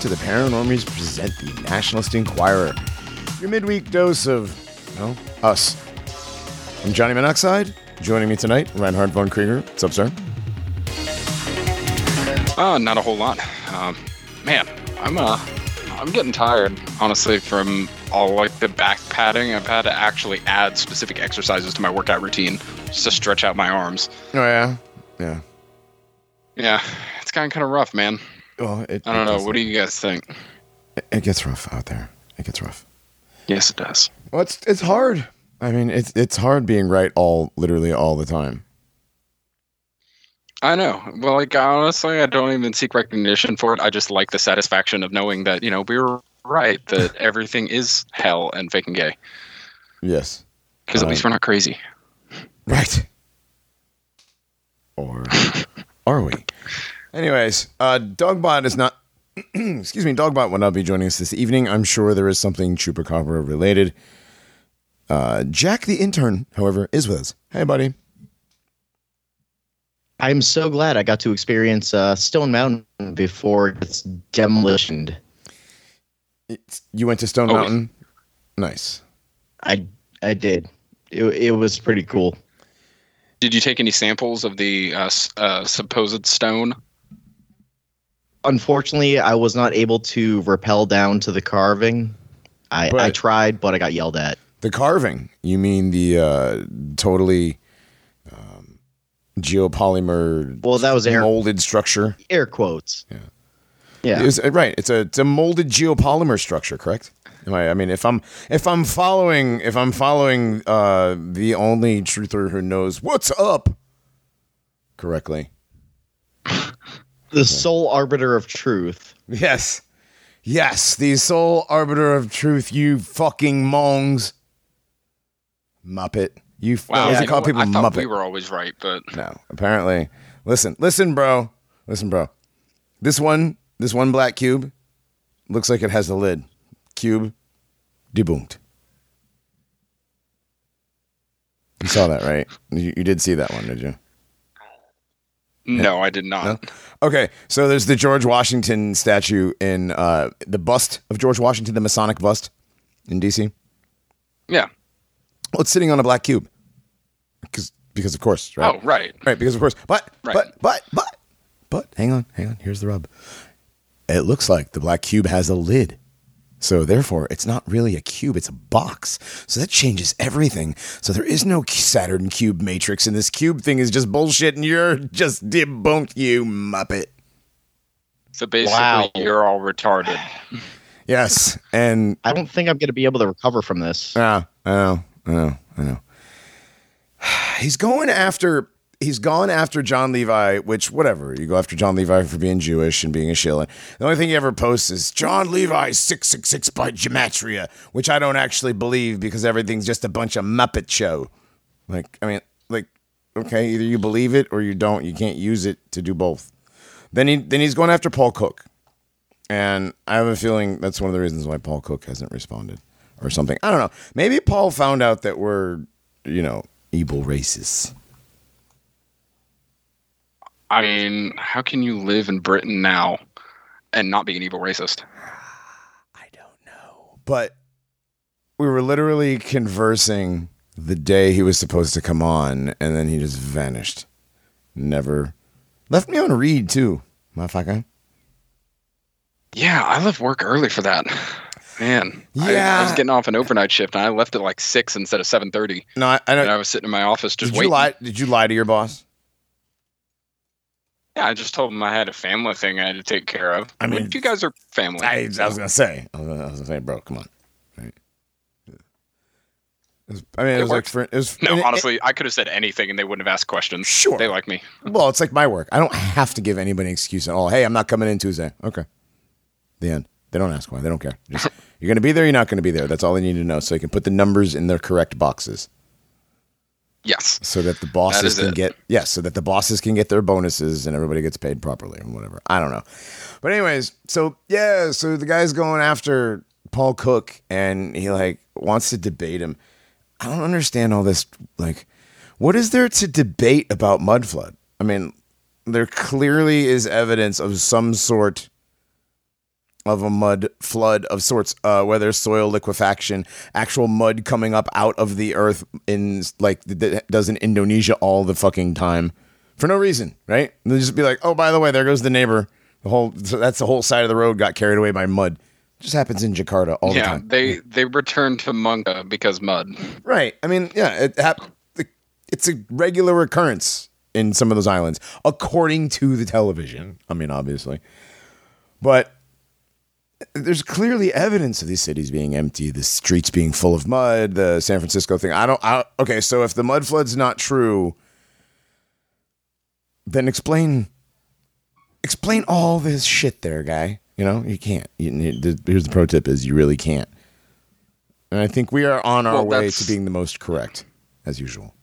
to the Paranormies present the Nationalist Inquirer, your midweek dose of, well, us. I'm Johnny Monoxide. Joining me tonight, Reinhardt von Krieger. What's up, sir? Uh, not a whole lot. Um, man, I'm uh, I'm getting tired, honestly, from all like the back padding. I've had to actually add specific exercises to my workout routine just to stretch out my arms. Oh yeah, yeah. Yeah, it's gotten kind of rough, man. Well, it, I don't know. What do you guys think? It, it gets rough out there. It gets rough. Yes, it does. Well, it's it's hard. I mean, it's it's hard being right all literally all the time. I know. Well, like honestly, I don't even seek recognition for it. I just like the satisfaction of knowing that you know we were right that everything is hell and fake and gay Yes. because at least uh, we're not crazy. Right. Or are we? Anyways, uh, Dogbot is not. excuse me, Dogbot will not be joining us this evening. I'm sure there is something Chupacabra related. Uh, Jack the intern, however, is with us. Hey, buddy. I'm so glad I got to experience uh, Stone Mountain before it's demolished. It's, you went to Stone Oh, Mountain. Nice. I I did. It, it was pretty cool. Did you take any samples of the uh, uh, supposed stone? Unfortunately, I was not able to rappel down to the carving. I, I tried, but I got yelled at. The carving. You mean the uh, totally um, geopolymer Well, that was air molded structure? air quotes. Yeah. Yeah. Is uh, right. It's a it's a molded geopolymer structure, correct? Am I, I mean, if I'm if I'm following if I'm following uh, the only truther who knows what's up correctly. The sole arbiter of truth. Yes, yes, the sole arbiter of truth. You fucking mongs, muppet. You Wow, wow, you they know call people I thought muppet. we were always right, but No, apparently. Listen, listen, bro. Listen, bro. This one, this one black cube looks like it has a lid. Cube debunked. You saw that, right? You, you did see that one, did you? No, I did not. Okay, so there's the George Washington statue in uh, the bust of George Washington, the Masonic bust in DC. Yeah. Well, it's sitting on a black cube because because of course, right? Oh, right. Right, because of course. But Right. but but but but hang on, hang on. Here's the rub. It looks like the black cube has a lid. So therefore, it's not really a cube, it's a box. So that changes everything. So there is no Saturn cube matrix and this cube thing is just bullshit and you're just debunked, you muppet. So basically, Wow. you're all retarded. Yes. And I don't think I'm going to be able to recover from this. Yeah, I know, I know, I know. He's going after. He's gone after Jon Levi, which whatever you go after Jon Levi for being Jewish and being a shilling. The only thing he ever posts is Jon Levi six six six by gematria, which I don't actually believe because everything's just a bunch of Muppet show. Like I mean, like okay, either you believe it or you don't. You can't use it to do both. Then he then he's going after Paul Cook, and I have a feeling that's one of the reasons why Paul Cook hasn't responded or something. I don't know. Maybe Paul found out that we're, you know, evil racists. I mean, how can you live in Britain now and not be an evil racist? I don't know. But we were literally conversing the day he was supposed to come on, and then he just vanished. Never left me on read too, motherfucker. Yeah, I left work early for that. Man, I- I, was getting off an overnight shift, and I left at like six instead of seven thirty. No, I, I And I was sitting in my office just Did waiting. you lie? Did you lie to your boss? Yeah, I just told him I had a family thing I had to take care of. I mean- you guys are family. I, I was gonna say. I was gonna, I was gonna say, bro, come on. Right. It was- I mean, it, It was like worked. for it was. no, and it- honestly, I could have said anything and they wouldn't have asked questions. Sure. They like me. Well, it's like my work. I don't have to give anybody an excuse at all. Hey, I'm not coming in Tuesday. Okay. The end. They don't ask why. They don't care. Just, you're going to be there. You're not going to be there. That's all they need to know. So you can put the numbers in their correct boxes, Yes. so that the bosses is can it. get yes, so that the bosses can get their bonuses and everybody gets paid properly or whatever. I don't know. But anyways, so yeah, so the guy's going after Paul Cook and he like wants to debate him. I don't understand all this. Like, what is there to debate about Mudflood? I mean, there clearly is evidence of some sort of a mud flood of sorts, uh, whether soil liquefaction, actual mud coming up out of the earth in like that does in Indonesia all the fucking time for no reason, right? And they just be like, oh, by the way, there goes the neighbor. The whole so that's the whole side of the road got carried away by mud. just happens in Jakarta all the time. yeah, they they returned to Munga because mud. Right. I mean, yeah, it hap- it's a regular occurrence in some of those islands, according to the television. I mean, obviously. But there's clearly evidence of these cities being empty, the streets being full of mud, the San Francisco thing. I don't, I, okay, so if the mud flood's not true, then explain, explain all this shit there, guy. You know, you can't. You, you- here's the pro tip is you really can't. And I think we are on our Well, way to being the most correct, as usual.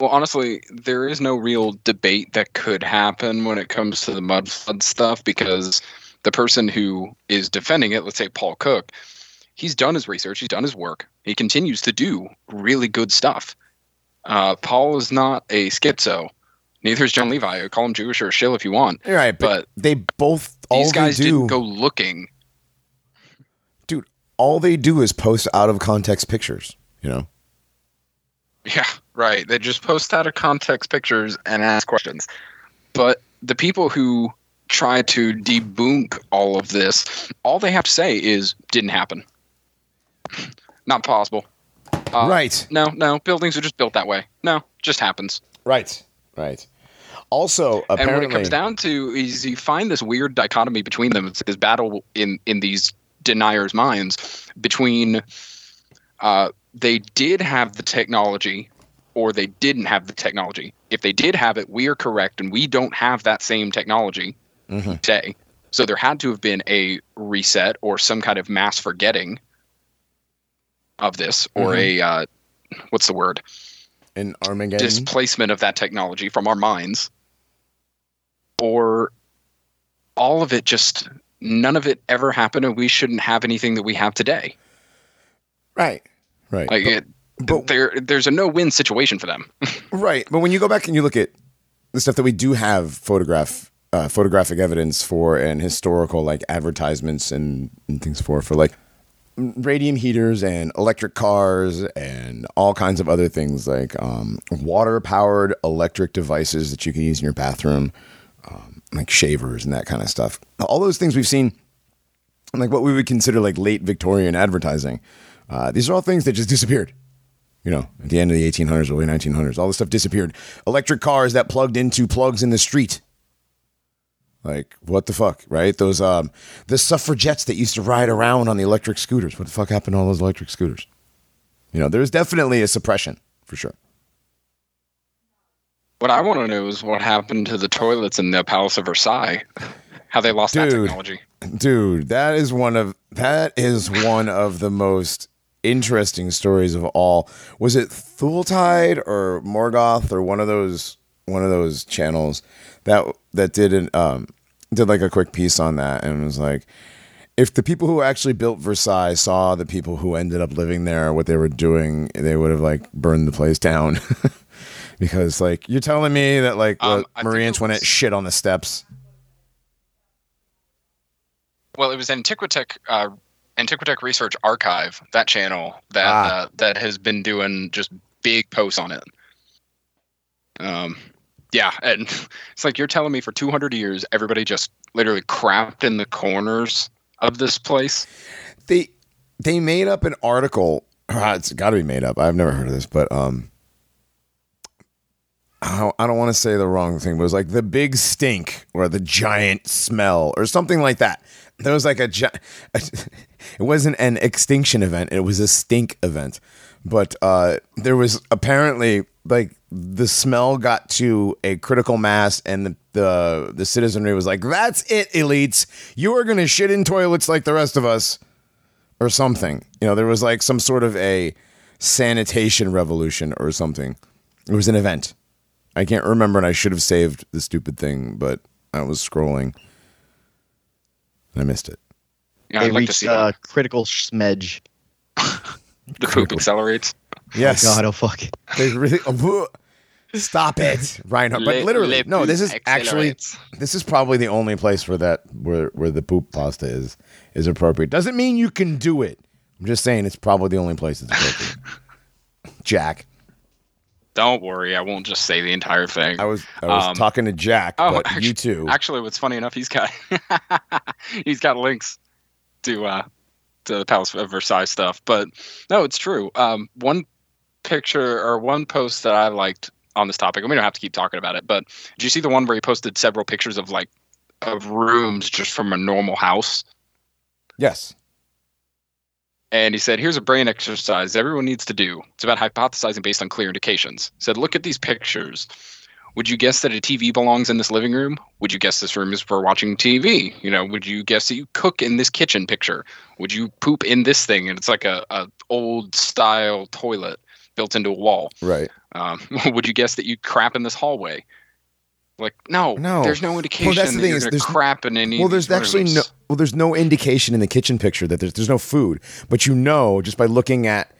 Well, honestly, there is no real debate that could happen when it comes to the mud flood stuff because the person who is defending it, let's say Paul Cook, he's done his research, he's done his work, he continues to do really good stuff. Uh, Paul is not a schizo. Neither is Jon Levi. Call him Jewish or a shill if you want. Right, but, But they both all These guys do, didn't go looking. dude. All they do is post out of context pictures. You know, Yeah, right. They just post out of context pictures and ask questions. But the people who try to debunk all of this, all they have to say is didn't happen. Not possible. Uh, right, No, no, buildings are just built that way. No, just happens. right, right. Also, And apparently, when it comes down to is you find this weird dichotomy between them. It's this battle in in these deniers' minds between uh, they did have the technology or they didn't have the technology. If they did have it, we are correct, and we don't have that same technology Mhm. today. So there had to have been a reset or some kind of mass forgetting of this, or a uh, what's the word? An Armageddon, displacement of that technology from our minds or all of it just none of it ever happened and we shouldn't have anything that we have today right, right, like but, it, but- there there's a no-win situation for them right. But when you go back and you look at the stuff that we do have photograph. Uh, photographic evidence for and historical like advertisements and, and things for for like radium heaters and electric cars and all kinds of other things like um, water powered electric devices that you can use in your bathroom, um, like shavers and that kind of stuff. All those things we've seen, like what we would consider like late Victorian advertising. Uh, these are all things that just disappeared. You know, at the end of the 1800s, early 1900s, all this stuff disappeared. Electric cars that plugged into plugs in the street. Like what the fuck, right? Those um the suffragettes that used to ride around on the electric scooters. What the fuck happened to all those electric scooters? You know, there's definitely a suppression for sure. what i want to know is what happened to the toilets in the palace of versailles how they lost that Dude. technology Dude, that is one of that is one of the most interesting stories of all. Was it Thultide or Morgoth or one of those one of those channels that that did an um did like a quick piece on that and was like if the people who actually built Versailles saw the people who ended up living there what they were doing, they would have like burned the place down. because like you're telling me that like Um, Marie Antoinette was- shit on the steps. well it was antiquitech uh, antiquitech research archive that channel that Ah. uh, that has been doing just big posts on it um yeah and it's like you're telling me for 200 years everybody just literally crapped in the corners of this place they they made up an article. It's got to be made up. I've never heard of this, but um, I don't, I don't want to say the wrong thing, but it was like the big stink or the giant smell or something like that. There was like a, it wasn't an extinction event; it was a stink event. But uh, there was apparently like the smell got to a critical mass, and the the, the citizenry was like, "That's it, elites! You are going to shit in toilets like the rest of us." or something. You know, there was like some sort of a sanitation revolution or something. It was an event. I can't remember, and I should have saved the stupid thing, but I was scrolling. I missed it. yeah, they i'd like to reached see uh, critical smedge. the poop accelerates Yes, God, oh fuck. they really. Stop it, Reinhardt. But literally, le no. This poop is actually this is probably the only place where that where where the poop pasta is is appropriate. Doesn't mean you can do it. I'm just saying it's probably the only place it's appropriate. Jack, Don't worry, I won't just say the entire thing. I was I was Um, talking to Jack, oh, but actu- you too. Actually, what's funny enough, he's got he's got links to uh to the Palace of Versailles stuff. But no, it's true. Um, one picture or one post that I liked on this topic, and we don't have to keep talking about it. But did you see the one where he posted several pictures of like of rooms just from a normal house? yes. And he said, Here's a brain exercise everyone needs to do. It's about hypothesizing based on clear indications. He said, Look at these pictures. Would you guess that a TV belongs in this living room? Would you guess this room is for watching TV? You know, would you guess that you cook in this kitchen picture? Would you poop in this thing? And it's like a, a old style toilet built into a wall. Right. Um, would you guess that you crap in this hallway? Like, no, No. there's no indication well, that's the that thing is there's- crap in any Well, there's actually no well, there's no indication in the kitchen picture that there's there's no food, but you know just by looking at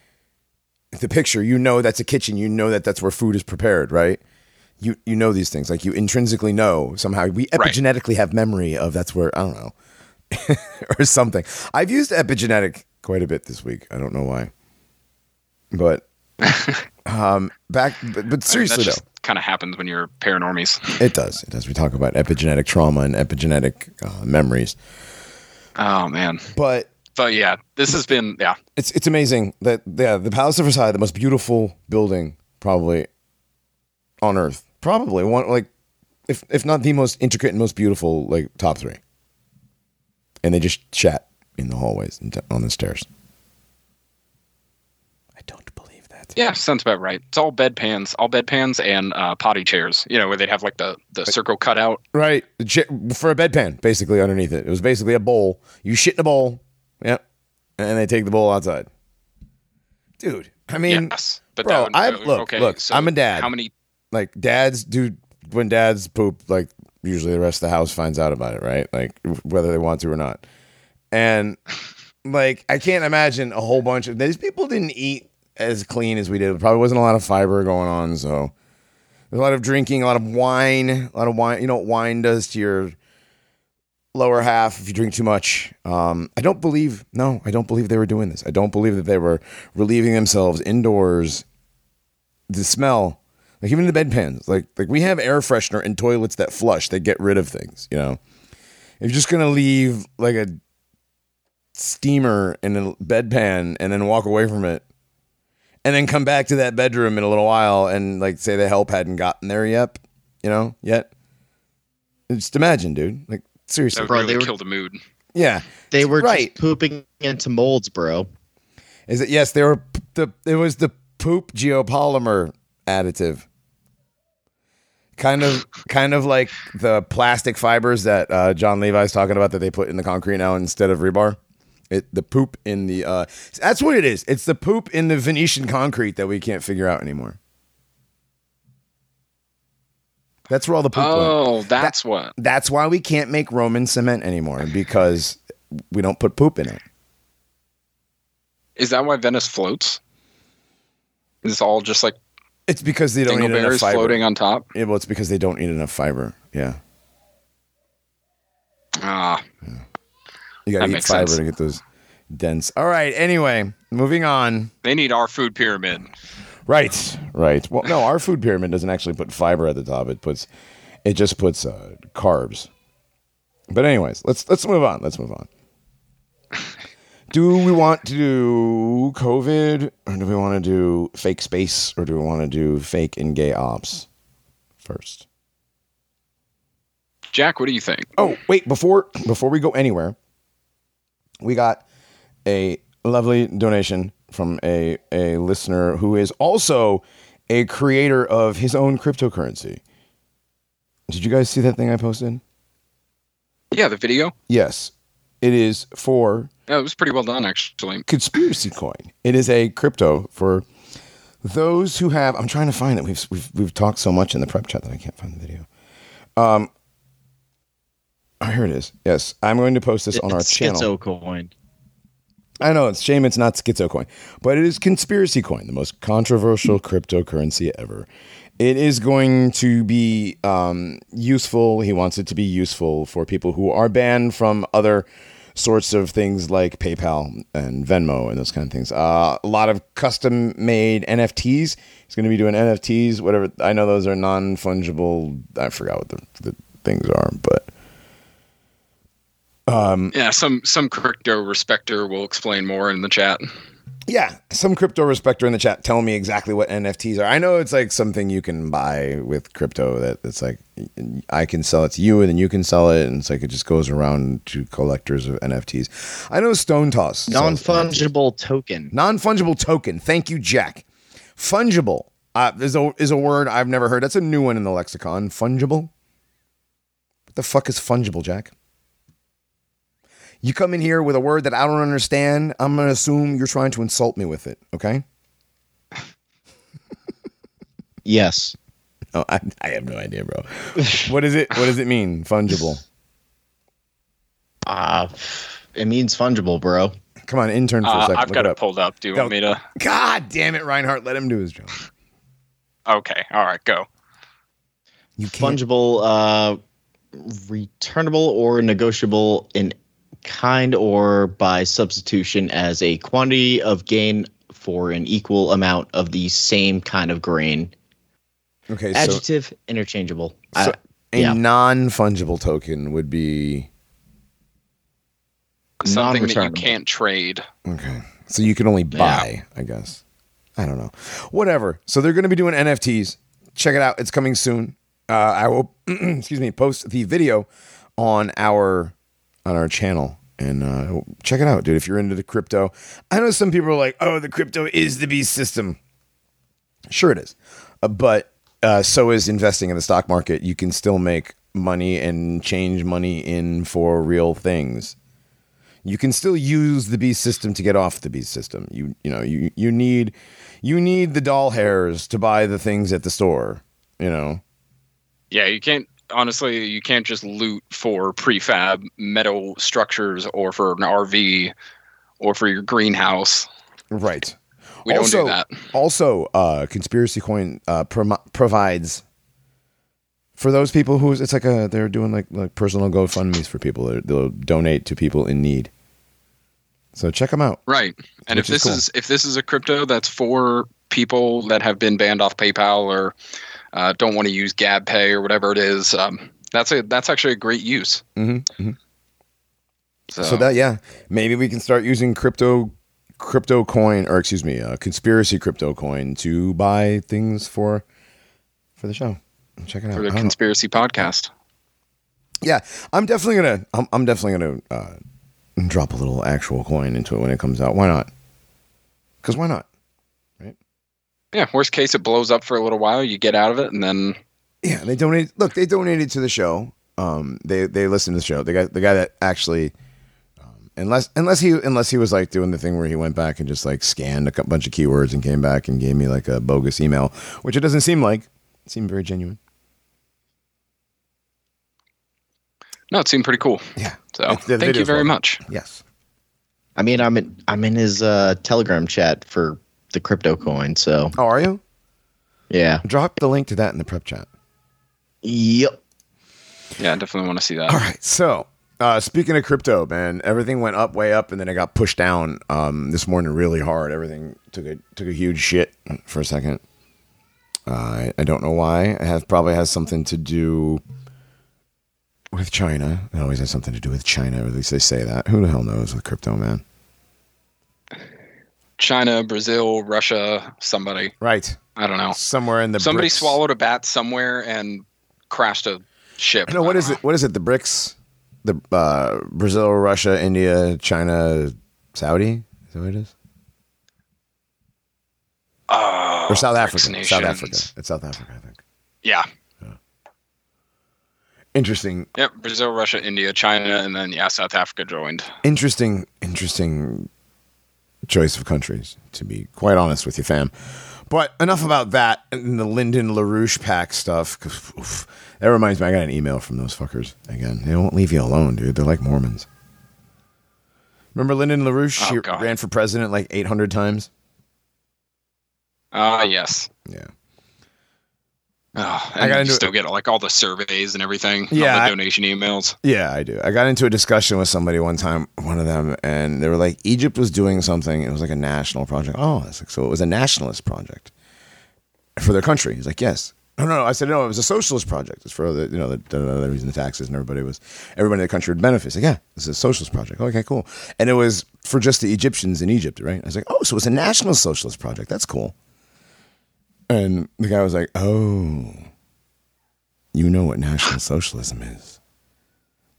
the picture, you know that's a kitchen. You know that that's where food is prepared, right? You you know these things like you intrinsically know somehow. We Right. epigenetically have memory of that's where I don't know or something. I've used epigenetic quite a bit this week. I don't know why, but um, back but, but I mean, seriously that though. just kind of happens when you're paranormies. It does. It does. We talk about epigenetic trauma and epigenetic uh, memories, Oh man. but But yeah, this has been yeah. it's it's amazing that yeah, the Palace of Versailles, the most beautiful building probably on earth, probably one like if if not the most intricate and most beautiful, like top three. And they just chat in the hallways and t- on the stairs. I don't believe that. Yeah, sounds about right. It's all bedpans, all bedpans and uh, potty chairs. You know, where they'd have like the the circle cut out. Right, for a bedpan, basically underneath it. It was basically a bowl. You shit in a bowl, yep, and they take the bowl outside. Dude, I mean, yes, but bro, I- uh, look, okay, look, so I'm a dad. How many? like dads do when dads poop like usually the rest of the house finds out about it right like whether they want to or not and like i can't imagine a whole bunch of these people didn't eat as clean as we did. Probably wasn't a lot of fiber going on so. There's a lot of drinking a lot of wine a lot of wine you know what wine does to your lower half if you drink too much. Um, i don't believe no i don't believe they were doing this. I don't believe that they were relieving themselves indoors. The smell like even the bedpans like like we have air freshener in toilets that flush they get rid of things you know? If you're just gonna leave like a steamer in a bedpan and then walk away from it and then come back to that bedroom in a little while and like say the help hadn't gotten there yet you know yet just imagine dude like That seriously would Bro, really they were- kill the mood. yeah They were Right. just pooping into molds, bro. Is it yes? They were the it was the poop geopolymer additive. Kind of, kind of like the plastic fibers that uh, Jon Levi's talking about that they put in the concrete now instead of rebar. It the poop in the uh, that's what it is. It's the poop in the Venetian concrete that we can't figure out anymore. That's where all the poop went. Oh, that's what. That's why we can't make Roman cement anymore because we don't put poop in it. Is that why Venice floats? Is all just like It's because they don't eat enough fiber. floating on top? Yeah, well, it's because they don't eat enough fiber. Yeah, Ah, you gotta That eat fiber sense. to get those dense. All right. Anyway, moving on. they need our food pyramid. Right. Right. Well, no, our food pyramid doesn't actually put fiber at the top. It puts, it just puts uh, carbs. But anyways, let's let's move on. Let's move on. Do we want to do COVID or do we want to do fake space or do we want to do fake and gay ops first? Jack, what do you think? Oh, wait, before before we go anywhere, we got a lovely donation from a a listener who is also a creator of his own cryptocurrency. Did you guys see that thing I posted? Yeah, the video. Yes. It is for Yeah, it was pretty well done actually. conspiracy coin. It is a crypto for those who have. I'm trying to find it. We've we've we've talked so much in the prep chat that I can't find the video. Um. Oh, here it is. Yes, I'm going to post this on our It's channel. Schizo coin. I know it's shame it's not schizo coin, but it is conspiracy coin, the most controversial cryptocurrency ever. It is going to be um, useful. He wants it to be useful for people who are banned from other sorts of things like PayPal and Venmo and those kind of things. Uh, a lot of custom made NFTs. He's going to be doing NFTs, whatever. I know those are non fungible. I forgot what the, the things are, but Yeah, some some crypto respecter will explain more in the chat. yeah, some crypto respecter in the chat telling me exactly what NFTs are. I know it's like something you can buy with crypto that it's like I can sell it to you and then you can sell it, and it's like it just goes around to collectors of NFTs. I know Stone Toss Non fungible token. Non fungible token. Thank you, Jack. Fungible uh, is a is a word I've never heard. That's a new one in the lexicon. Fungible. What the fuck is fungible, Jack? You come in here with a word that I don't understand. I'm gonna assume you're trying to insult me with it. Okay? Yes. Oh, I, I have no idea, bro. what is it? What does it mean? Fungible. Uh, it means fungible, bro. Come on, intern for a Uh, second. I've Look got it it up. pulled up. Do you Go. want me to? God damn it, Reinhardt. Let him do his job. Okay, all right, go. You can't. Fungible, uh, returnable or negotiable in kind or by substitution as a quantity of gain for an equal amount of the same kind of grain. Okay, so Adjective, interchangeable. So Uh, a yeah. non fungible token would be Something that you can't trade. okay. So you can only buy, I guess. I don't know. Whatever. So they're going to be doing NFTs. Check it out. It's coming soon. Uh, I will, excuse me, post the video on our on our channel and uh, check it out, dude. If you're into the crypto, I know some people are like, "Oh, the crypto is the beast system." Sure, it is, uh, but uh, so is investing in the stock market. You can still make money and change money in for real things. You can still use the beast system to get off the beast system. You you know you you need you need the doll hairs to buy the things at the store. You know. Yeah, you can't. Honestly, you can't just loot for prefab metal structures or for an RV or for your greenhouse. Right. We also, don't do that. Also, uh, conspiracy coin uh, prom- provides for those people who it's like a they're doing like like personal GoFundmes for people. They're, they'll donate to people in need. So check them out. Right. And if is this cool. is if this is a crypto that's for people that have been banned off PayPal or uh, don't want to use Gab Pay or whatever it is, um, that's a that's actually a great use. Mm-hmm. So, So that yeah, maybe we can start using crypto crypto coin or excuse me, uh, conspiracy crypto coin to buy things for for the show. Check it out. for the don't know. conspiracy podcast. Yeah, I'm definitely gonna. I'm, I'm definitely gonna uh, drop a little actual coin into it when it comes out. Why not? Because why not? Yeah. Worst case, it blows up for a little while. You get out of it, and then Yeah, they donate. Look, they donated to the show. Um, they they listened to the show. The guy, the guy that actually, um, unless unless he unless he was like doing the thing where he went back and just like scanned a bunch of keywords and came back and gave me like a bogus email, which it doesn't seem like. It seemed very genuine. no, it seemed pretty cool. Yeah. So It's- the thank you very well much. Yes. I mean, I'm in, I'm in his uh, Telegram chat for the crypto coin. So Oh, are you? yeah. Drop the link to that in the prep chat. Yep. Yeah, I definitely want to see that. All right. So, uh, speaking of crypto, man, everything went up, way up, and then it got pushed down um, this morning really hard. Everything took a took a huge shit for a second. Uh, I, I don't know why. It has probably has something to do with China. It always has something to do with China, or at least they say that. Who the hell knows with crypto, man? China, Brazil, Russia, somebody. Right. I don't know. Somewhere in the Somebody BRICS- swallowed a bat somewhere and crashed a ship. No, what I it? What is it? The BRICS, the uh, Brazil, Russia, India, China, Saudi. Is that what it is? Uh, Or South Africa? South. Africa. It's South Africa, I think. Yeah. Interesting, Yep. Brazil, Russia, India, China, and then yeah, South Africa joined. interesting, interesting choice of countries. To be quite honest with you, fam. But enough about that and the Lyndon LaRouche PAC stuff. oof, that reminds me, I got an email from those fuckers again. They won't leave you alone, dude. They're like Mormons. Remember Lyndon LaRouche? Oh, she God. ran for president like 800 times. Ah, yes. Yeah. Oh, I got into- still get like all the surveys and everything. all Yeah, the donation emails. Yeah, I do. I got into a discussion with somebody one time, one of them, and they were like, Egypt was doing something. It was like a national project. Oh, like, so it was a nationalist project for their country. He's like, yes. No, no, no. I said, no, it was a socialist project. It's for the, you know, the, the, the reason the taxes and everybody was, everybody in the country would benefit. Like, yeah, this is a socialist project. Okay, cool. And it was for just the Egyptians in Egypt, right? I was like, oh, so it's a national socialist project. That's cool. And the guy was like, oh, you know what National Socialism is.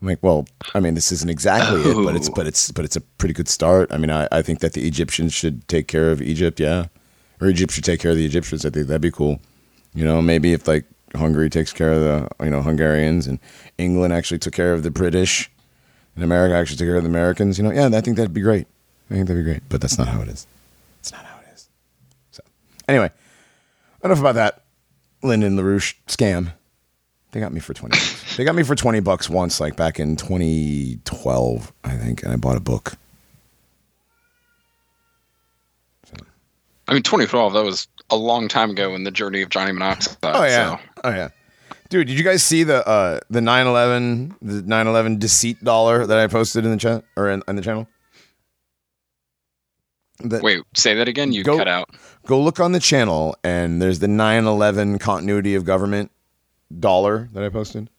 I'm like, well, I mean, this isn't exactly it, but it's Oh. but it's but it's a pretty good start. I mean, I, I think that the Egyptians should take care of Egypt, yeah, or Egypt should take care of the Egyptians. I think that'd be cool. You know, maybe if like Hungary takes care of the you know Hungarians and England actually took care of the British and America actually took care of the Americans. You know, yeah, I think that'd be great. I think that'd be great, but that's not how it is. It's not how it is. So, anyway, enough about that Lyndon LaRouche scam. They got me for 20 bucks. They got me for 20 bucks once, like back in 2012, I think, and I bought a book. I mean, 2012. That was a long time ago in the journey of Johnny Monoxide. Oh, yeah. So. Oh, yeah. Dude, did you guys see the uh, the 911 the 911 deceit dollar that I posted in the chat or in, in the channel? The- Wait, say that again. You Go- cut out. go look on the channel and there's the 911 continuity of government dollar that I posted.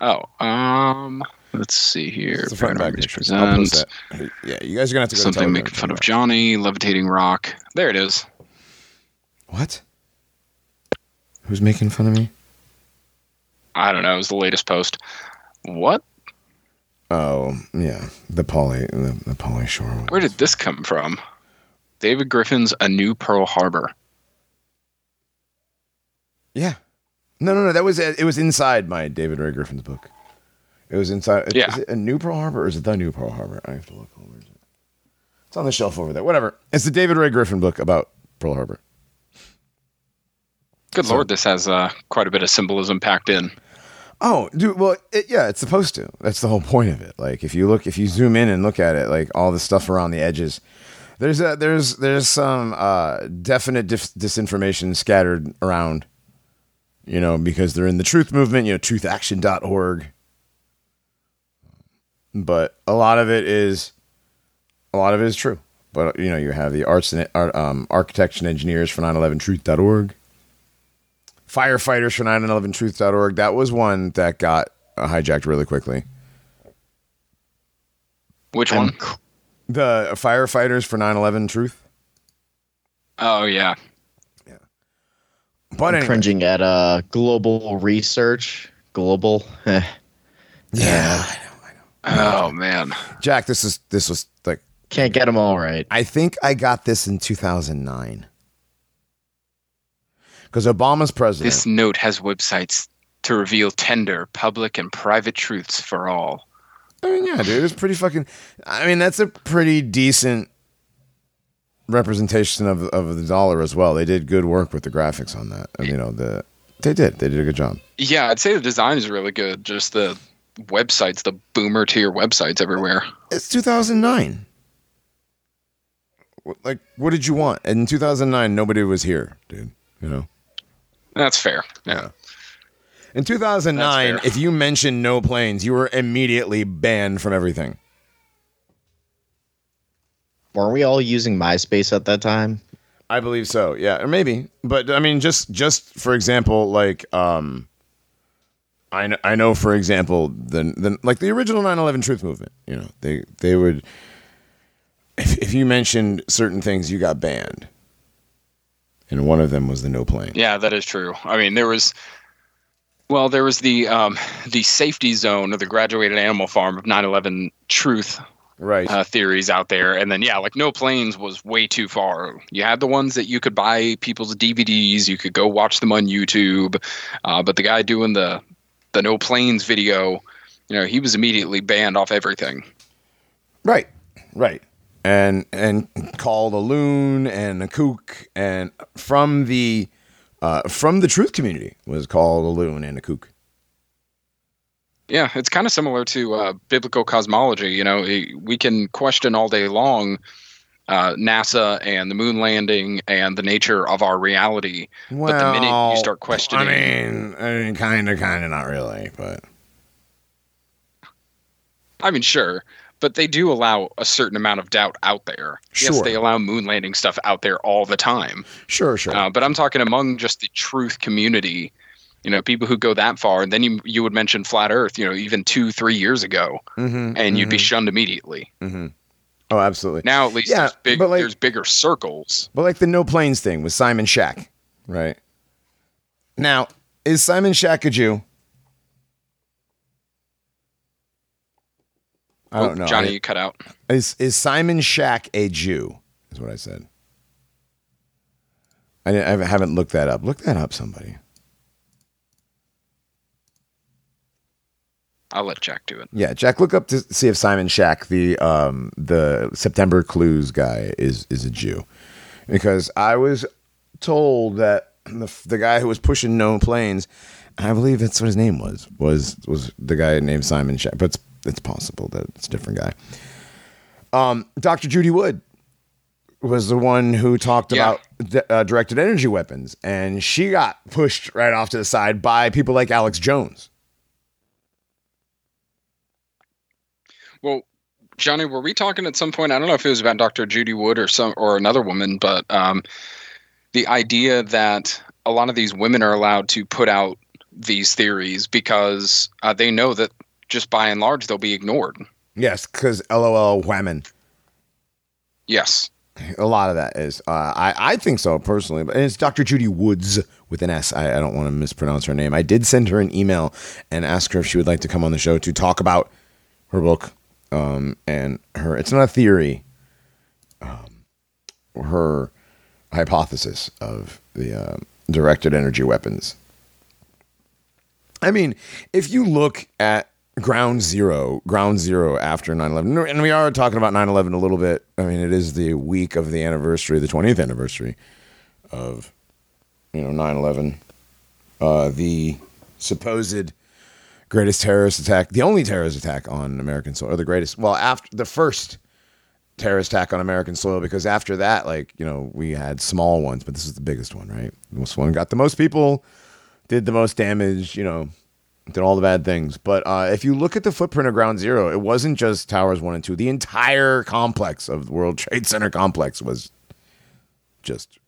Oh, um, let's see here. It's front back Armies. I'll post presents that. Yeah, you guys are gonna have to go to something Telegram making fun of Johnny, levitating rock. There it is. What? Who's making fun of me? I don't know. It was the latest post. What? Oh, yeah, the Polly, the, the Polly Shore. One. Where did this come from? David Griffin's A New Pearl Harbor. Yeah. No, no, no. That was it. Was inside my David Ray Griffin's book. It was inside. Yeah. Is it a new Pearl Harbor or is it the new Pearl Harbor? I have to look. Where is it? It's on the shelf over there. Whatever. It's the David Ray Griffin book about Pearl Harbor. Good So- lord, this has uh, quite a bit of symbolism packed in. Oh, dude. Well, it, yeah, it's supposed to. That's the whole point of it. Like, if you look, if you zoom in and look at it, like all the stuff around the edges, there's a there's there's some uh, definite dis- disinformation scattered around. You know, because they're in the truth movement. You know, truthaction.org. But a lot of it is, a lot of it is true. But you know, you have the arts and um, architects and engineers for 911truth.org firefighters for 911truth.org. That was one that got uh, hijacked really quickly. Which one? cr- The firefighters for 911 Truth. Oh yeah. Yeah. But I'm anyway, cringing at uh, global research. Global. Eh. yeah, Oh man. Jack, this is this was like Can't get them all right. I think I got this in 2009 because Obama's president. This note has websites to reveal tender, public, and private truths for all. I mean, yeah, dude, it's pretty fucking. I mean, that's a pretty decent representation of of the dollar as well. They did good work with the graphics on that. You know, the they did they did a good job. Yeah, I'd say the design is really good. Just the websites, the boomer tier websites everywhere. It's 2009. Like, what did you want? In 2009, nobody was here, dude. You know. That's fair. Yeah. In 2009, if you mentioned no planes, you were immediately banned from everything. Weren't we all using MySpace at that time? I believe so. Yeah, or maybe. But I mean, just just for example, like um, I know, I know for example the the like the original 9/11 Truth Movement. You know, they they would if if you mentioned certain things, you got banned, and one of them was the no plane. Yeah, that is true. I mean, there was, well, there was the um, the safety zone of the graduated animal farm of 9/11 truth Right. uh, theories out there, and then yeah, like no planes was way too far. You had the ones that you could buy people's DVDs, you could go watch them on YouTube, uh, but the guy doing the the no planes video, you know, he was immediately banned off everything. Right, right, and and called a loon and a kook, and from the uh, from the truth community was called a loon and a kook. Yeah, it's kind of similar to uh, biblical cosmology. You know, we can question all day long uh, NASA and the moon landing and the nature of our reality. Well, but the minute you start questioning, I mean, I mean, kind of, kind of, not really, but I mean, sure, but they do allow a certain amount of doubt out there. Sure. Yes, they allow moon landing stuff out there all the time. sure, sure. Uh, but I'm talking among just the truth community. You know, people who go that far, and then you you would mention flat Earth. You know, even two, three years ago, mm-hmm, and you'd be shunned immediately. hmm Oh, absolutely. Now at least Yeah, there's big, but, like- there's bigger circles. But like the no planes thing with Simon Shack, right? Now, is Simon Shack a Jew? I Oh, don't know. Johnny, I- you cut out. Is is Simon Shack a Jew? Is what I said. I, didn't- I haven't looked that up. Look that up, somebody. I'll let Jack do it. Yeah, Jack, look up to see if Simon Shack, the um, the September Clues guy, is is a Jew, because I was told that the the guy who was pushing no planes, I believe that's what his name was, was was the guy named Simon Shack, but it's possible that it's a different guy. Um, Dr. Judy Wood was the one who talked Yeah. about d- uh, directed energy weapons, and she got pushed right off to the side by people like Alex Jones. Well, Johnny, were we talking at some point? I don't know if it was about Dr. Judy Wood or some or another woman, but um, the idea that a lot of these women are allowed to put out these theories because uh, they know that just by and large they'll be ignored. Yes, because LOL whammon. Yes. A lot of that is. Uh, I I think so personally, but and it's Dr. Judy Woods with an S. I, I don't want to mispronounce her name. I did send her an email and ask her if she would like to come on the show to talk about her book um, and her. It's not a theory. Um, her hypothesis of the uh, directed energy weapons. I mean, if you look at ground zero, ground zero after 9 11, and we are talking about 9 11 a little bit. I mean, it is the week of the anniversary, the 20th anniversary of, you know, 9 11. Uh, the supposed greatest terrorist attack, the only terrorist attack on American soil, or the greatest, well, after the first terrorist attack on American soil, because after that, like, you know, we had small ones, but this is the biggest one, right? This one got the most people, did the most damage, you know, did all the bad things. But uh, if you look at the footprint of Ground Zero, it wasn't just Towers One and Two. The entire complex of the World Trade Center complex was just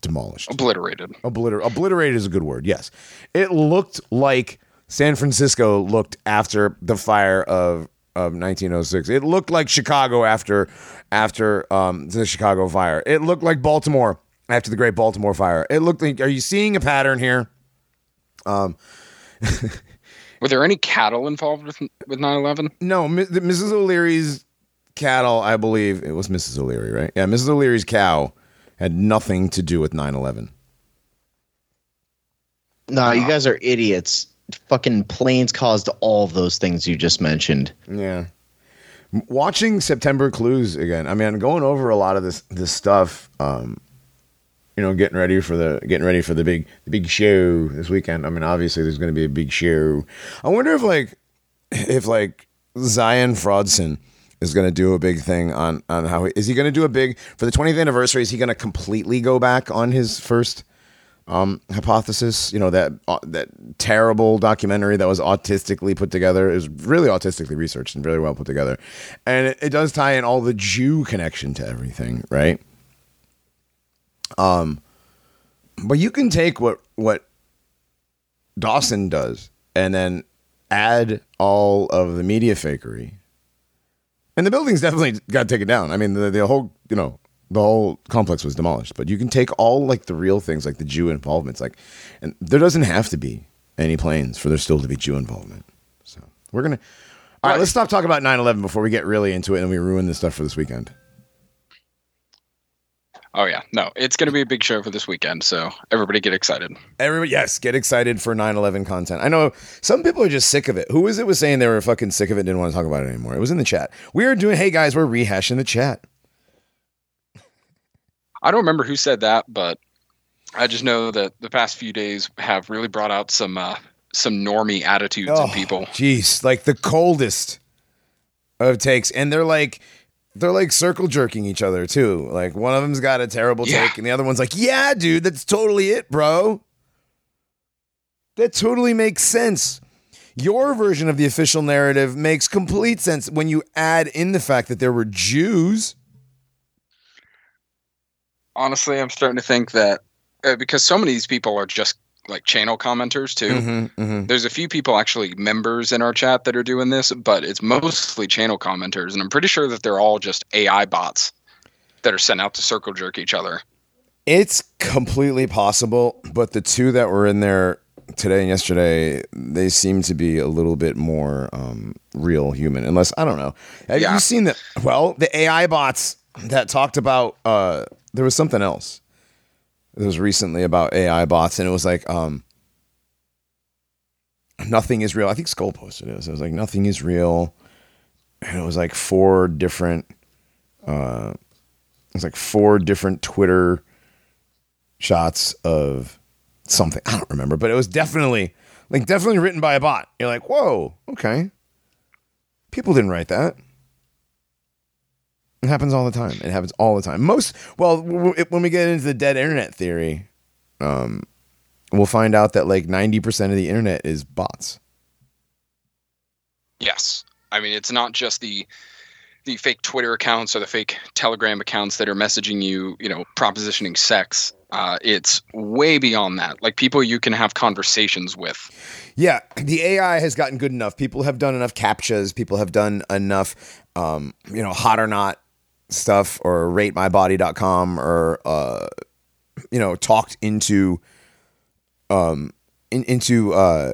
demolished. Obliterated. Obliter- obliterated is a good word. Yes, it looked like San Francisco looked after the fire of of 1906. It looked like Chicago after after um, the Chicago fire. It looked like Baltimore after the Great Baltimore fire. It looked like. Are you seeing a pattern here? Were there any cattle involved with with 9/11? No, Mi- the- Mrs. O'Leary's cattle, I believe it was Mrs. O'Leary, right? Yeah, Mrs. O'Leary's cow had nothing to do with 9/11. No, you guys are idiots. Fucking planes caused all of those things you just mentioned. Yeah. Watching September Clues again. I mean, I'm going over a lot of this this stuff. Um, you know, getting ready for the getting ready for the big the big show this weekend. I mean, obviously there's going to be a big show. I wonder if like if like Zion Fraudson is going to do a big thing on on how he, is he going to do a big for the 20th anniversary? Is he going to completely go back on his first um, hypothesis? You know that uh, that terrible documentary that was autistically put together is really autistically researched and really well put together, and it, it does tie in all the Jew connection to everything, right? Um, but you can take what what Dawson does and then add all of the media fakery. And the buildings definitely got taken down. I mean, the, the whole, you know, the whole complex was demolished. But you can take all like the real things, like the Jew involvements, like, and there doesn't have to be any planes for there still to be Jew involvement. So we're gonna. All right, let's stop talking about 9-11 before we get really into it and we ruin this stuff for this weekend. Oh yeah, no, it's going to be a big show for this weekend, so everybody get excited. Everybody, yes, get excited for 9/11 content. I know some people are just sick of it. Who was it was saying they were fucking sick of it, and didn't want to talk about it anymore? It was in the chat. We are doing. Hey guys, we're rehashing the chat. I don't remember who said that, but I just know that the past few days have really brought out some uh, some normie attitudes in people. Jeez, like the coldest of takes, and they're like, they're like circle jerking each other too. Like one of them's got a terrible Yeah. take, and the other one's like, "Yeah, dude, that's totally it, bro. That totally makes sense." Your version of the official narrative makes complete sense when you add in the fact that there were Jews. Honestly, I'm starting to think that uh, because so many of these people are just like channel commenters too. Mm-hmm, There's a few people actually members in our chat that are doing this, but it's mostly channel commenters, and I'm pretty sure that they're all just AI bots that are sent out to circle jerk each other. It's completely possible, but the two that were in there today and yesterday, they seem to be a little bit more um, real human. Unless I don't know. Have Yeah. you seen the well the AI bots that talked about? Uh, there was something else. It was recently about AI bots, and it was like um, nothing is real. I think Skull posted it. It was like nothing is real, and it was like four different. Uh, it was like four different Twitter shots of something. I don't remember, but it was definitely like definitely written by a bot. You're like, whoa, okay. People didn't write that. It happens all the time. It happens all the time. Most well, w- w- when we get into the dead internet theory, um, we'll find out that like ninety percent of the internet is bots. Yes. I mean, it's not just the the fake Twitter accounts or the fake Telegram accounts that are messaging you, you know, propositioning sex. Uh, it's way beyond that. Like people you can have conversations with. Yeah, the AI has gotten good enough. People have done enough captchas. People have done enough, um, you know, hot or not stuff or ratemybody.com or, uh, you know, talked into, um, in, into, uh,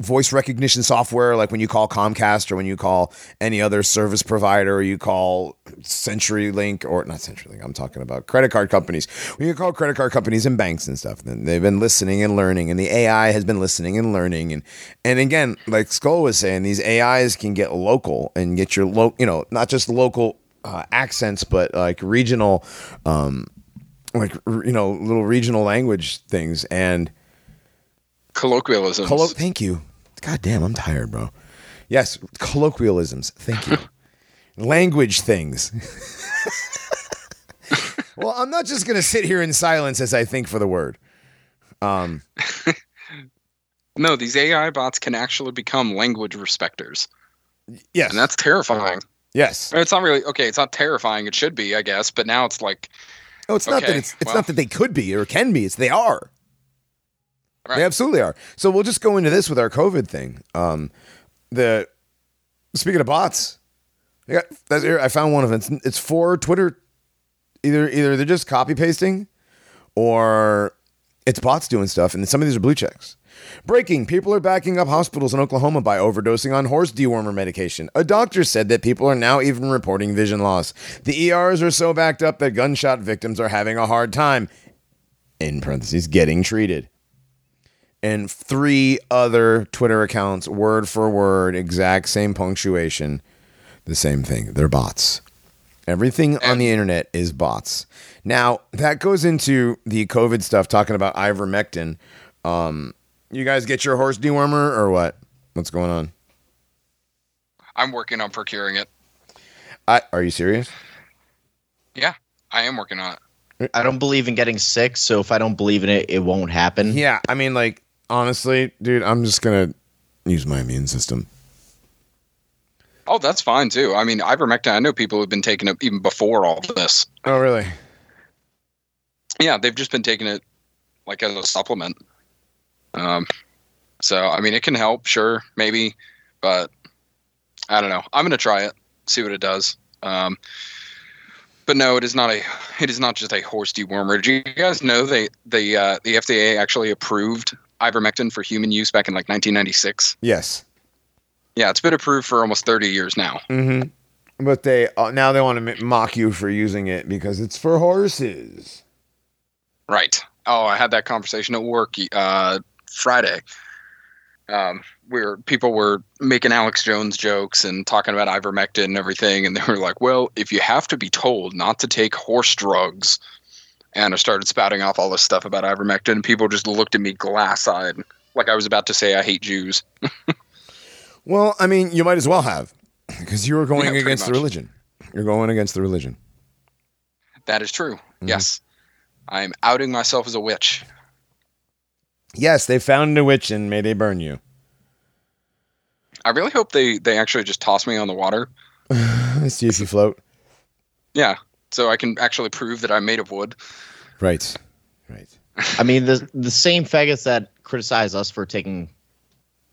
voice recognition software like when you call Comcast or when you call any other service provider or you call CenturyLink or not CenturyLink I'm talking about credit card companies. When you call credit card companies and banks and stuff then they've been listening and learning and the AI has been listening and learning and and again like Skull was saying these AIs can get local and get your lo- you know not just local uh, accents but like regional um like you know little regional language things and Colloquialisms. Collo- thank you. God damn, I'm tired, bro. Yes, colloquialisms. Thank you. Language things. well, I'm not just going to sit here in silence as I think for the word. Um, no, these AI bots can actually become language respecters. yes. And that's terrifying. Yes. It's not really okay, it's not terrifying. It should be, I guess, but now it's like Oh, it's not that it's it's well. not that they could be or can be. It's they are. Right. They absolutely are. So we'll just go into this with our COVID thing. Um, the speaking of bots, I got. I found one of them. It's, it's for Twitter. Either either they're just copy pasting, or it's bots doing stuff, and some of these are blue checks. Breaking: People are backing up hospitals in Oklahoma by overdosing on horse dewormer medication. A doctor said that people are now even reporting vision loss. The ERs are so backed up that gunshot victims are having a hard time. In parentheses, getting treated and three other Twitter accounts, word for word, exact same punctuation, the same thing. They're bots. Everything on the internet is bots. Now, that goes into the COVID stuff, talking about ivermectin. Um, you guys get your horse dewormer or what? What's going on? I'm working on procuring it. I, are you serious? Yeah, I am working on it. I don't believe in getting sick, so if I don't believe in it, it won't happen. Yeah, I mean, like, honestly, dude, I'm just going to use my immune system. Oh, that's fine too. I mean, ivermectin. I know people who've been taking it even before all this. Oh, really? Yeah, they've just been taking it like as a supplement. Um, so I mean, it can help, sure, maybe, but I don't know. I'm gonna try it, see what it does. Um, but no, it is not a. It is not just a horse dewormer. Do you guys know they the uh, the FDA actually approved ivermectin for human use back in like 1996? Yes. Yeah, it's been approved for almost 30 years now. Mm-hmm. But they uh, now they want to mock you for using it because it's for horses. Right. Oh, I had that conversation at work uh, Friday. Um, where people were making Alex Jones jokes and talking about ivermectin and everything, and they were like, "Well, if you have to be told not to take horse drugs," and I started spouting off all this stuff about ivermectin, and people just looked at me glass-eyed, like I was about to say I hate Jews. Well, I mean, you might as well have because you were going Yeah, against the religion. You're going against the religion. That is true. Mm-hmm. Yes. I'm outing myself as a witch. Yes, they found a witch and may they burn you. I really hope they they actually just toss me on the water. Let's see if you float. Yeah. So I can actually prove that I'm made of wood. Right. Right. I mean, the the same faggots that criticize us for taking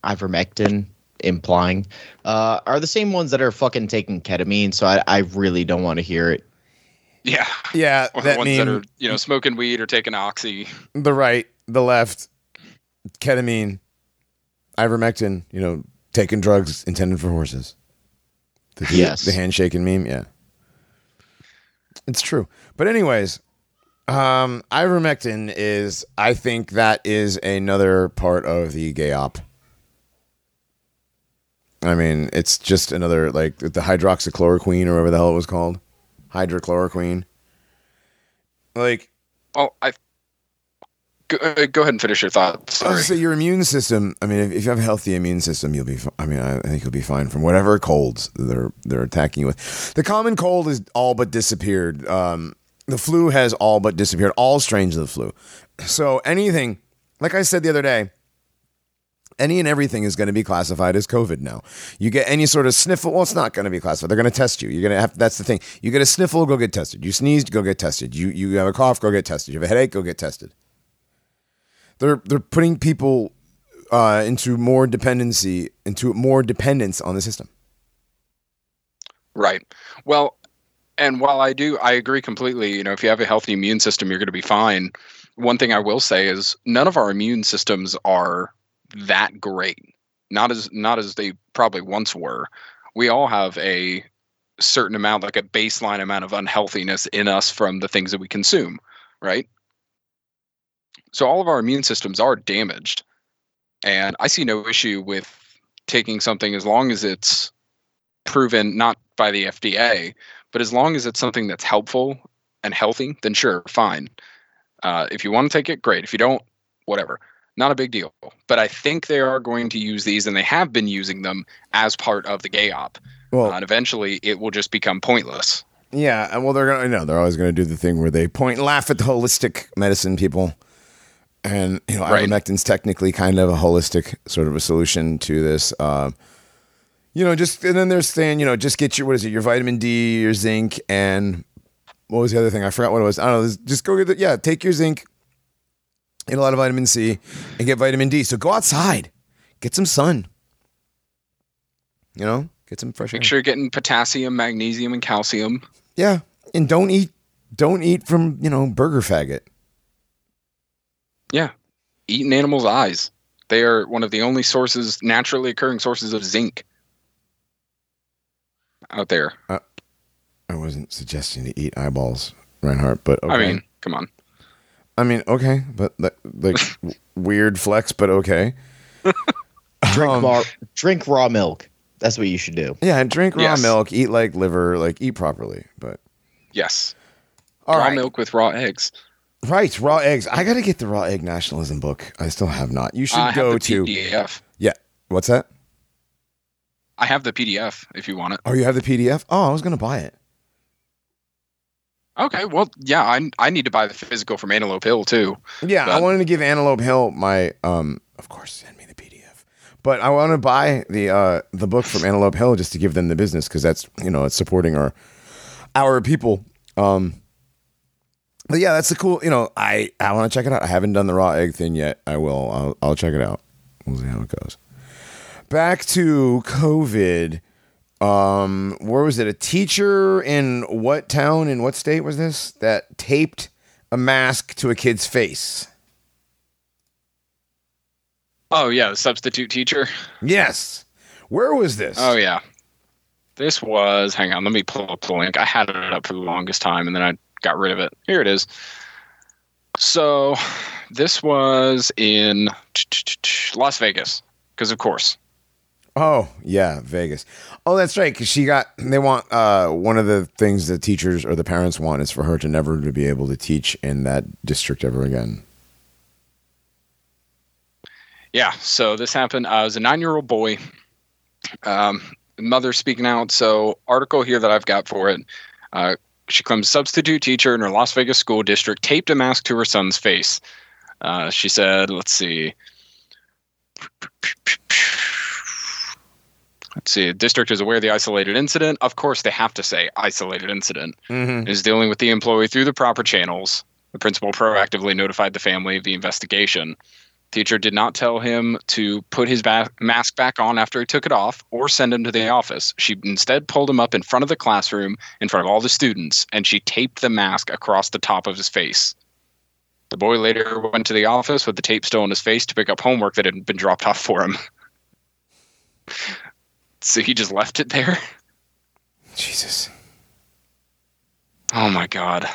ivermectin, implying, uh, are the same ones that are fucking taking ketamine. So I, I really don't want to hear it. Yeah. Yeah, Or that the ones mean that are, you know, smoking weed or taking oxy. the right, the left, ketamine, ivermectin, you know, taking drugs intended for horses. The, Yes. The handshaking meme, yeah. It's true. But anyways, um, ivermectin is I think that is another part of the gay op. I mean, it's just another like the hydroxychloroquine or whatever the hell it was called. Hydrochloroquine. Like oh, I go, uh, go ahead and finish your thoughts. Sorry. gonna your immune system. I mean, if, if you have a healthy immune system, you'll be. I mean, I, I think you'll be fine from whatever colds they're they're attacking you with. The common cold is all but disappeared. Um, the flu has all but disappeared. All strains of the flu. So anything, like I said the other day, any and everything is going to be classified as COVID now. You get any sort of sniffle. Well, it's not going to be classified. They're going to test you. You're going to have. That's the thing. You get a sniffle, go get tested. You sneezed, go get tested. You you have a cough, go get tested. You have a headache, go get tested. They're they're putting people uh, into more dependency, into more dependence on the system. Right. Well, and while I do, I agree completely. You know, if you have a healthy immune system, you're going to be fine. One thing I will say is none of our immune systems are that great. Not as not as they probably once were. We all have a certain amount, like a baseline amount of unhealthiness in us from the things that we consume, right? So all of our immune systems are damaged. And I see no issue with taking something as long as it's proven not by the FDA, but as long as it's something that's helpful and healthy, then sure, fine. Uh, if you want to take it, great. If you don't, whatever. Not a big deal. But I think they are going to use these, and they have been using them as part of the gay op. Well, Uh, and eventually, it will just become pointless. yeah, and well, they're gonna. No, they're always gonna do the thing where they point and laugh at the holistic medicine people, and you know, Right. ivermectin's technically kind of a holistic sort of a solution to this. Um, you know, just and then they're saying, you know, just get your what is it, your vitamin D, your zinc, and what was the other thing? I forgot what it was. I don't know. Just go get the yeah, take your zinc, get a lot of vitamin C, and get vitamin D. So go outside, get some sun. You know, get some fresh air. Make sure you're getting potassium, magnesium, and calcium. Yeah, and don't eat don't eat from you know burger faggot. Yeah. eating animal's eyes. They are one of the only sources, naturally occurring sources of zinc out there. I wasn't suggesting to eat eyeballs, Reinhardt, but okay. I mean, come on. I mean, okay, but like, like weird flex, but okay. Drink Um, raw, drink raw milk. That's what you should do. Yeah, and drink raw Yes. milk, eat like liver, like eat properly. But Yes. all raw right, milk with raw eggs. Right, raw eggs. I got to get the raw egg nationalism book. I still have not. You should I have go the to PDF. yeah. What's that? I have the PDF if you want it. Oh, you have the PDF? Oh, I was gonna buy it. Okay, well, yeah, I I need to buy the physical from Antelope Hill too. Yeah, I wanted to give Antelope Hill my um of course send me the PDF. But I want to buy the uh the book from Antelope Hill just to give them the business cuz that's, you know, it's supporting our our people. Um but yeah, that's the cool, you know, I I want to check it out. I haven't done the raw egg thing yet. I will. I'll I'll check it out. We'll see how it goes. Back to COVID. Um, where was it? A teacher in what town in what state was this that taped a mask to a kid's face? Oh yeah, the substitute teacher. Yes. Where was this? Oh yeah, this was. Hang on, let me pull up the link. I had it up for the longest time, and then I got rid of it. Here it is. So, this was in Las Vegas, because of course. Oh, yeah, Vegas. Oh, that's right. Because she got. They want. Uh, one of the things the teachers or the parents want is for her to never to be able to teach in that district ever again. Yeah, so this happened. I was a nine-year-old boy. Um, mother speaking out. So, article here that I've got for it. Uh, she claims substitute teacher in her Las Vegas school district taped a mask to her son's face. Uh, she said, let's see. Let's see. District is aware of the isolated incident. Of course, they have to say isolated incident. Mm-hmm. Is dealing with the employee through the proper channels. The principal proactively notified the family of the investigation. Teacher did not tell him to put his ba- mask back on after he took it off or send him to the office. She instead pulled him up in front of the classroom in front of all the students and she taped the mask across the top of his face. The boy later went to the office with the tape still on his face to pick up homework that had been dropped off for him. so he just left it there. Jesus. Oh my god.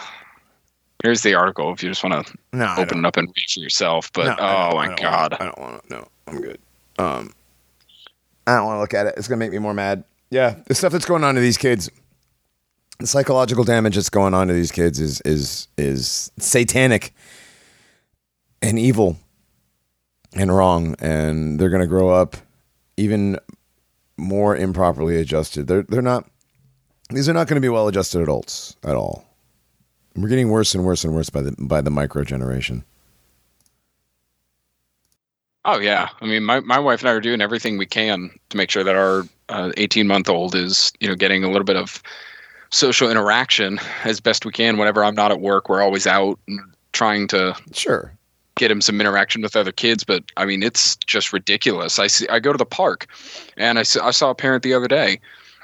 Here's the article if you just want to No, open it up and read for yourself. But no, oh don't- I my god. wanna- I don't want to. No, I'm good. Um, I don't want to look at it. It's gonna make me more mad. Yeah, the stuff that's going on to these kids, the psychological damage that's going on to these kids is is is satanic and evil and wrong, and they're gonna grow up even more improperly adjusted. They're they're not. These are not going to be well adjusted adults at all. We're getting worse and worse and worse by the by the micro generation. Oh yeah, I mean, my, my wife and I are doing everything we can to make sure that our eighteen month old is you know getting a little bit of social interaction as best we can. Whenever I'm not at work, we're always out and trying to Sure. get him some interaction with other kids. But I mean, it's just ridiculous. I see. I go to the park, and I saw a parent the other day.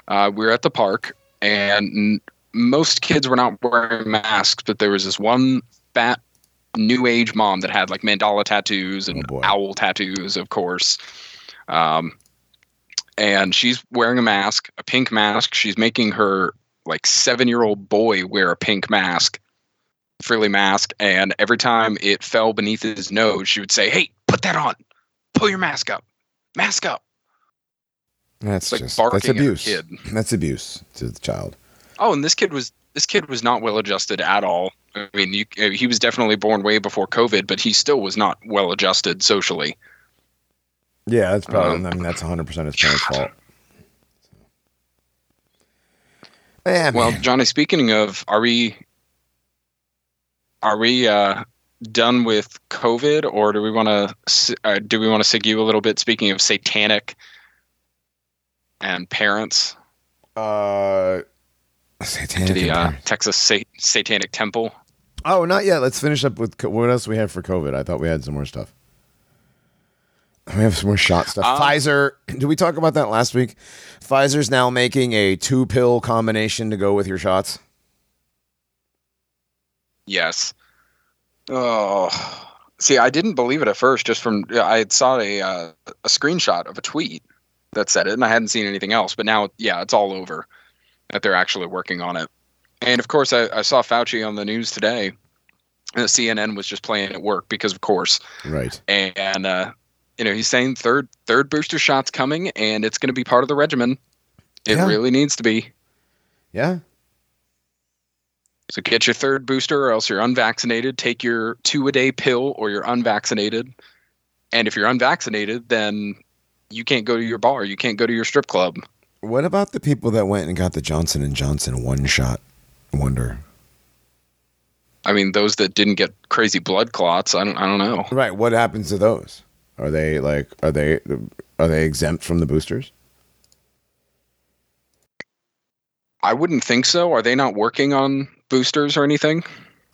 Uh, we were at the park, and most kids were not wearing masks, but there was this one fat new age mom that had like mandala tattoos and Oh, owl tattoos, of course. Um, and she's wearing a mask, a pink mask. She's making her like seven year old boy wear a pink mask, frilly mask. And every time it fell beneath his nose, she would say, Hey, put that on. Pull your mask up. Mask up. That's It's like just barking that's abuse. kid. That's abuse to the child. Oh, and this kid was this kid was not well adjusted at all. I mean, you, uh, he was definitely born way before COVID, but he still was not well adjusted socially. Yeah, that's probably. Um, I mean, that's 100 percent his parents' fault. Yeah, Well, man. Johnny, speaking of, are we are we uh, done with COVID, or do we want to uh, do we want to sig you a little bit? Speaking of satanic and parents uh, to the uh. Texas sa- Satanic Temple. oh, not yet. Let's finish up with co- what else we have for COVID. I thought we had some more stuff. We have some more shot stuff. Um, Pfizer. Did we talk about that last week? Pfizer's now making a two pill combination to go with your shots. Yes. Oh, see, I didn't believe it at first. Just from I had saw a uh, a screenshot of a tweet that said it, and I hadn't seen anything else. But now, yeah, it's all over that they're actually working on it. And of course, I, I saw Fauci on the news today. And CNN was just playing at work because, of course, Right. and uh, you know he's saying third third booster shot's coming, and it's going to be part of the regimen. It Yeah. really needs to be. Yeah. So get your third booster, or else you're unvaccinated. Take your two a day pill, or you're unvaccinated. And if you're unvaccinated, then you can't go to your bar. You can't go to your strip club. What about the people that went and got the Johnson and Johnson one shot wonder? I mean, those that didn't get crazy blood clots, I don't, I don't know. Right. What happens to those? Are they like are they are they exempt from the boosters? I wouldn't think so. Are they not working on boosters or anything?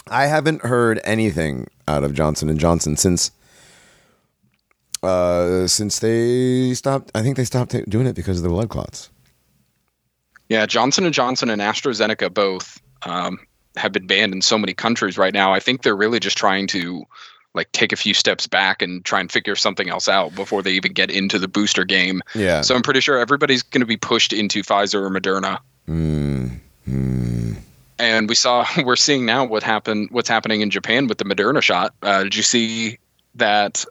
I haven't heard anything out of Johnson and Johnson since uh since they stopped I think they stopped doing it because of the blood clots. Yeah, Johnson and Johnson and AstraZeneca both um, have been banned in so many countries right now. I think they're really just trying to like take a few steps back and try and figure something else out before they even get into the booster game. Yeah. So I'm pretty sure everybody's going to be pushed into Pfizer or Moderna. Mm, mm. And we saw we're seeing now what happened what's happening in Japan with the Moderna shot. Uh, did you see that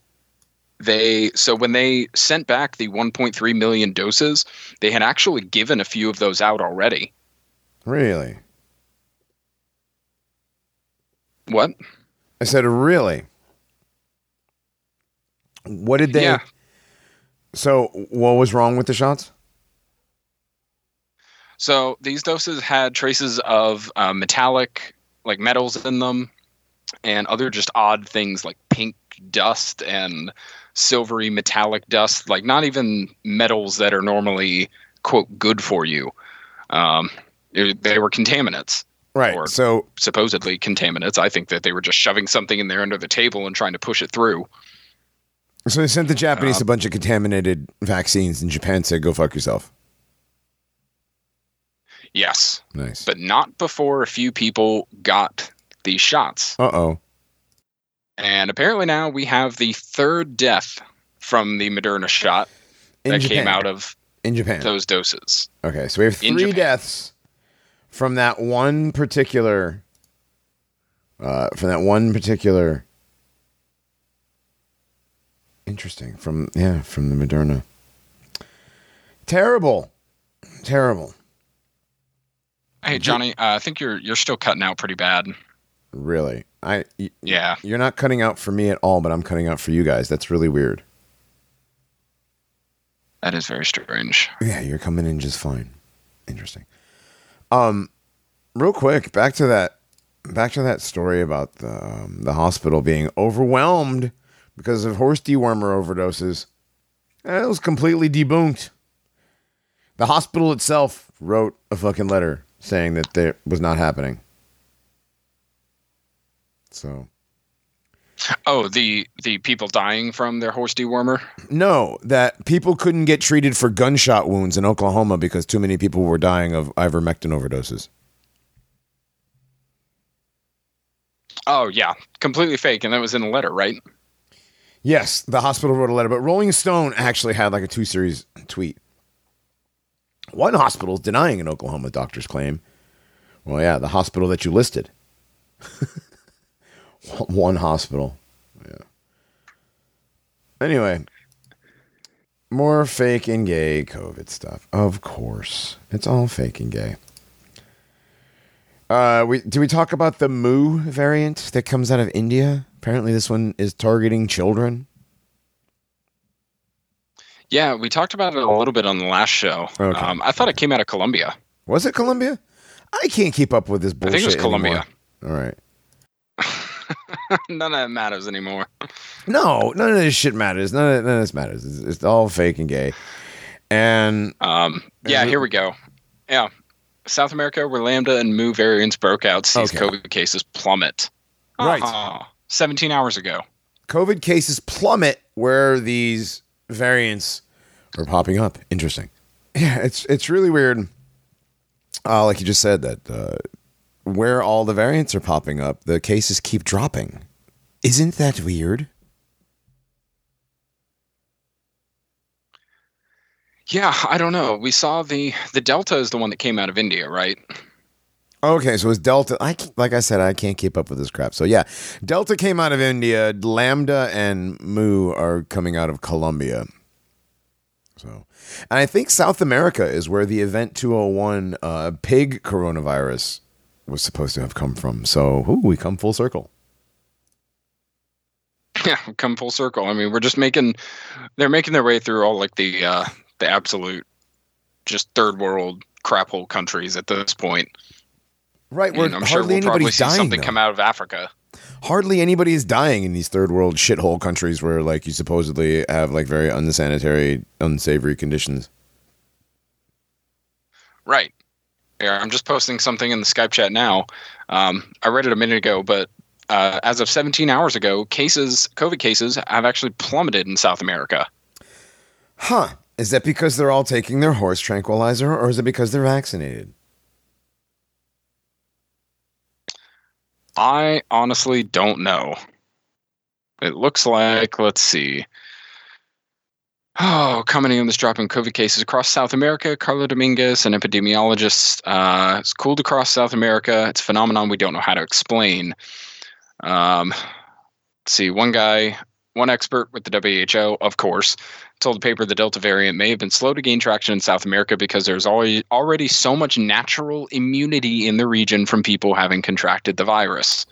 they so when they sent back the 1.3 million doses, they had actually given a few of those out already. Really? What? I said really. What did they Yeah. So what was wrong with the shots? So these doses had traces of uh, metallic, like metals in them, and other just odd things like pink dust and silvery metallic dust, like not even metals that are normally quote good for you. Um, it- they were contaminants, Right. Or- so supposedly contaminants. I think that they were just shoving something in there under the table and trying to push it through. so they sent the Japanese Um, a bunch of contaminated vaccines, and Japan said, "Go fuck yourself." Yes, Nice. but not before a few people got these shots. Uh oh. And apparently now we have the third death from the Moderna shot In that Japan. came out of in Japan. those doses. Okay, so we have three deaths from that one particular uh from that one particular interesting from yeah, from the Moderna. Terrible. Terrible. Hey Johnny, uh, I think you're you're still cutting out pretty bad. Really. I y- Yeah. you're not cutting out for me at all, but I'm cutting out for you guys. That's really weird. That is very strange. Yeah, you're coming in just fine. Interesting. Um, real quick, back to that, back to that story about the um, the hospital being overwhelmed because of horse dewormer overdoses. That was completely debunked. The hospital itself wrote a fucking letter saying that there was not happening. So Oh, the the people dying from their horse dewormer. no, that people couldn't get treated for gunshot wounds in Oklahoma because too many people were dying of ivermectin overdoses. Oh yeah, completely fake, and that was in a letter, right? Yes, the hospital wrote a letter, but Rolling Stone actually had like a two series tweet. One hospital is denying an Oklahoma doctor's claim. Well, yeah, the hospital that you listed. One hospital. Yeah. Anyway, more fake and gay COVID stuff. Of course. It's all fake and gay. Uh, we do we talk about the Mu variant that comes out of India? Apparently, this one is targeting children. Yeah, we talked about it a little bit on the last show. Okay. Um, I thought it came out of Colombia. Was it Colombia? I can't keep up with this bullshit. I think it was Colombia. All right. None of that matters anymore. No, none of this shit matters. None of, none of this matters. It's, it's all fake and gay. And Um, yeah, here we go. Yeah, South America, where Lambda and Mu variants broke out, sees Okay. COVID cases plummet. Right. Ah, 17 hours ago. COVID cases plummet where these variants are popping up. Interesting. Yeah, it's it's really weird. Uh, like you just said that uh, where all the variants are popping up, the cases keep dropping. Isn't that weird? Yeah, I don't know. We saw the the Delta is the one that came out of India, right? Okay, so it's Delta. I like I said, I can't keep up with this crap. So yeah, Delta came out of India. Lambda and Mu are coming out of Colombia. So, and I think South America is where the Event 201 uh, pig coronavirus was supposed to have come from. So, ooh, we come full circle. Yeah, come full circle. I mean, we're just making they're making their way through all like the uh the absolute just third world crap hole countries at this point. Right, where I'm sure we'll probably see dying. something though. come out of Africa. hardly anybody is dying in these third world shithole countries where like you supposedly have like very unsanitary, unsavory conditions. Right. Yeah, I'm just posting something in the Skype chat now. Um, I read it a minute ago, but uh, as of 17 hours ago, cases, COVID cases, have actually plummeted in South America. Huh. Is that because they're all taking their horse tranquilizer or is it because they're vaccinated? I honestly don't know. It looks like, let's see. Oh, coming on this drop in COVID cases across South America. Carlo Dominguez, an epidemiologist, uh, it's cooled across South America. It's a phenomenon we don't know how to explain. Um, see, one guy, one expert with the WHO, of course, told the paper the Delta variant may have been slow to gain traction in South America because there's already so much natural immunity in the region from people having contracted the virus.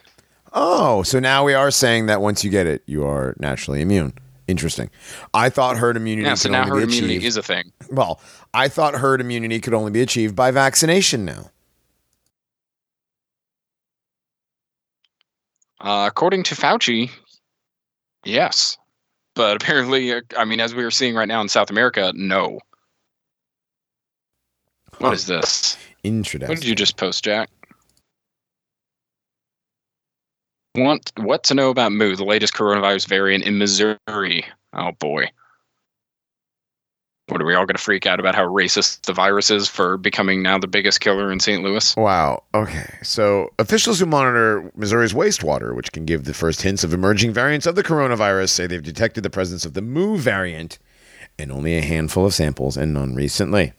Oh, so now we are saying that once you get it, you are naturally immune. Interesting. I thought herd immunity Yeah, so could now only herd immunity is a thing. well, I thought herd immunity could only be achieved by vaccination now. Uh, according to Fauci, yes. But apparently, uh, I mean, as we are seeing right now in South America, no. What Huh. is this? Interesting. What did you just post, Jack? Want what to know about Mu, the latest coronavirus variant in Missouri? Oh boy. What are we all going to freak out about how racist the virus is for becoming now the biggest killer in St. Louis? Wow. Okay. So, officials who monitor Missouri's wastewater, which can give the first hints of emerging variants of the coronavirus, say they've detected the presence of the Mu variant in only a handful of samples and none recently.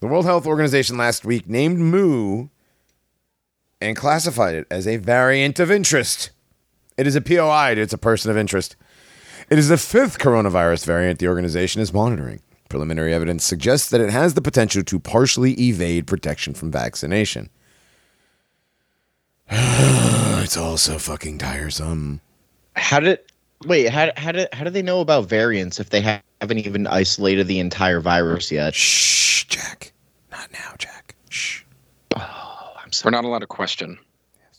The World Health Organization last week named Mu and classified it as a variant of interest. It is a POI, it's a person of interest. It is the fifth coronavirus variant the organization is monitoring. Preliminary evidence suggests that it has the potential to partially evade protection from vaccination. it's all so fucking tiresome. How did wait? How how did how do they know about variants if they haven't even isolated the entire virus yet? Shh, Jack. Not now, Jack. Shh. We're not allowed to question. Yes.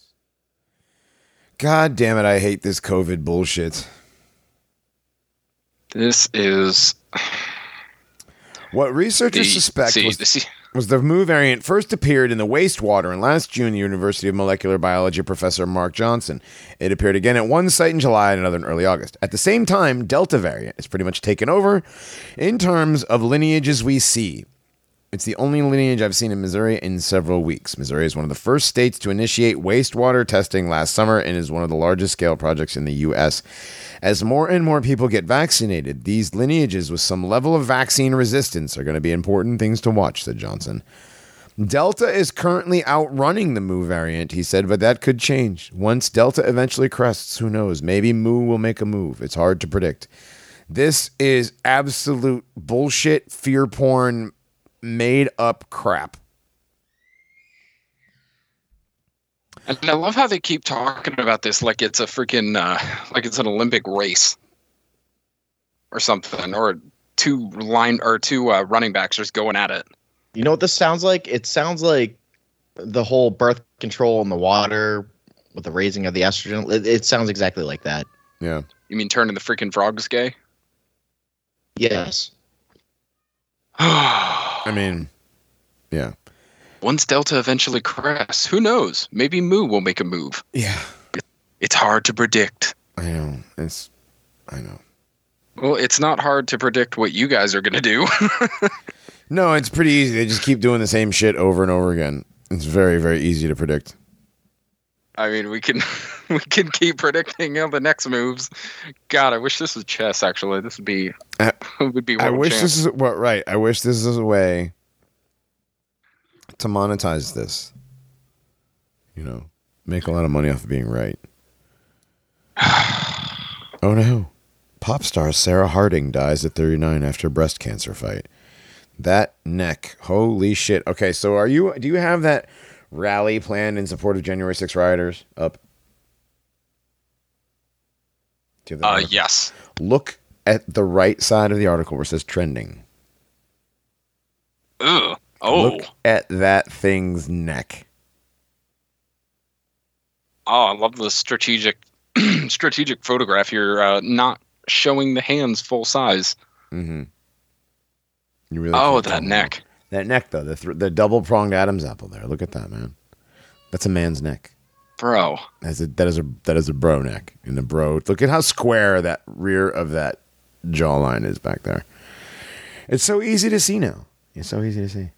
God damn it, I hate this COVID bullshit. This is What researchers the, suspect see, was, see, was the Mu variant first appeared in the wastewater, and last June, the University of Molecular Biology professor Mark Johnson. It appeared again at one site in July and another in early August. At the same time, Delta variant is pretty much taken over in terms of lineages we see. It's the only lineage I've seen in Missouri in several weeks. Missouri is one of the first states to initiate wastewater testing last summer and is one of the largest scale projects in the U.S. As more and more people get vaccinated, these lineages with some level of vaccine resistance are going to be important things to watch, said Johnson. Delta is currently outrunning the Mu variant, he said, but that could change. Once Delta eventually crests, who knows? Maybe Mu will make a move. It's hard to predict. This is absolute bullshit, fear porn, made up crap. and I love how they keep talking about this like it's a freaking uh, like it's an Olympic race or something, or two line or two uh, running backs just going at it. You know what this sounds like? It sounds like the whole birth control in the water with the raising of the estrogen. It, it sounds exactly like that. Yeah. You mean turning the freaking frogs gay? Yes. I mean, yeah. Once Delta eventually crests, who knows? Maybe Mu will make a move. Yeah. It's hard to predict. I know. It's, I know. Well, it's not hard to predict what you guys are going to do. No, it's pretty easy. They just keep doing the same shit over and over again. It's very, very easy to predict. I mean, we can we can keep predicting you know, the next moves. God, I wish this was chess. Actually, this would be I- would be. I wish this is what right. I wish this is a way to monetize this. You know, make a lot of money off of being right. oh no. Pop star Sarah Harding dies at 39 after breast cancer fight. That neck. Holy shit. Okay, so are you do you have that rally planned in support of January 6 rioters up? Have that Uh, article? yes. Look at the right side of the article where it says trending. Ugh. Oh. Look at that thing's neck. Oh, I love the strategic strategic photograph here. Uh, not showing the hands full size. Mm-hmm. You really Oh, that neck. That neck though, the th- the double pronged Adam's apple there. Look at that, man. That's a man's neck. Bro. That's a, that is a that is a bro neck. And the bro, look at how square that rear of that jawline is back there. It's so easy to see now. It's so easy to see.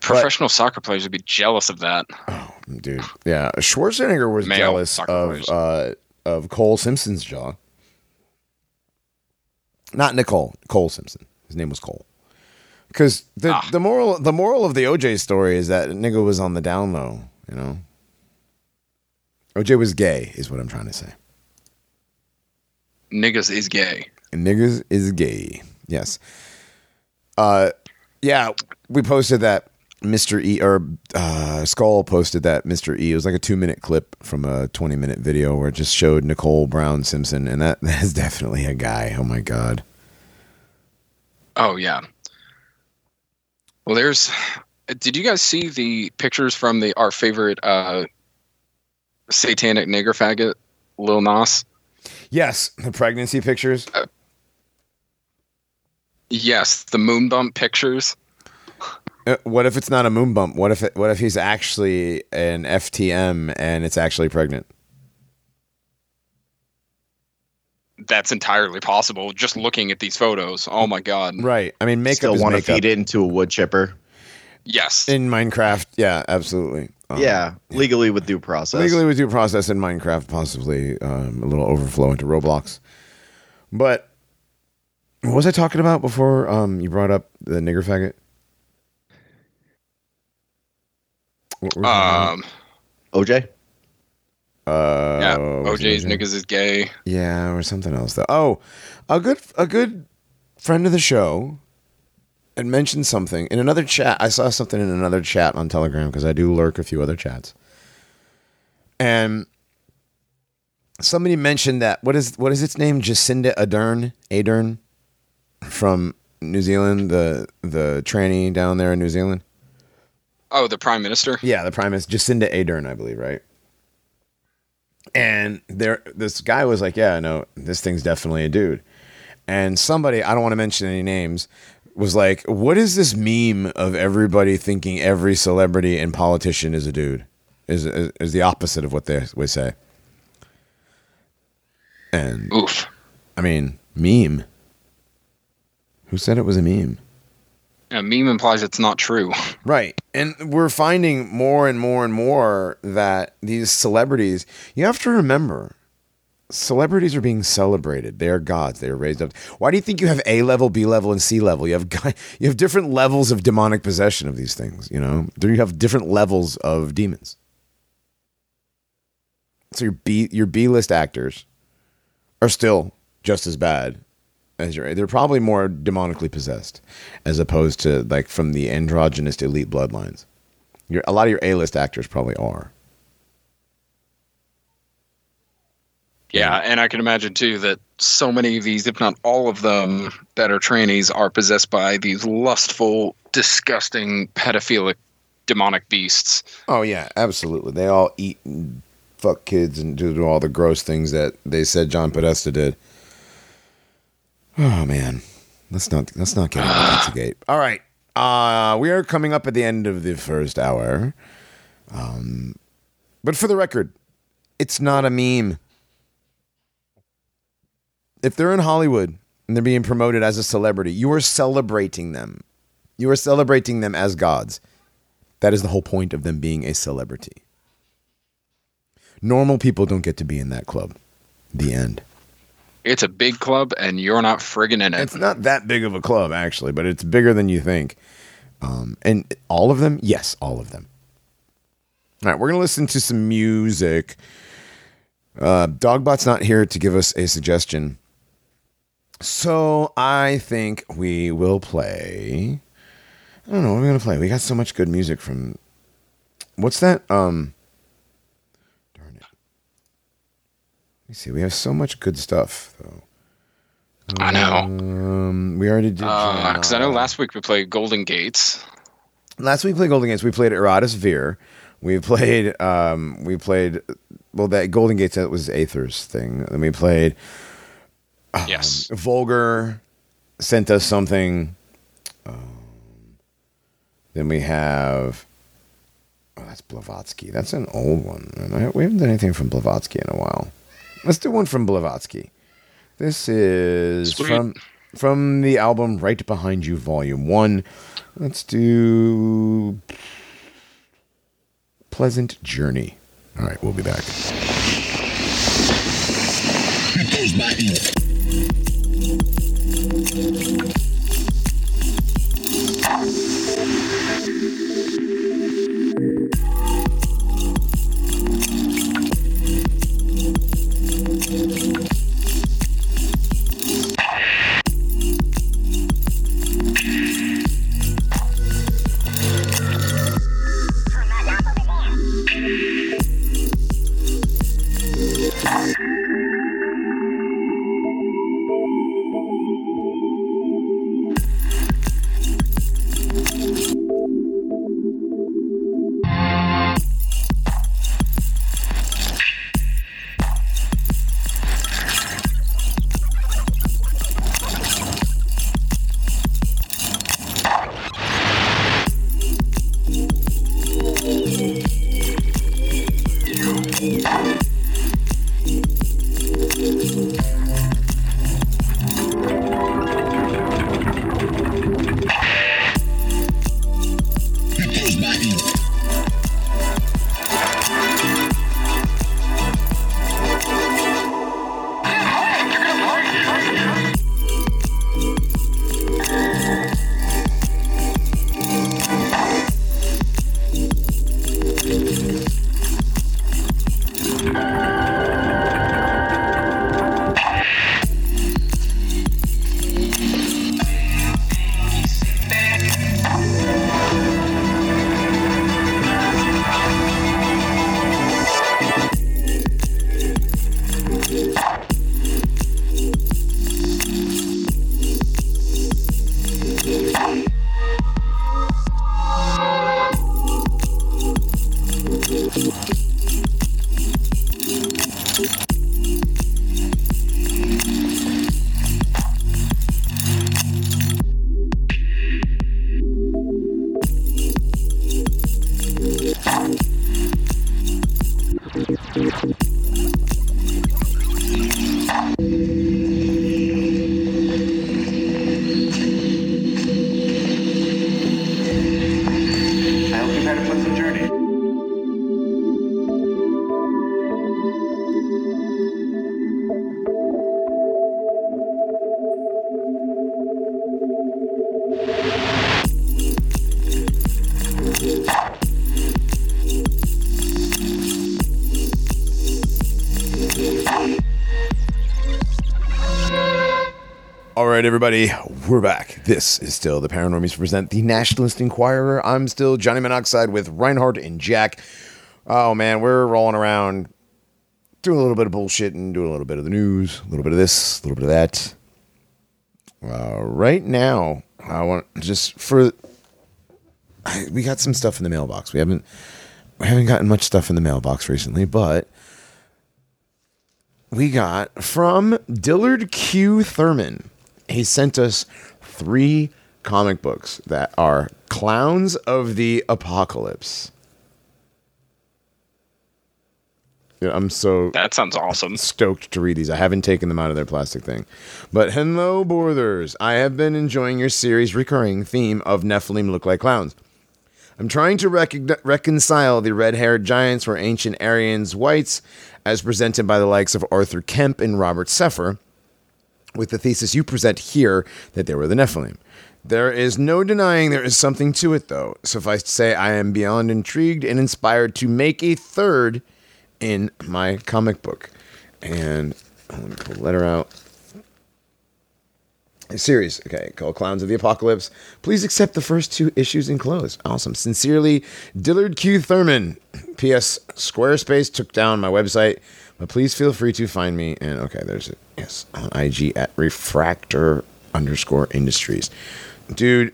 Professional soccer players would be jealous of that. Oh, dude. Yeah, Schwarzenegger was Male jealous of uh, of Cole Simpson's jaw. Not Nicole, Cole Simpson. His name was Cole. Because the Ah. the moral the moral of the OJ story is that nigga was on the down low. You know, OJ was gay, is what I'm trying to say. Niggas is gay. And niggas is gay. Yes. Uh, yeah, we posted that Mr. E or uh, Skull posted that Mr. E. It was like a two minute clip from a 20 minute video where it just showed Nicole Brown Simpson. And that, that is definitely a guy. Oh my God. Oh yeah. Well, there's. Did you guys see the pictures from the our favorite uh, satanic nigger faggot, Lil Nas? Yes. The pregnancy pictures. Yes, the moon bump pictures. Uh, what if it's not a moon bump? What if it, what if he's actually an FTM and it's actually pregnant? That's entirely possible. Just looking at these photos. Oh my god. Right. I mean, makeup Still is want to feed it into a wood chipper. Yes. in Minecraft. Yeah, absolutely. Um, yeah, legally with due process. legally with due process in Minecraft, possibly um, a little overflow into Roblox. But what was I talking about before um, you brought up the nigger faggot? What were um. OJ. Uh, Yeah. OJ's niggas is gay. Yeah, or something else though. Oh, a good a good friend of the show had mentioned something in another chat. I saw something in another chat on Telegram because I do lurk a few other chats, and somebody mentioned that what is what is its name? Jacinda Ardern, Ardern from New Zealand, the the tranny down there in New Zealand. Oh, the prime minister. Yeah, the prime minister Jacinda Ardern, I believe, right? And there, this guy was like, "Yeah, no, this thing's definitely a dude." And somebody, I don't want to mention any names, was like, "What is this meme of everybody thinking every celebrity and politician is a dude?" Is is, is the opposite of what they would say. And Oof. I mean, meme. Who said it was a meme? A meme implies it's not true. Right. And we're finding more and more and more that these celebrities, you have to remember, celebrities are being celebrated. They are gods. They are raised up. Why do you think you have A level, B level, and C level? You have you have different levels of demonic possession of these things, you know? You have different levels of demons. So your B your B list actors are still just as bad as your they're probably more demonically possessed as opposed to like from the androgynous elite bloodlines. Your, a lot of your A list actors probably are. Yeah, and I can imagine too that so many of these, if not all of them, that are trannies are possessed by these lustful, disgusting, pedophilic, demonic beasts. Oh yeah, absolutely. They all eat and fuck kids and do all the gross things that they said John Podesta did. Oh man, let's not let's not get into Pizzagate. All right, uh, we are coming up at the end of the first hour. Um, but for the record, it's not a meme. If they're in Hollywood and they're being promoted as a celebrity, you are celebrating them. You are celebrating them as gods. That is the whole point of them being a celebrity. Normal people don't get to be in that club. The end. It's a big club, and you're not friggin' in it. It's not that big of a club, actually, but it's bigger than you think. Um, and all of them? Yes, all of them. All right, we're going to listen to some music. Uh, Dogbot's not here to give us a suggestion. So I think we will play. I don't know what we're going to play. We got so much good music from. What's that? Um. Darn it. Let me see. We have so much good stuff, though. I know. Um, we already did. Because I know last week we played Golden Gates. last week we played Golden Gates. We played Eratus Veer. We played. Um, we played. Well, that Golden Gates that was Aether's thing. Then we played. yes. Vulgar sent us something. Um, then we have. Oh, that's Blavatsky. That's an old one. And I, we haven't done anything from Blavatsky in a while. Let's do one from Blavatsky. This is Sweet. from from the album Right Behind You, Volume One. Let's do Pleasant Journey. All right, we'll be back. Right, everybody, we're back. This is still the Paranormies present the Nationalist Inquirer. I'm still Johnny Monoxide with Reinhardt and Jack. Oh man, we're rolling around, doing a little bit of bullshit and doing a little bit of the news, a little bit of this, a little bit of that. Uh, right now, I want just for I, we got some stuff in the mailbox. We haven't we haven't gotten much stuff in the mailbox recently, but we got from Dillard Q Thurman. He sent us three comic books that are Clowns of the Apocalypse. Yeah, I'm so That sounds awesome. stoked to read these. I haven't taken them out of their plastic thing. But hello, Borders. I have been enjoying your series' recurring theme of Nephilim look like clowns. I'm trying to recogn- reconcile the red haired giants were ancient Aryans whites, as presented by the likes of Arthur Kemp and Robert Sepehr, with the thesis you present here that they were the Nephilim. There is no denying there is something to it, though. Suffice to say, I am beyond intrigued and inspired to make a third in my comic book. And oh, let me pull the letter out. A series, okay, called Clowns of the Apocalypse. Please accept the first two issues enclosed. Awesome. Sincerely, Dillard Q. Thurman. P.S. Squarespace took down my website, please feel free to find me. And okay, there's it. Yes, on IG at refractor underscore industries. Dude,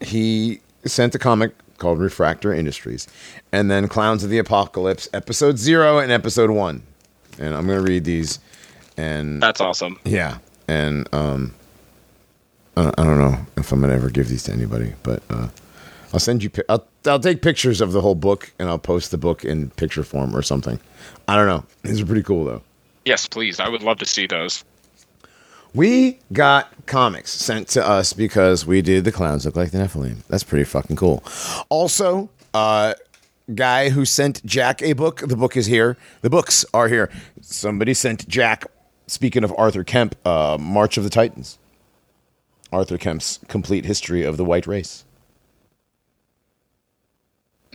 he sent a comic called Refractor Industries, and then Clowns of the Apocalypse, episode zero and episode one. And I'm gonna read these, and That's awesome. yeah, and um, I I don't know if I'm gonna ever give these to anybody, but uh, I'll send you. I'll I'll take pictures of the whole book and I'll post the book in picture form or something. I don't know. These are pretty cool though. Yes, please. I would love to see those. We got comics sent to us because we did the clowns look like the Nephilim. That's pretty fucking cool. Also, uh, guy who sent Jack a book. The book is here. The books are here. Somebody sent Jack. Speaking of Arthur Kemp, uh, March of the Titans. Arthur Kemp's complete history of the white race.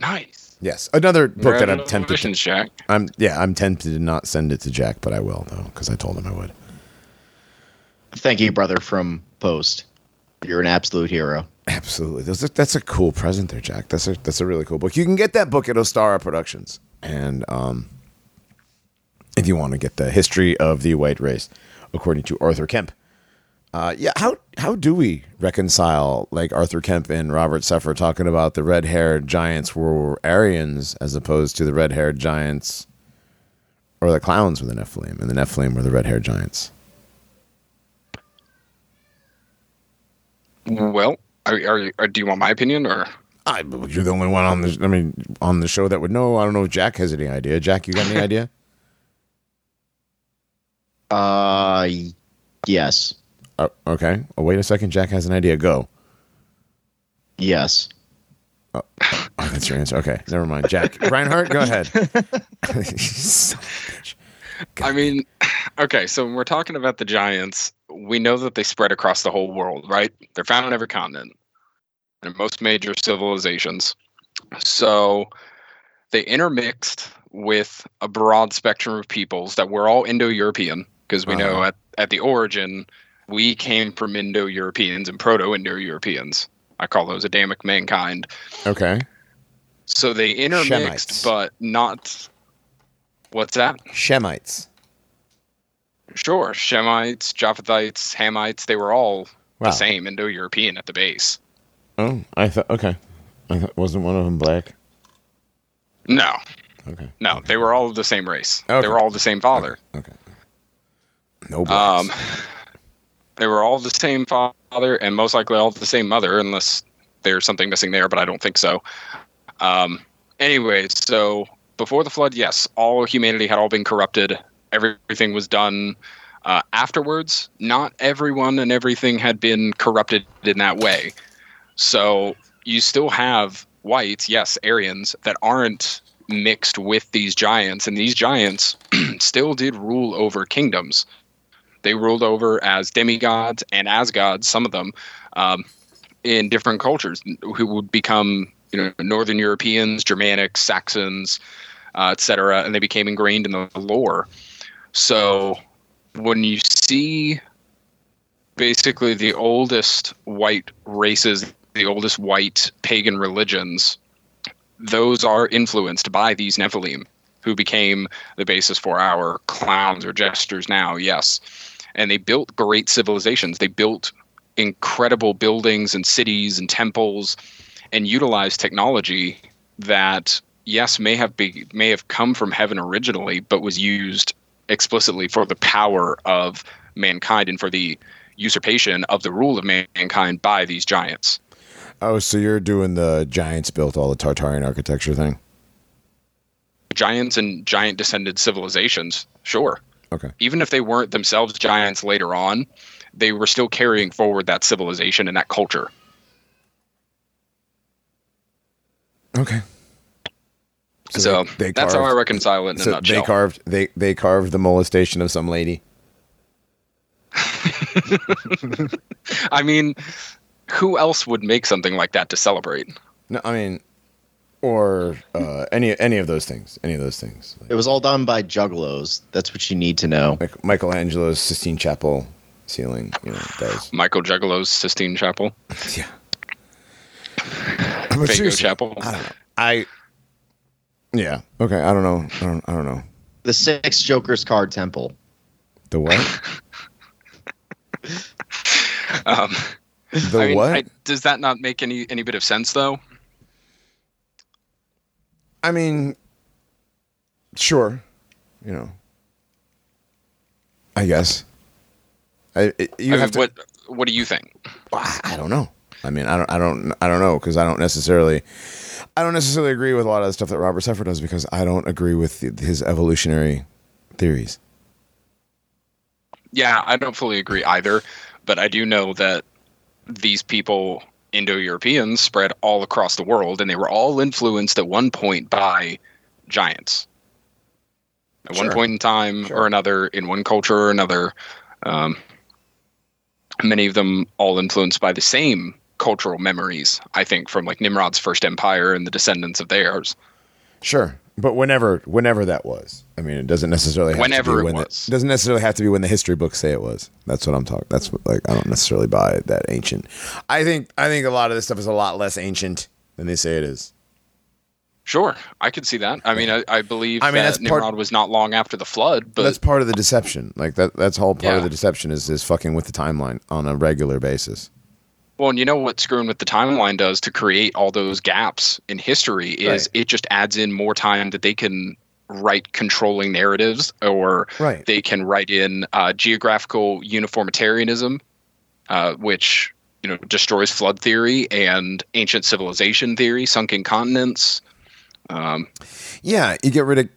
Nice. Yes, another book that I'm tempted. Congratulations, To, Jack. I'm yeah, I'm tempted to not send it to Jack, but I will though because I told him I would. Thank you, brother from Post. You're an absolute hero. Absolutely. Those are, that's a cool present there, Jack. That's a that's a really cool book. You can get that book at Ostara Productions. And um if you want to get the history of the white race, according to Arthur Kemp. Uh yeah, how how do we reconcile like Arthur Kemp and Robert Sepehr talking about the red haired giants were Aryans as opposed to the red haired giants or the clowns were the Nephilim and the Nephilim were the red haired giants? Well, are, are, are, do you want my opinion or? I, you're the only one on the. I mean, on the show that would know. I don't know if Jack has any idea. Jack, you got any idea? Uh, yes, Oh, okay. Oh, wait a second. Jack has an idea. Go. yes. Oh, that's your answer. Okay, never mind. Jack Reinhardt, go ahead. Son of a bitch. I mean, okay, so when we're talking about the giants, we know that they spread across the whole world, right? They're found on every continent and in most major civilizations. So they intermixed with a broad spectrum of peoples that were all Indo European, because we know Uh-huh. at, at the origin, we came from Indo Europeans and Proto Indo Europeans. I call those Adamic mankind. Okay. So they intermixed, Shemites. but not. What's that? Shemites. Sure, Shemites, Japhethites, Hamites, they were all Wow. the same Indo-European at the base. Oh, I thought. Okay. I thought, wasn't one of them black? No, Okay. no, they were all the same race. Okay. They were all the same father. Okay. No blacks. Um, they were all the same father and most likely all the same mother, unless there's something missing there, but I don't think so. Um, anyways, so before the flood, yes, all humanity had all been corrupted. Everything was done. Uh, afterwards, not everyone and everything had been corrupted in that way. So you still have whites, yes, Aryans, that aren't mixed with these giants, and these giants still did rule over kingdoms. They ruled over as demigods and as gods, some of them. Um, in different cultures who would become you know northern europeans germanics saxons uh, etc and they became ingrained in the lore so when you see basically the oldest white races the oldest white pagan religions those are influenced by these nephilim who became the basis for our clowns or jesters now yes and they built great civilizations. They built incredible buildings and cities and temples and utilized technology that yes may have be, may have come from heaven originally but was used explicitly for the power of mankind and for the usurpation of the rule of mankind by these giants. Oh, so you're doing the giants built all the Tartarian architecture thing? giants and giant descended civilizations sure Okay. even if they weren't themselves giants later on they were still carrying forward that civilization and that culture Okay. so, they- they that's how I reconcile it So they carved they they carved the molestation of some lady. I mean, who else would make something like that to celebrate? No, I mean, or uh, any any of those things. Any of those things. It was all done by juggalos. That's what you need to know. Like Michelangelo's Sistine Chapel ceiling. You know, those. Michael Juggalo's Sistine Chapel, Yeah. But Fago Chapel. I. I. Yeah. Okay. I don't know. I don't. I don't know. The Six Jokers card temple. The what? Um, The I mean, what? I, does that not make any any bit of sense though? I mean, sure, you know, I guess. I it, you I mean, to. what What do you think? I I don't know. I mean, I don't, I don't, I don't know because I don't necessarily, I don't necessarily agree with a lot of the stuff that Robert Sepehr does because I don't agree with the, his evolutionary theories. Yeah, I don't fully agree either, but I do know that these people, Indo-Europeans, spread all across the world, and they were all influenced at one point by giants. At Sure. one point in time Sure. or another, in one culture or another, um, many of them all influenced by the same cultural memories. I think from like Nimrod's first empire and the descendants of theirs. Sure, but whenever, whenever that was, I mean, it doesn't necessarily have Whenever to be it when was. The, doesn't necessarily have to be when the history books say it was. That's what I'm talking. That's what, like I don't necessarily buy that ancient. I think I think a lot of this stuff is a lot less ancient than they say it is. Sure, I could see that. I mean, I, I believe I mean, that that's part- Nimrod was not long after the flood, but that's part of the deception. Like that. That's all part of the deception is is fucking with the timeline on a regular basis. Well, and you know what screwing with the timeline does to create all those gaps in history is Right. it just adds in more time that they can write controlling narratives or Right. they can write in uh, geographical uniformitarianism, uh, which you know destroys flood theory and ancient civilization theory, sunken continents. Um, Yeah, you get rid of.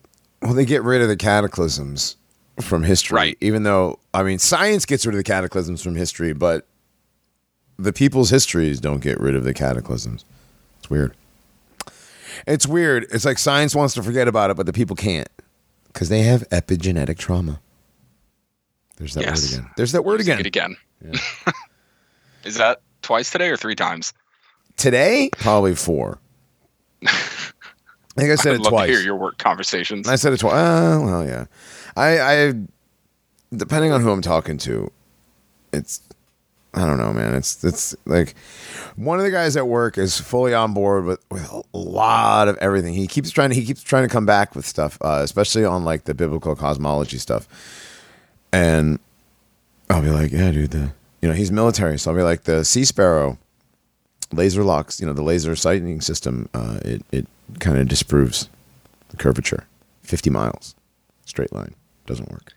Well, they get rid of the cataclysms from history, Right. Even though I mean, science gets rid of the cataclysms from history, but the people's histories don't get rid of the cataclysms. It's weird. It's weird. It's like science wants to forget about it, but the people can't because they have epigenetic trauma. There's that Yes. word again. There's that word again. Again. is that twice today or three times? Today, probably four. I think I said I'd it love twice. to hear your work conversations. I said it twice. Uh, well, yeah. I, I, depending on who I'm talking to, it's, I don't know, man. It's, it's like one of the guys at work is fully on board with, with a lot of everything. He keeps trying to, he keeps trying to come back with stuff, uh, especially on like the biblical cosmology stuff. And I'll be like, yeah, dude, the, you know, he's military. So I'll be like, the Sea Sparrow laser locks, you know, the laser sighting system, uh, it, it kind of disproves the curvature. 50 miles, straight line, doesn't work.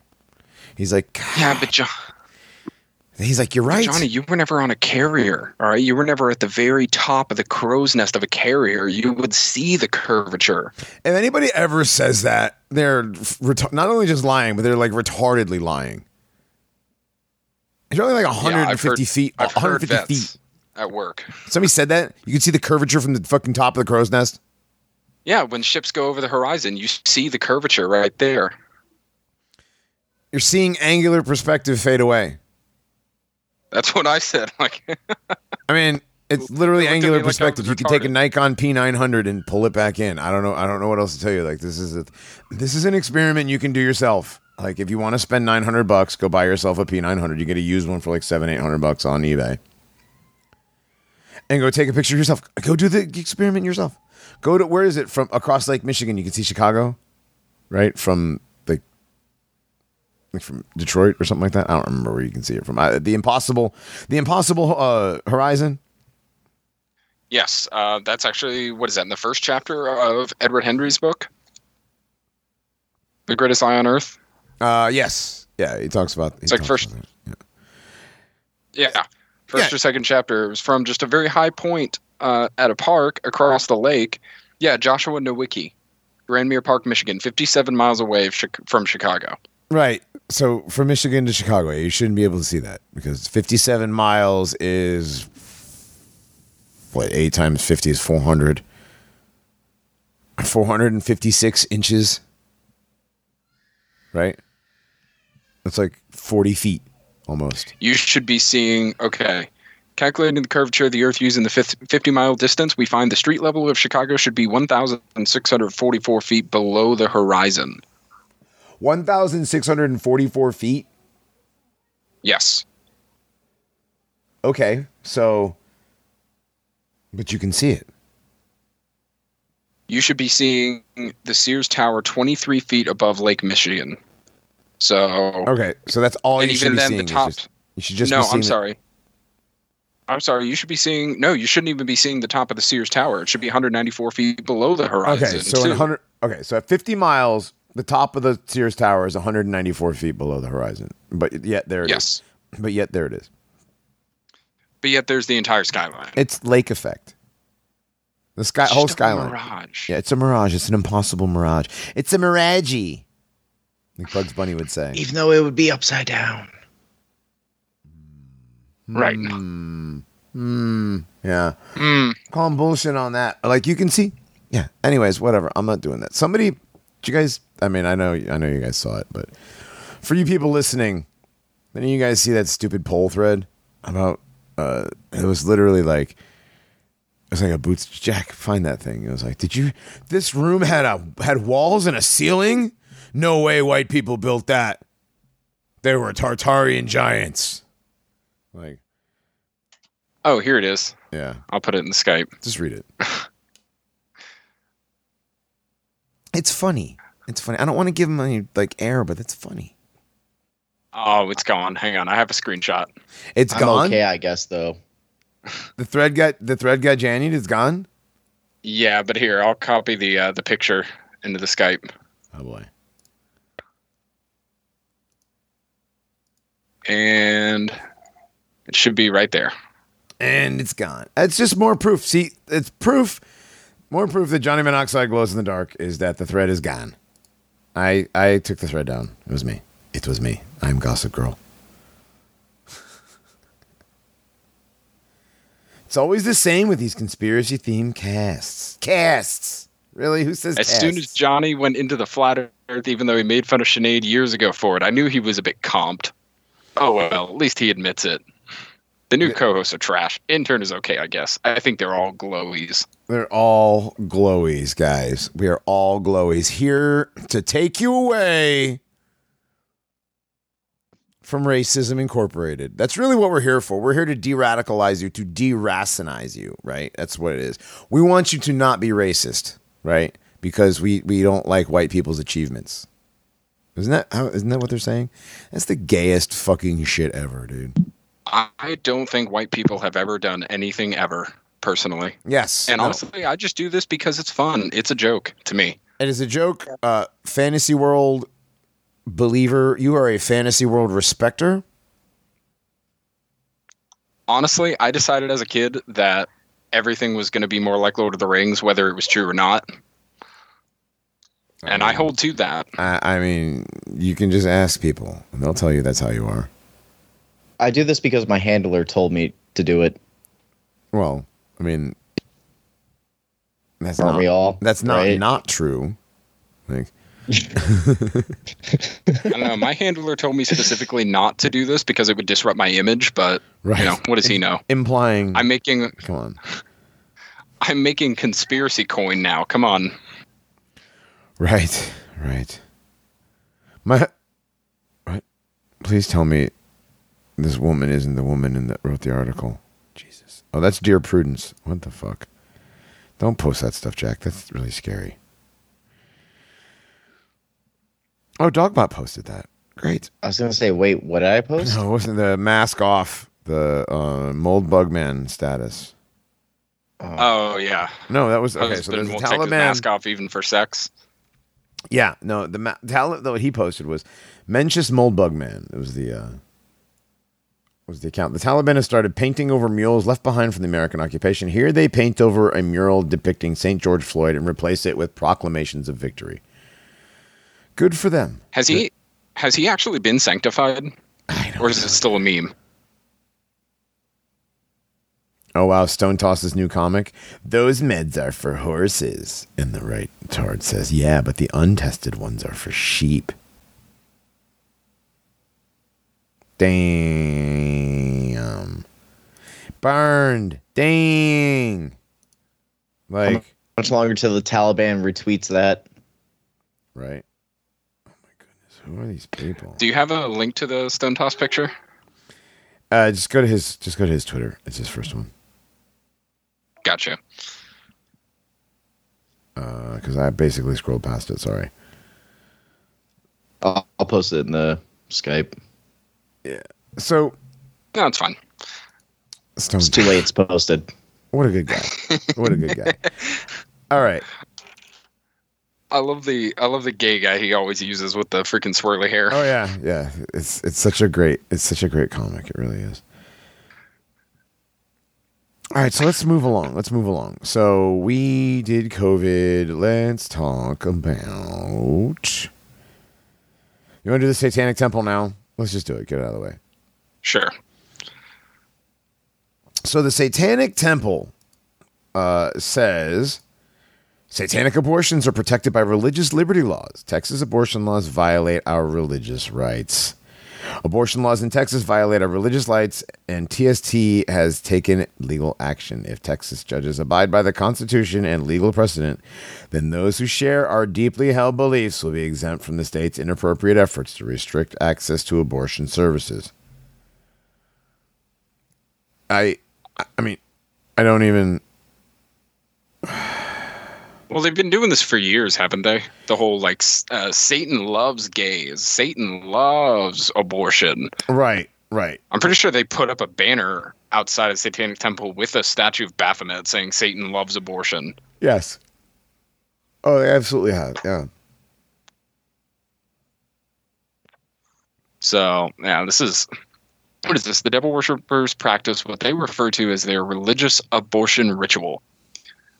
He's like, yeah, but John. He's like, you're right. Johnny, you were never on a carrier, all right? You were never at the very top of the crow's nest of a carrier. You would see the curvature. if anybody ever says that, they're ret- not only just lying, but they're like retardedly lying. It's only like Yeah, 150 I've heard- feet. I've heard 150 vets feet. at work. Somebody said that. You can see the curvature from the fucking top of the crow's nest. Yeah, when ships go over the horizon, you see the curvature right there. You're seeing angular perspective fade away. That's what I said. Like, I mean, It's literally It angular me like perspective. you can take a. Nikon P900 and pull it back in. I don't know. I don't know what else to tell you. Like this is a, this is an experiment you can do yourself. Like if you want to spend 900 bucks, go buy yourself a P900. You get a used one for like seven, eight hundred bucks on eBay, and go take a picture yourself. Go do the experiment yourself. Go to where is it from across Lake Michigan? You can see Chicago, right from from Detroit or something like that. I don't remember where you can see it from. I, the impossible, the impossible uh, horizon. Yes, uh, that's actually what is that in the first chapter of Edward Hendrie's book, "The Greatest Lie on Earth." Uh, yes, yeah. He talks about. He It's like first- that. Yeah, first Yeah. or second chapter. It was from just a very high point uh, at a park across the lake. Yeah, Joshua Nowicki, Grand Mere Park, Michigan, 57 miles away from Chicago. Right. So from Michigan to Chicago, you shouldn't be able to see that because 57 miles is what eight times 50 is 400. 456 inches. Right. That's like 40 feet almost. You should be seeing, okay, calculating the curvature of the Earth using the 50 mile distance, we find the street level of Chicago should be 1,644 feet below the horizon. 1,644 feet. Yes. Okay. So, but you can see it. You should be seeing the Sears Tower 23 feet above Lake Michigan. So, Okay. So that's all and you should even be then, seeing. the top. just- you should just no, I'm it- sorry. I'm sorry. You should be seeing. No, you shouldn't even be seeing the top of the Sears Tower. It should be 194 feet below the horizon. Okay, so 100 Okay, so at 50 miles, the top of the Sears Tower is 194 feet below the horizon. But yet there it is. Yes, But yet there it is. but yet there's the entire skyline. It's lake effect. The sky It's whole just a skyline. mirage. Yeah, it's a mirage. It's an impossible mirage. It's a mirage. Like Bugs Bunny would say. Even though it would be upside down. Right. Hmm. Hmm. Yeah. Mm. Calm bullshit on that. Like you can see. Yeah. Anyways, whatever. I'm not doing that. Somebody, did you guys? I mean, I know, I know you guys saw it, but for you people listening, did you guys see that stupid poll thread about? Uh, it was literally like, it was like a boots. Jack, find that thing. It was like, did you? This room had a had walls and a ceiling. No way, white people built that. They were Tartarian giants. Like, Oh, here it is. yeah. I'll put it in the Skype. Just read it. it's funny. It's funny. I don't want to give him any like air, but it's funny. Oh, it's gone. Hang on. I have a screenshot. It's I'm gone. okay, I guess, though. The thread got the thread got jannied. It's gone. Yeah, but here I'll copy the uh, the picture into the Skype, Oh boy. and it should be right there. And it's gone. It's just more proof. See, it's proof. More proof that Johnny Monoxide glows in the dark is that the thread is gone. I I took the thread down. It was me. It was me. I'm Gossip Girl. it's always the same with these conspiracy themed casts. Casts. Really? Who says As casts? soon as Johnny went into the flat Earth, even though he made fun of Sinead years ago for it, I knew he was a bit comped. Oh well, at least he admits it. The new co-hosts are trash. Intern is okay, I guess. I think they're all glowies. They're all glowies, guys. We are all glowies here to take you away from Racism Incorporated. That's really what we're here for. We're here to de radicalize you, to deracinize you, right? That's what it is. We want you to not be racist, right? Because we, we don't like white people's achievements. Isn't that how, isn't that what they're saying? That's the gayest fucking shit ever, dude. I don't think white people have ever done anything ever, personally. Yes. And no. honestly, I just do this because it's fun. It's a joke to me. It is a joke. Uh, fantasy world believer. You are a fantasy world respecter. Honestly, I decided as a kid that everything was going to be more like Lord of the Rings, whether it was true or not. And I hold to that. I, I mean, you can just ask people, and they'll tell you that's how you are. I do this because my handler told me to do it. Well, I mean, that's Aren't not we all? that's not right? not true. Like, I don't know. My handler told me specifically not to do this because it would disrupt my image, but Right. you know, what does he know? Implying. I'm making come on. I'm making conspiracy coin now. Come on. Right. Right. My. right. Please tell me this woman isn't the woman in that wrote the article. Jesus. Oh, that's Dear Prudence. What the fuck? Don't post that stuff, Jack. That's really scary. Oh, Dogbot posted that. Great. I was gonna say, wait, what did I post? No, it wasn't the mask off the uh, Moldbug Man status. Oh yeah. No, that was okay. So Husband there's the will take his Taliban. mask off even for sex. Yeah, no, the ma- talent though what he posted was Mencius Moldbug Man. It was the uh, was the account. The Taliban has started painting over mules left behind from the American occupation. Here they paint over a mural depicting St. George Floyd and replace it with proclamations of victory. Good for them. Has he has he actually been sanctified? Or is know. it still a meme? Oh wow, Stone Toss's new comic. Those meds are for horses. And the right tard says, Yeah, but the untested ones are for sheep. Damn. Burned. Dang. Like, How much longer till the Taliban retweets that? right? Oh my goodness. Who are these people? Do you have a link to the Stone Toss picture? Uh, just go to his just go to his Twitter. It's his first one. Gotcha. because I basically scrolled past it. Sorry. I'll, I'll post it in the Skype. So No, it's fine. Stone. It's too late. It's posted. What a good guy. What a good guy. All right. I love the I love the gay guy he always uses with the freaking swirly hair. Oh yeah, yeah. It's it's such a great it's such a great comic. It really is. All right, so let's move along. Let's move along. So we did COVID. Let's talk about. You want to do the Satanic Temple now? Let's just do it. Get it out of the way. Sure. So the Satanic Temple uh, says satanic abortions are protected by religious liberty laws. Texas abortion laws violate our religious rights. Abortion laws in Texas violate our religious rights, and TST has taken legal action. If Texas judges abide by the Constitution and legal precedent, then those who share our deeply held beliefs will be exempt from the state's inappropriate efforts to restrict access to abortion services. I, I mean, I don't even. Well, they've been doing this for years, haven't they? The whole like uh, Satan loves gays, Satan loves abortion. Right, right. I'm pretty sure they put up a banner outside of Satanic Temple with a statue of Baphomet saying Satan loves abortion. Yes. Oh, they absolutely have. Yeah. So, yeah, this is what is this? The devil worshippers practice what they refer to as their religious abortion ritual.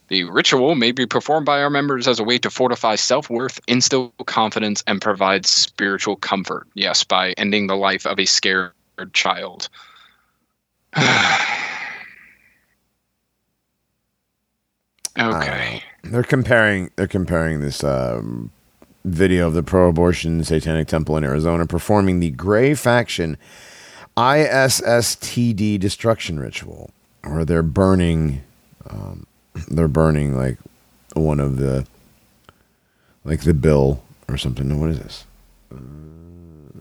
The ritual may be performed by our members as a way to fortify self worth, instill confidence, and provide spiritual comfort. Yes, by ending the life of a scared child. okay. They're comparing. They're comparing this um, video of the pro-abortion Satanic Temple in Arizona performing the Gray Faction ISSTD destruction ritual, where they're burning. Um, they're burning like one of the, like the bill or something. No, what is this?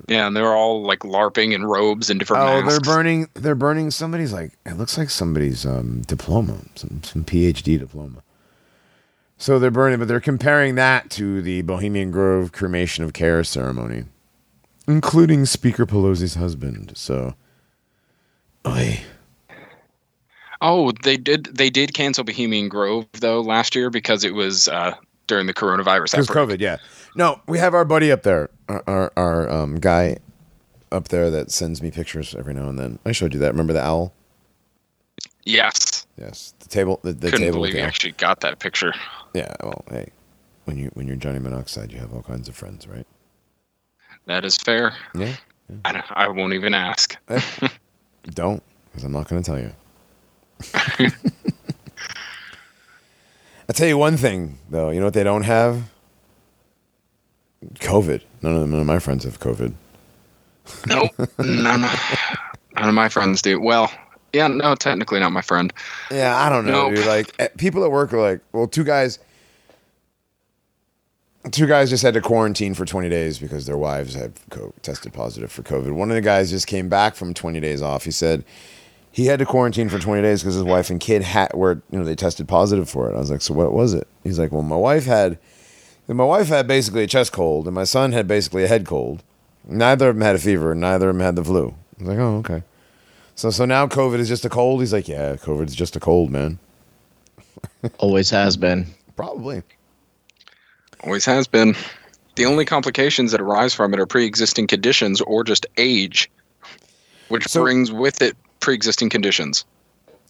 Yeah, and they're all like LARPing in robes and different Oh, masks. they're burning. They're burning somebody's like. It looks like somebody's um, diploma, some some PhD diploma. So they're burning, but they're comparing that to the Bohemian Grove cremation of care ceremony, including Speaker Pelosi's husband. So, oy. Oh, they did. They did cancel Bohemian Grove though last year because it was uh, during the coronavirus because outbreak. COVID. Yeah, no, we have our buddy up there, our our, our um, guy up there that sends me pictures every now and then. I showed you that. Remember the owl? Yes, Yes, the table. The, the couldn't table. believe you actually got that picture. Yeah, well, hey, when you when you're Johnny Monoxide, you have all kinds of friends, right? That is fair. Yeah. I, I won't even ask. Don't, because I'm not going to tell you. I'll tell you one thing, though. You know what they don't have? COVID. None of, none of my friends have COVID. Nope. none, of, none of my friends do. Well, yeah, no, technically not my friend. Yeah, I don't know, Nope. dude. Like eh, people at work are like, well, two guys, two guys just had to quarantine for 20 days because their wives had co- tested positive for COVID. One of the guys just came back from 20 days off. He said he had to quarantine for 20 days because his wife and kid had were you know they tested positive for it. I was like, so what was it? He's like, well, my wife had, my wife had basically a chest cold, and my son had basically a head cold. Neither of them had a fever, neither of them had the flu. I was like, oh, okay. So so now COVID is just a cold. He's like, yeah, COVID is just a cold, man. Always has been. Probably. Always has been. The only complications that arise from it are pre-existing conditions or just age, which So- brings with it pre-existing conditions.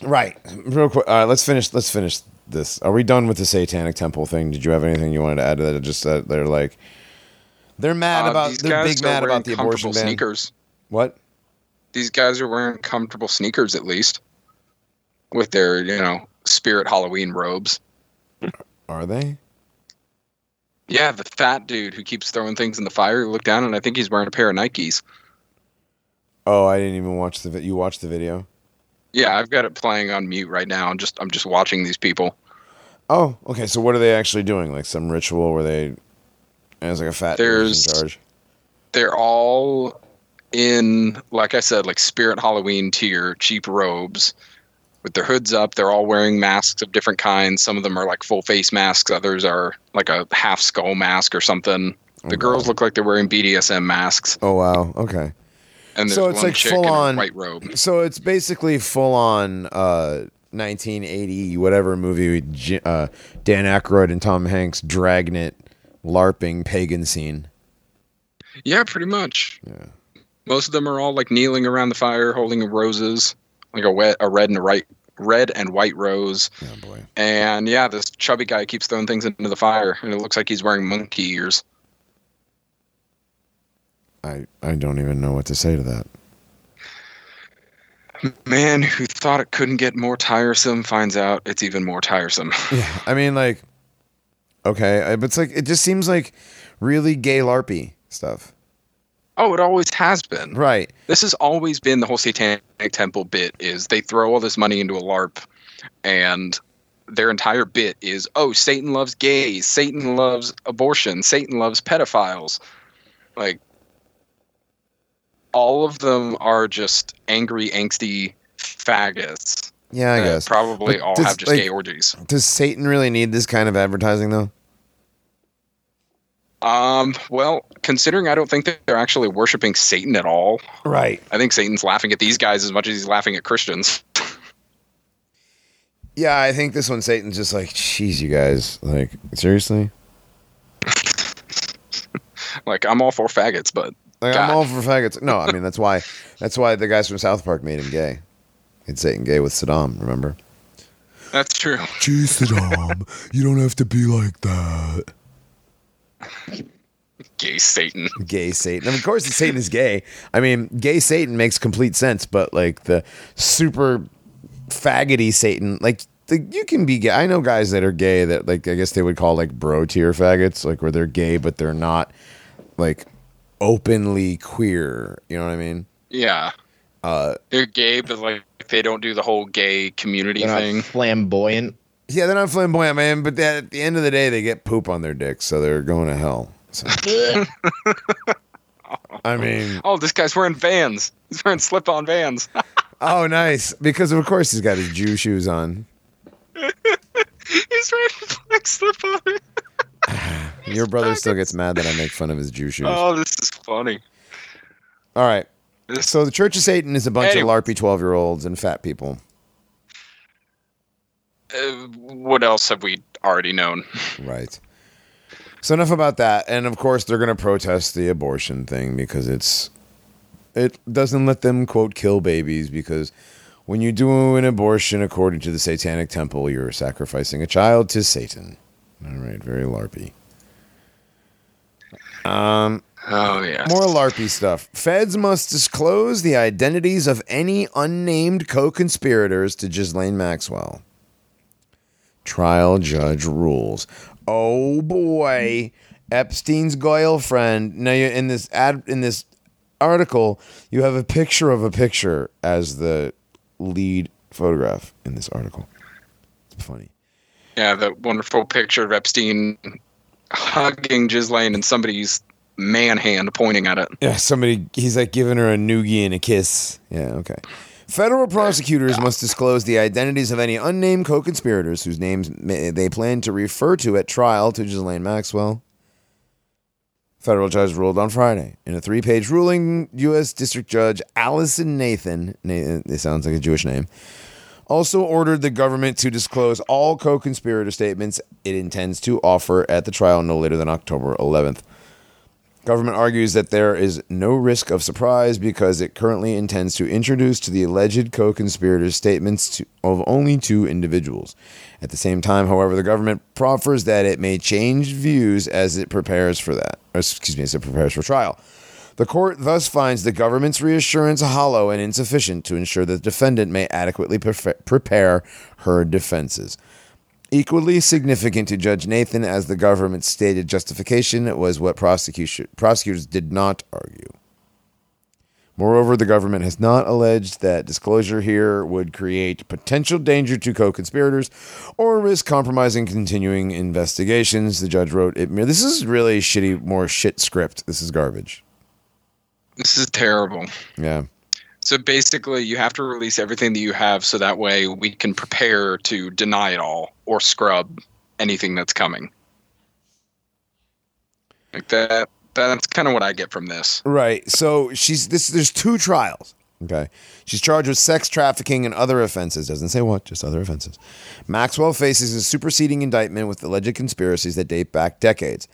Right. Real quick. All right, let's finish. Let's finish this. Are we done with the Satanic Temple thing? Did you have anything you wanted to add to that? Just that they're like, they're mad Uh, about. They're big mad about the abortion comfortable ban. sneakers. What? These guys are wearing comfortable sneakers at least, with their you know spirit Halloween robes. Are they? Yeah, the fat dude who keeps throwing things in the fire. Look down and I think he's wearing a pair of Nikes. Oh, I didn't even watch the. vi- You watched the video? Yeah, I've got it playing on mute right now. I'm just I'm just watching these people. Oh, okay. So what are they actually doing? Like some ritual where they, as like a fat dude who's in charge. They're all in, like I said, like spirit Halloween tier cheap robes with their hoods up. They're all wearing masks of different kinds. Some of them are like full face masks. Others are like a half skull mask or something. The Okay. girls look like they're wearing BDSM masks. Oh wow. Okay. And So it's like full on white robe. So it's basically full on uh, 1980 whatever movie uh, Dan Aykroyd and Tom Hanks dragnet LARPing pagan scene. Yeah, pretty much. Yeah. Most of them are all like kneeling around the fire, holding roses, like a wet, a red and a right, red and white rose. Oh boy. And yeah, this chubby guy keeps throwing things into the fire, and it looks like he's wearing monkey ears. I I don't even know what to say to that. Man who thought it couldn't get more tiresome finds out it's even more tiresome. Yeah. I mean like okay, but it's like it just seems like really gay larpy stuff. oh, it always has been. Right. This has always been the whole Satanic Temple bit. Is they throw all this money into a LARP, and their entire bit is, oh, Satan loves gays, Satan loves abortion, Satan loves pedophiles. Like, all of them are just angry, angsty faggots. Yeah, I guess. Probably But all does, have just like- gay orgies. Does Satan really need this kind of advertising though? Um, well, considering I don't think that they're actually worshiping Satan at all, Right. I think Satan's laughing at these guys as much as he's laughing at Christians. Yeah, I think this one Satan's just like, jeez, you guys, like seriously. like, I'm all for faggots, but Like I'm all for faggots. No, I mean that's why that's why the guys from South Park made him gay. It's Satan gay with Saddam, remember? that's true. Gee, Saddam, you don't have to be like that. Gay Satan. Gay Satan. And of course, Satan is gay. I mean, gay Satan makes complete sense, but like the super faggoty Satan, like the, you can be gay. I know guys that are gay that like I guess they would call like bro tier faggots, like where they're gay but they're not like openly queer. You know what I mean? Yeah. Uh, They're gay, but like they don't do the whole gay community They're not thing. flamboyant. yeah, they're not flamboyant, man. But that, at the end of the day, they get poop on their dicks, so they're going to hell. So, I mean, Oh, this guy's wearing Vans. He's wearing slip-on Vans. oh, nice. Because of course he's got his Jew shoes on. He's wearing black slip-on. Your brother still gets mad that I make fun of his Jew shoes. Oh, this is funny. All right. This- So the Church of Satan is a bunch Anyway. of larpy twelve year olds and fat people. Uh, what else have we already known? Right. So enough about that. And of course they're gonna protest the abortion thing because it's it doesn't let them quote kill babies because when you do an abortion according to the satanic temple, you're sacrificing a child to Satan. All right, very larpy. Um Oh yeah. More LARPy stuff. Feds must disclose the identities of any unnamed co conspirators to Ghislaine Maxwell. Trial judge rules. Oh boy. Epstein's girlfriend. Now you in this ad in this article, you have a picture of a picture as the lead photograph in this article. It's funny. Yeah, that wonderful picture of Epstein hugging Ghislaine and somebody's man hand pointing at it. Yeah, somebody he's like giving her a noogie and a kiss. Yeah, okay. Federal prosecutors must disclose the identities of any unnamed co-conspirators whose names they plan to refer to at trial to Ghislaine Maxwell. Federal judge ruled on Friday. In a three-page ruling, U.S. District Judge Allison Nathan, Nathan it sounds like a Jewish name, also ordered the government to disclose all co-conspirator statements it intends to offer at the trial no later than October 11th. Government argues that there is no risk of surprise because it currently intends to introduce to the alleged co-conspirators statements to, of only two individuals. At the same time, however, the government proffers that it may change views as it prepares for that. Excuse me, as it prepares for trial. The court thus finds the government's reassurance hollow and insufficient to ensure that the defendant may adequately prefe- prepare her defenses. Equally significant to Judge Nathan as the government's stated justification was what prosecution, prosecutors did not argue. Moreover, the government has not alleged that disclosure here would create potential danger to co conspirators or risk compromising continuing investigations. The judge wrote, it, This is really shitty, more shit script. This is garbage. This is terrible. Yeah. So basically, you have to release everything that you have so that way we can prepare to deny it all or scrub anything that's coming. Like that. That's kind of what I get from this. Right. So she's this. There's two trials. Okay. She's charged with sex trafficking and other offenses. Doesn't say what, just other offenses. Maxwell faces a superseding indictment with alleged conspiracies that date back decades.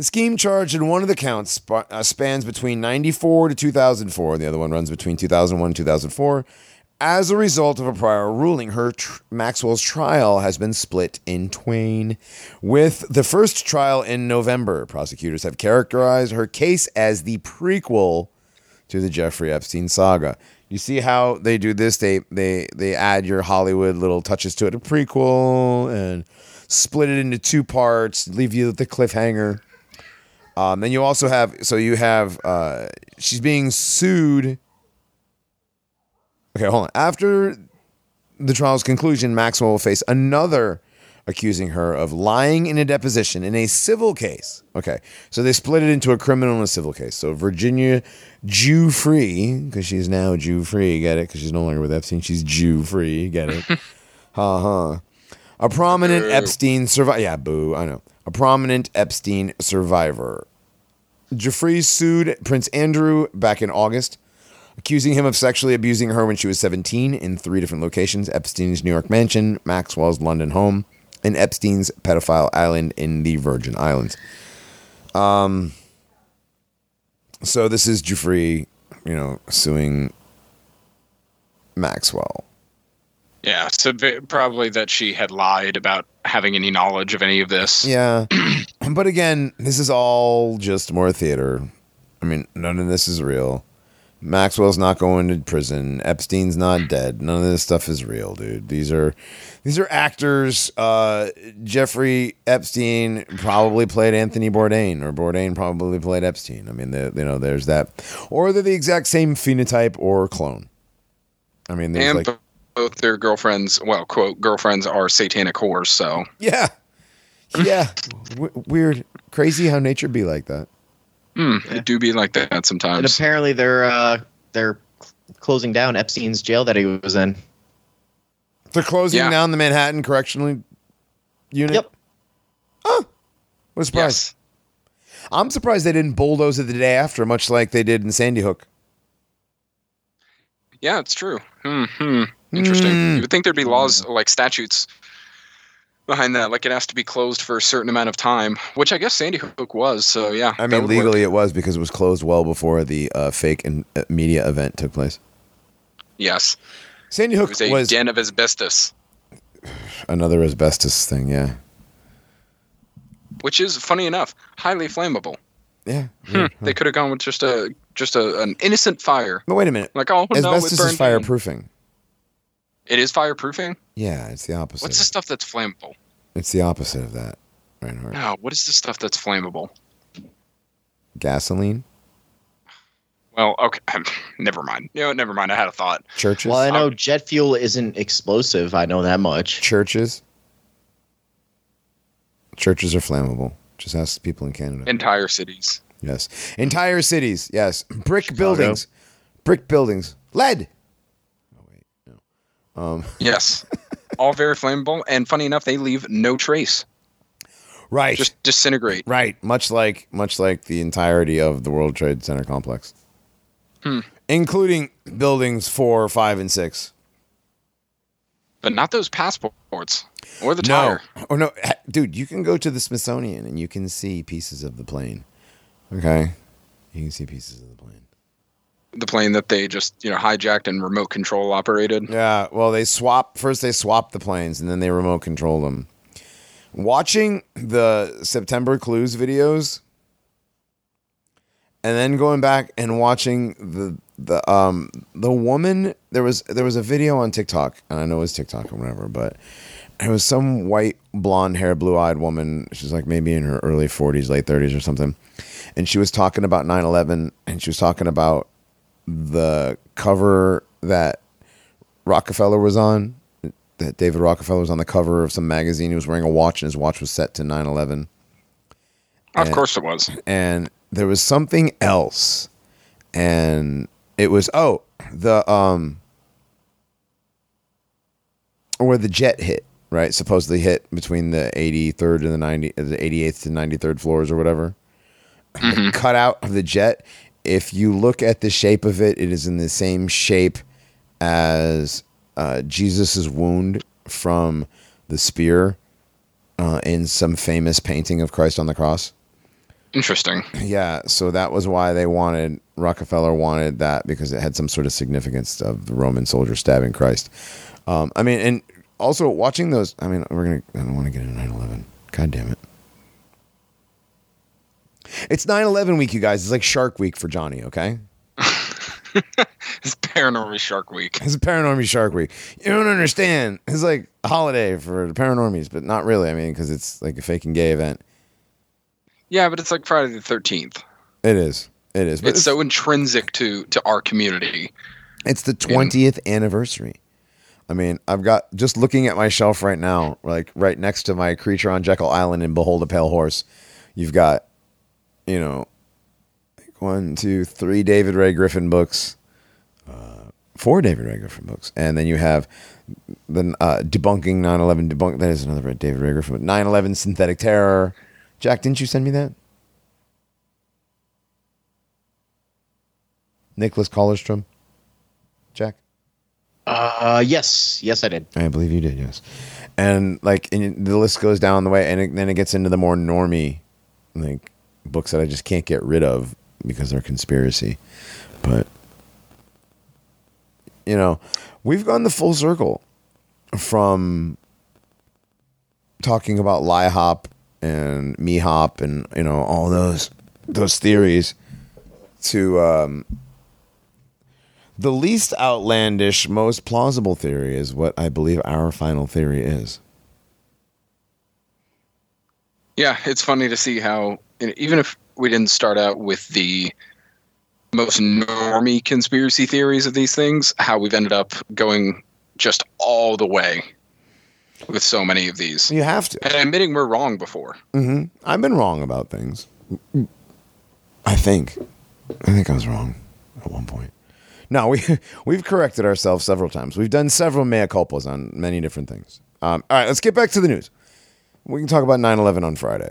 The scheme charged in one of the counts uh, spans between 94 to 2004. The other one runs between 2001 and 2004. As a result of a prior ruling, her tr- Maxwell's trial has been split in twain. With the first trial in November, prosecutors have characterized her case as the prequel to the Jeffrey Epstein saga. You see how they do this? They they they add your Hollywood little touches to it, a prequel, and split it into two parts, leave you with the cliffhanger. Um, then you also have so you have uh, she's being sued. Okay, hold on. After the trial's conclusion, Maxwell will face another accusing her of lying in a deposition in a civil case. Okay, so they split it into a criminal and a civil case. So Virginia Jew free, because she's now Jew free, get it? Because she's no longer with Epstein, she's Jew free, get it? ha ha. A prominent Epstein survivor. Yeah, boo, I know. A prominent Epstein survivor. Giuffre sued Prince Andrew back in August, accusing him of sexually abusing her when she was 17 in three different locations Epstein's New York mansion, Maxwell's London home, and Epstein's pedophile island in the Virgin Islands. Um, so this is Giuffre, you know, suing Maxwell. Yeah, so probably that she had lied about having any knowledge of any of this. Yeah. but again, this is all just more theater. I mean, none of this is real. Maxwell's not going to prison. Epstein's not dead. None of this stuff is real, dude. These are these are actors. Uh, Jeffrey Epstein probably played Anthony Bourdain, or Bourdain probably played Epstein. I mean, the, you know, there's that, or they're the exact same phenotype or clone. I mean, there's and like, both their girlfriends, well, quote, girlfriends are satanic whores. So yeah, yeah, w- weird, crazy how nature be like that. mm, it do be like that sometimes. And sometimes. apparently they're uh, they're closing down Epstein's jail that he was in. They're closing Yeah. down the Manhattan Correctional Unit. Yep. Was surprised. yes. I'm surprised they didn't bulldoze it the day after, much like they did in Sandy Hook. Yeah, it's true. Hmm. Hmm. Interesting. Hmm. You would think there'd be laws like statutes behind that, like it has to be closed for a certain amount of time, which I guess Sandy Hook was. So yeah, I mean, would work. legally it was because it was closed well before the uh, fake and uh, media event took place. yes, Sandy Hook was a was den of asbestos, another asbestos thing. Yeah, which is funny enough highly flammable. yeah. Hmm. They could have gone with just a just a, an innocent fire. But wait a minute. Like oh no, it asbestos burned is fireproofing. It is fireproofing. Yeah, it's the opposite. What's the stuff that's flammable? It's the opposite of that. Reinhardt. No, what is the stuff that's flammable? Gasoline. Well, okay, never mind. You know, never mind. I had a thought. Churches. Well, I know um, jet fuel isn't explosive. I know that much. Churches. Churches are flammable. Just ask the people in Canada. Entire cities. yes. Entire cities. Yes. Brick Chicago. buildings. Brick buildings. Lead. Oh. Um. Yes, all very flammable. And funny enough, they leave no trace. Right. Just disintegrate. Right, much like much like the entirety of the World Trade Center complex, Hmm. including buildings four, five, and six. But not those passports or the No, tire. or no, dude, you can go to the Smithsonian and you can see pieces of the plane. Okay, you can see pieces of the plane. The plane that they just you know hijacked and remote control operated. Yeah, well, they swap first. They swap the planes and then they remote control them. Watching the September Clues videos, and then going back and watching the the um the woman there was there was a video on TikTok and I know it was TikTok or whatever, but it was some white blonde hair, blue eyed woman. She's like maybe in her early forties, late thirties or something, and she was talking about 9-11 and she was talking about the cover that Rockefeller was on. That David Rockefeller was on the cover of some magazine. He was wearing a watch, and his watch was set to 9 11. Of And- course it was. And there was something else. And it was, oh, the, um, where the jet hit, right? Supposedly hit between the 83rd and the 90, the 88th to 93rd floors or whatever. The cutout of the jet, if you look at the shape of it, it is in the same shape as uh, Jesus' wound from the spear uh, in some famous painting of Christ on the cross. Interesting. Yeah, so that was why they wanted Rockefeller wanted that because it had some sort of significance of the Roman soldier stabbing Christ. Um, I mean, and also watching those. I mean, we're gonna. I don't want to get into 9/11. God damn it! It's 9/11 week, you guys. It's like Shark Week for Johnny. Okay, It's Paranormal Shark Week. it's a paranormal Shark Week. You don't understand. It's like a holiday for the paranormies, but not really. I mean, because it's like a fake and gay event. Yeah, but it's like Friday the Thirteenth. It is. It is. But It's so intrinsic to to our community. It's the 20th anniversary. I mean, I've got just looking at my shelf right now, like right next to my Creature on Jekyll Island and Behold a Pale Horse. You've got, you know, like one, two, three David Ray Griffin books, uh, four David Ray Griffin books, and then you have the uh, debunking 9/11 debunk. That is another David Ray Griffin. book. 9/11 synthetic terror. Jack, didn't you send me that? Nicholas Kollerstrom. Jack. Uh, yes, yes, I did. I believe you did, yes. And like, and the list goes down the way, and it, then it gets into the more normy, like books that I just can't get rid of because they're conspiracy. But you know, we've gone the full circle from talking about LIHOP and MIHOP and you know all those those theories to um, the least outlandish, most plausible theory is what I believe our final theory is. Yeah, it's funny to see how even if we didn't start out with the most normy conspiracy theories of these things, how we've ended up going just all the way with so many of these. You have to. And admitting we're wrong before. hmm I've been wrong about things. I think. I think I was wrong at one point. No, we we've corrected ourselves several times. We've done several mea culpas on many different things. Um, all right, let's get back to the news. We can talk about 9-11 on Friday.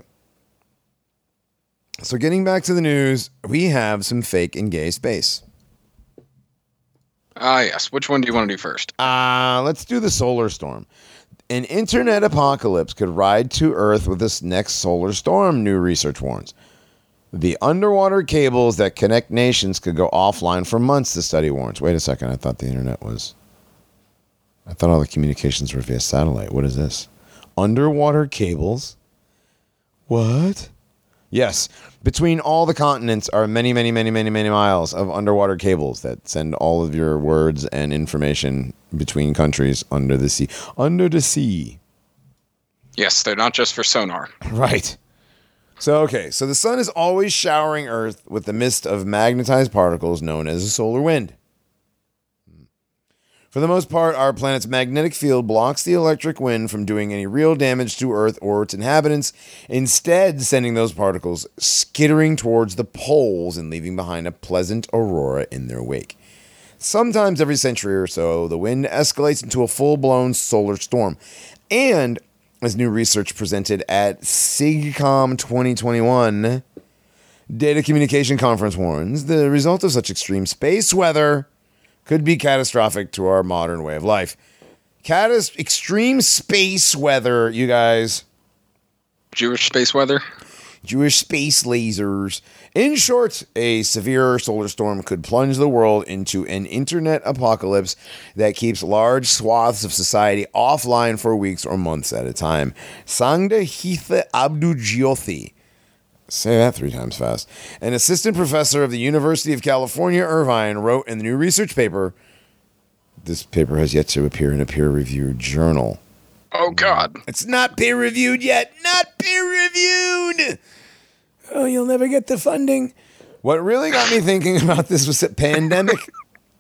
So getting back to the news, we have some fake and gay space. Ah, yes. Which one do you want to do first? Uh, let's do the solar storm. An internet apocalypse could ride to Earth with this next solar storm, new research warns. The underwater cables that connect nations could go offline for months, the study warns. Wait a second, I thought the internet was. I thought all the communications were via satellite. What is this? Underwater cables? What? Yes, between all the continents are many, many, many, many, many miles of underwater cables that send all of your words and information between countries under the sea. Under the sea. Yes, they're not just for sonar. Right. So, okay, so the sun is always showering Earth with the mist of magnetized particles known as a solar wind. For the most part, our planet's magnetic field blocks the electric wind from doing any real damage to Earth or its inhabitants, instead, sending those particles skittering towards the poles and leaving behind a pleasant aurora in their wake. Sometimes every century or so, the wind escalates into a full blown solar storm. And as new research presented at SIGCOMM 2021, Data Communication Conference warns the result of such extreme space weather could be catastrophic to our modern way of life. Catas- extreme space weather, you guys. Jewish space weather. Jewish space lasers. In short, a severe solar storm could plunge the world into an internet apocalypse that keeps large swaths of society offline for weeks or months at a time. Sangeetha Abdu Say that three times fast. An assistant professor of the University of California, Irvine, wrote in the new research paper. This paper has yet to appear in a peer reviewed journal. Oh God! It's not peer reviewed yet. Not peer reviewed. Oh, you'll never get the funding. What really got me thinking about this was that pandemic.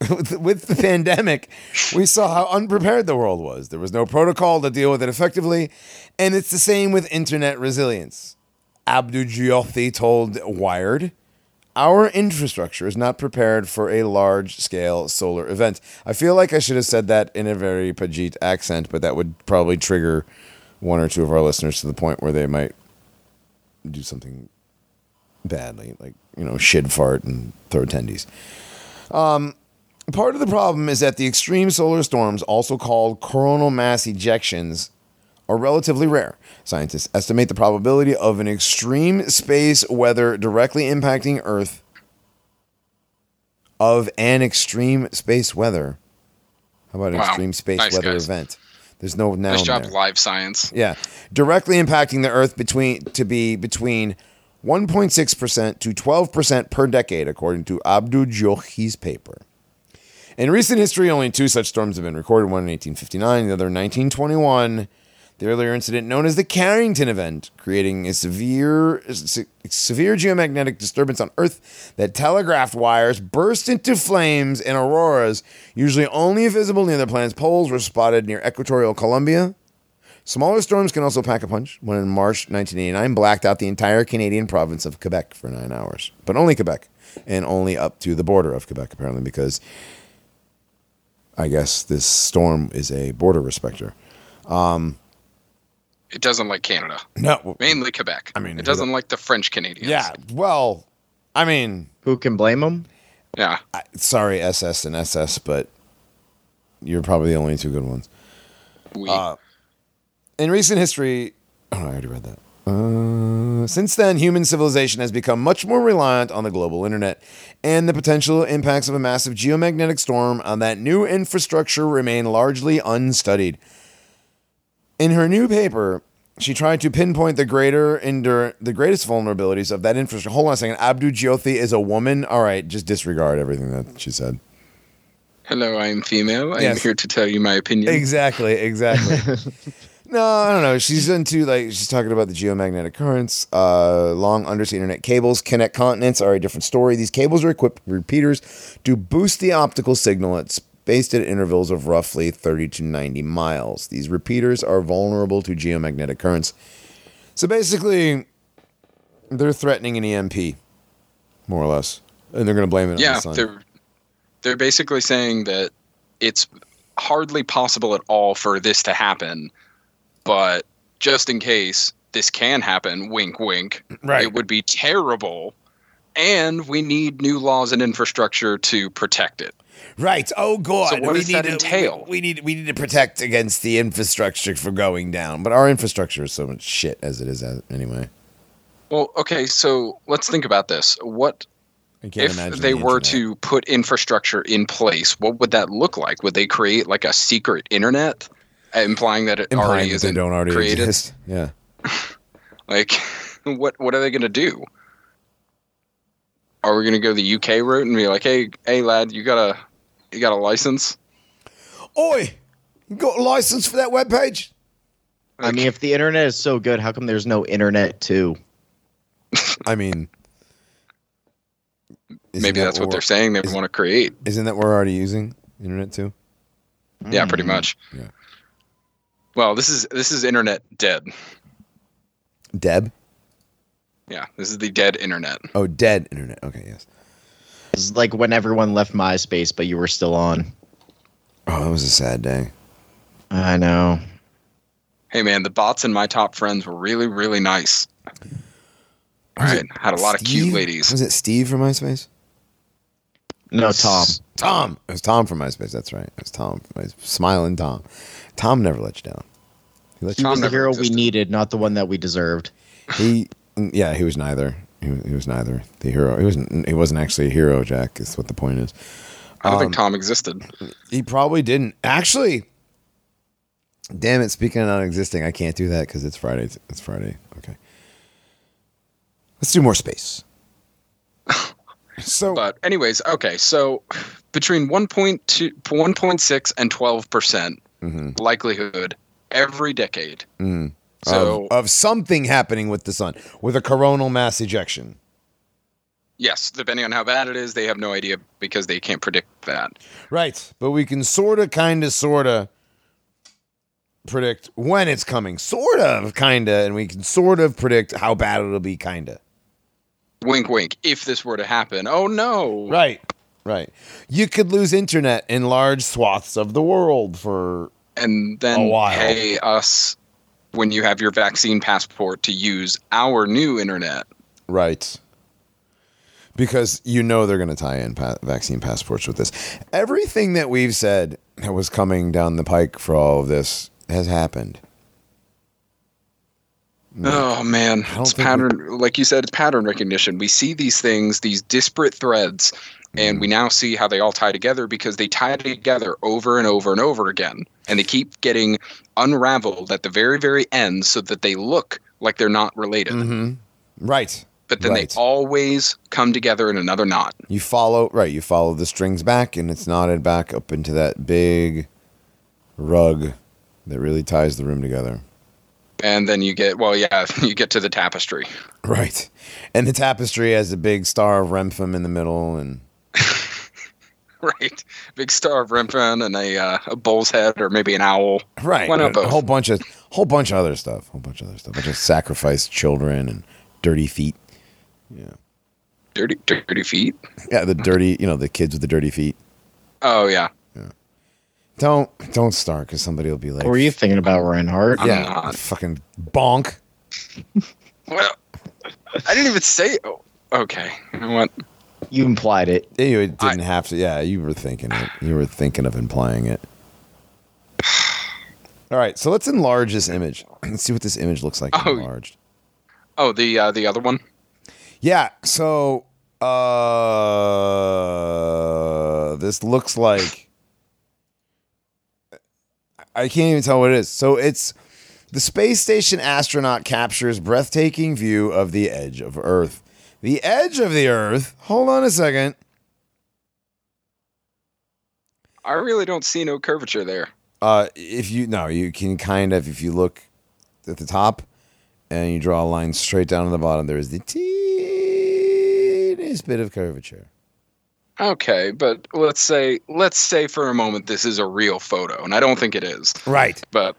with, with the pandemic, we saw how unprepared the world was. There was no protocol to deal with it effectively, and it's the same with internet resilience. Abdu Jyothi told Wired, our infrastructure is not prepared for a large scale solar event. I feel like I should have said that in a very Pajit accent, but that would probably trigger one or two of our listeners to the point where they might do something badly, like, you know, shit fart and throw attendees. Um, part of the problem is that the extreme solar storms, also called coronal mass ejections, are relatively rare. Scientists estimate the probability of an extreme space weather directly impacting Earth of an extreme space weather. How about an Wow. extreme space Nice, weather guys. event? There's no noun Nice job, there. live science. Yeah, directly impacting the Earth between to be between 1.6 percent to 12 percent per decade, according to Abdu Jyothi's paper. In recent history, only two such storms have been recorded: one in 1859, the other in 1921. The earlier incident, known as the Carrington event, creating a severe, se- severe geomagnetic disturbance on Earth that telegraphed wires burst into flames and auroras, usually only visible near the planet's poles, were spotted near equatorial Colombia, Smaller storms can also pack a punch. When in March 1989 blacked out the entire Canadian province of Quebec for nine hours, but only Quebec, and only up to the border of Quebec apparently because I guess this storm is a border respecter. Um, It doesn't like Canada, No, mainly Quebec. I mean, it doesn't like the French Canadians. yeah. Well, I mean, Who can blame them? yeah. I- sorry SS and SS, but you're probably the only two good ones. We, Uh, in recent history, oh, I already read that. Uh, since then, human civilization has become much more reliant on the global internet, and the potential impacts of a massive geomagnetic storm on that new infrastructure remain largely unstudied. In her new paper, she tried to pinpoint the greater endur- the greatest vulnerabilities of that infrastructure. Hold on a second. Abdu Jyothi is a woman. All right, just disregard everything that she said. hello, I am female. I am Yes. here to tell you my opinion. Exactly, exactly. no, I don't know. She's into like she's talking about the geomagnetic currents. Uh, long undersea internet cables connect continents are a different story. These cables are equipped with repeaters to boost the optical signal at spaced at intervals of roughly 30 to 90 miles. These repeaters are vulnerable to geomagnetic currents. So basically, they're threatening an EMP, more or less, and they're going to blame it on yeah, the sun. they're they're basically saying that it's hardly possible at all for this to happen, but just in case this can happen, wink, wink, Right. it would be terrible. And we need new laws and infrastructure to protect it. Right. Oh God. So what we does need that to, entail? We, we need we need to protect against the infrastructure from going down, but our infrastructure is so much shit as it is anyway. Well, okay, so let's think about this. What if they the were to put infrastructure in place? What would that look like? Would they create like a secret internet, uh, implying that it implying already that isn't they don't already created? exist. Yeah. Like, what what are they going to do? Are we going to go the UK route and be like, hey, hey, lad, you got a you got a license? Oi, you got a license for that webpage? I mean, if the internet is so good, how come there's no internet too? I mean, Maybe that that's what they're saying they is- want to create. Isn't that we're already using internet too? Yeah, pretty Mm. much. Yeah. Well, this is this is internet dead. Deb? Yeah, this is the dead internet. Oh, dead internet. Okay, yes. It's like when everyone left MySpace, but you were still on. Oh, that was a sad day. I know. Hey man, the bots in my top friends were really really nice. All Was right, had a lot of cute ladies. Was it Steve from MySpace? No, Tom. Tom. It was Tom from MySpace. That's right. It was Tom. From MySpace. Smiling Tom. Tom never let you down. He let He you. was the never hero we needed, not the one that we deserved. He. Yeah, he was neither. He was, he was neither the hero. He wasn't. He wasn't actually a hero. Jack is what the point is. I don't Um, think Tom existed. He probably didn't. Actually, damn it. Speaking of not existing, I can't do that because it's Friday. It's, it's Friday. Okay. Let's do more space. So, But anyways, okay, so between 1.2 1.6 and 12% Mhm. likelihood every decade. mm, So of, of something happening with the sun, with a coronal mass ejection. yes, depending on how bad it is, they have no idea because they can't predict that. Right. But we can sort of, kind of, sort of predict when it's coming. Sort of, kind of. And we can sort of predict how bad it'll be, kind of. Wink wink, if this were to happen. Oh no. Right. Right. You could lose internet in large swaths of the world for. And then pay us when you have your vaccine passport to use our new internet. Right. Because you know they're going to tie in pa- vaccine passports with this. Everything that we've said that was coming down the pike for all of this has happened. Oh man, it's pattern. Like you said, it's pattern recognition. We see these things, these disparate threads, and we Mm. now see how they all tie together because they tie together over and over and over again, and they keep getting unraveled at the very, very end, so that they look like they're not related. Mm-hmm. Right. But then Right. they always come together in another knot. You follow right. You follow the strings back, and it's knotted back up into that big rug that really ties the room together. And then you get, well, yeah, you get to the tapestry. Right. And the tapestry has a big star of Remphan in the middle, and Right, big star of Remphan and a uh, a bull's head or maybe an owl. right, Why not a both? whole bunch of whole bunch of other stuff, whole bunch of other stuff, bunch of sacrificed children and dirty feet. Yeah. Dirty, dirty feet. Yeah, the dirty, you know, the kids with the dirty feet. Oh yeah, Don't don't start because somebody will be like, What were you thinking about, Reinhardt? I'm yeah, not. fucking bonk. Well, I didn't even say. Oh, okay, you know what? You implied it. Yeah, You didn't have to. Yeah, you were thinking it. You were thinking of implying it. All right, so let's enlarge this image. Let's see what this image looks like Oh. enlarged. Oh, the uh, the other one. Yeah, so uh this looks like I can't even tell what it is. So it's the space station astronaut captures breathtaking view of the edge of Earth. The edge of the Earth. Hold on a second. I really don't see no curvature there. Uh if you no, you can kind of if you look at the top and you draw a line straight down to the bottom, there is the teeniest bit of curvature. Okay, but let's say let's say for a moment this is a real photo, and I don't think it is. Right. But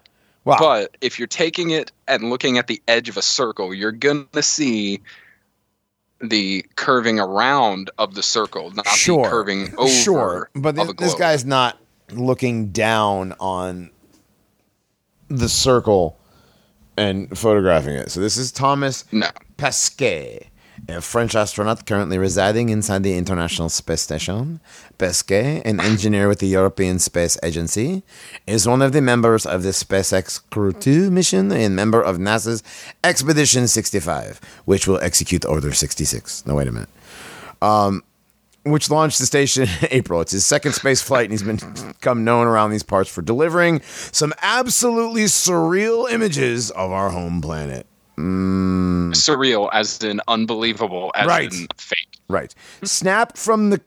Wow. but if you're taking it and looking at the edge of a circle, you're gonna see the curving around of the circle, not sure. the curving over. Sure, but this, this guy's not looking down on the circle and photographing it. So this is Thomas no. Pesquet, a French astronaut currently residing inside the International Space Station. Pesquet, an engineer with the European Space Agency, is one of the members of the SpaceX Crew 2 mission and member of NASA's Expedition 65, which will execute Order 66. No, wait a minute um, which launched the station in April. It's his second space flight, and he's been become known around these parts for delivering some absolutely surreal images of our home planet. Mm. Surreal as in unbelievable as Right. in fake. Right. Snapped from the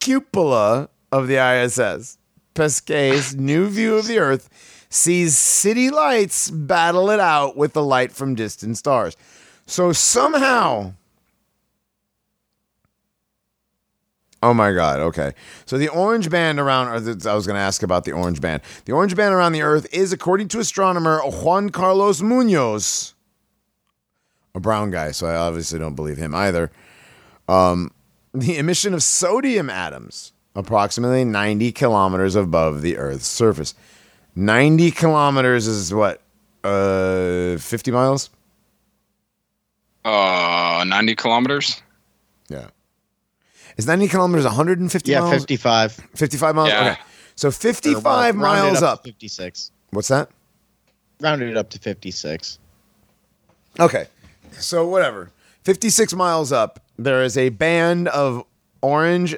cupola of the ISS, Pesquet's new view of the Earth sees city lights battle it out with the light from distant stars. So somehow. Oh my God. Okay. So the orange band around, I was going to ask about the orange band. The orange band around the Earth is, according to astronomer Juan Carlos Munoz, a brown guy. So I obviously don't believe him either. Um, the emission of sodium atoms approximately 90 kilometers above the Earth's surface. 90 kilometers is what? Uh, 50 miles? Uh, 90 kilometers. Yeah. Is 90 kilometers 150 Yeah, miles? 55. 55 miles? Yeah. Okay. So 55 well, miles to up. 56. What's that? Rounded it up to 56. Okay. So whatever. 56 miles up, there is a band of orange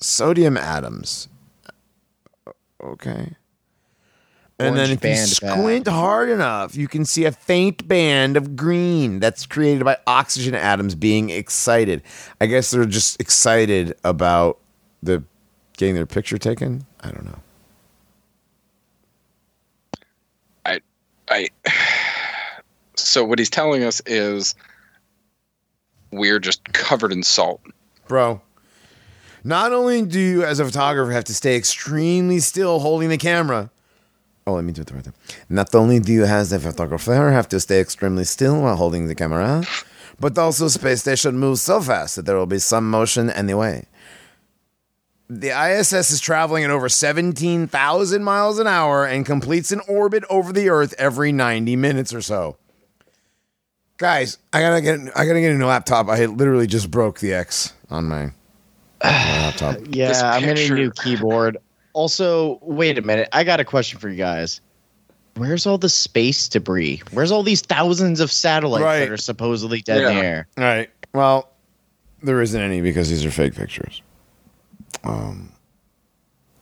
sodium atoms. Okay. And then Orange if you band squint hard enough, you can see a faint band of green that's created by oxygen atoms being excited. I guess they're just excited about the getting their picture taken. I don't know. I, I. So what he's telling us is we're just covered in salt. Bro, not only do you, as a photographer, have to stay extremely still holding the camera. Oh, let me do it the right time. Not only do you, as a photographer, have to stay extremely still while holding the camera, but also space station moves so fast that there will be some motion anyway. The ISS is traveling at over 17,000 miles an hour and completes an orbit over the Earth every 90 minutes or so. Guys, I gotta get I gotta get a new laptop. I literally just broke the X on my, my laptop. Yeah, I'm getting a new keyboard. Also, wait a minute. I got a question for you guys. Where's all the space debris? Where's all these thousands of satellites Right. that are supposedly dead in Yeah. the air? All right. Well, there isn't any because these are fake pictures. Um,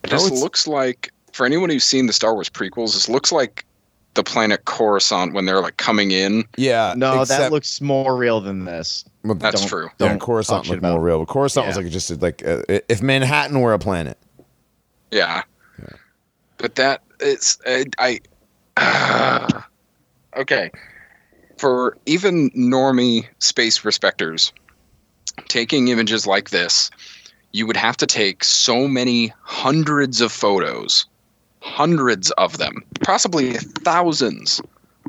This it's- looks like for anyone who's seen the Star Wars prequels, this looks like the planet Coruscant when they're like coming in. yeah. No, that looks more real than this. well, That's Don't- true. yeah, don't Coruscant talk shit looked more real. But Coruscant was Yeah. like just like uh, if Manhattan were a planet. Yeah. But that it's I, I ah. okay. For even normie space respecters, taking images like this, you would have to take so many hundreds of photos, hundreds of them, possibly thousands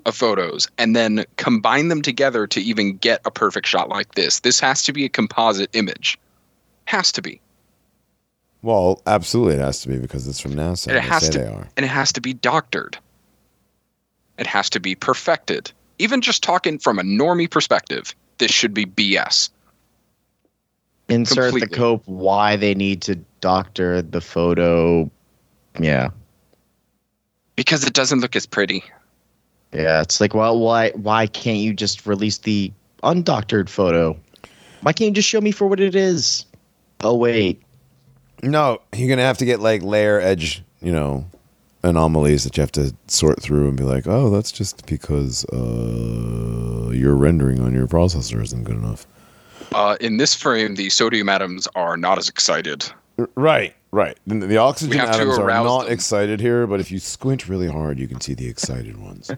of photos, and then combine them together to even get a perfect shot like this. This has to be a composite image. Has to be. Well, absolutely, it has to be because it's from NASA. And it has to, they are. and it has to be doctored. It has to be perfected. Even just talking from a normie perspective, this should be BS. Insert the cope why they need to doctor the photo. Yeah. Because it doesn't look as pretty. Yeah, it's like, well, why why can't you just release the undoctored photo? Why can't you just show me for what it is? Oh wait, No, you're gonna have to get like layer edge, you know, anomalies that you have to sort through and be like, oh, that's just because uh, your rendering on your processor isn't good enough. Uh, in this frame, the sodium atoms are not as excited. Right, right. The, the oxygen We have to atoms are not them. excited here, but if you squint really hard, you can see the excited ones.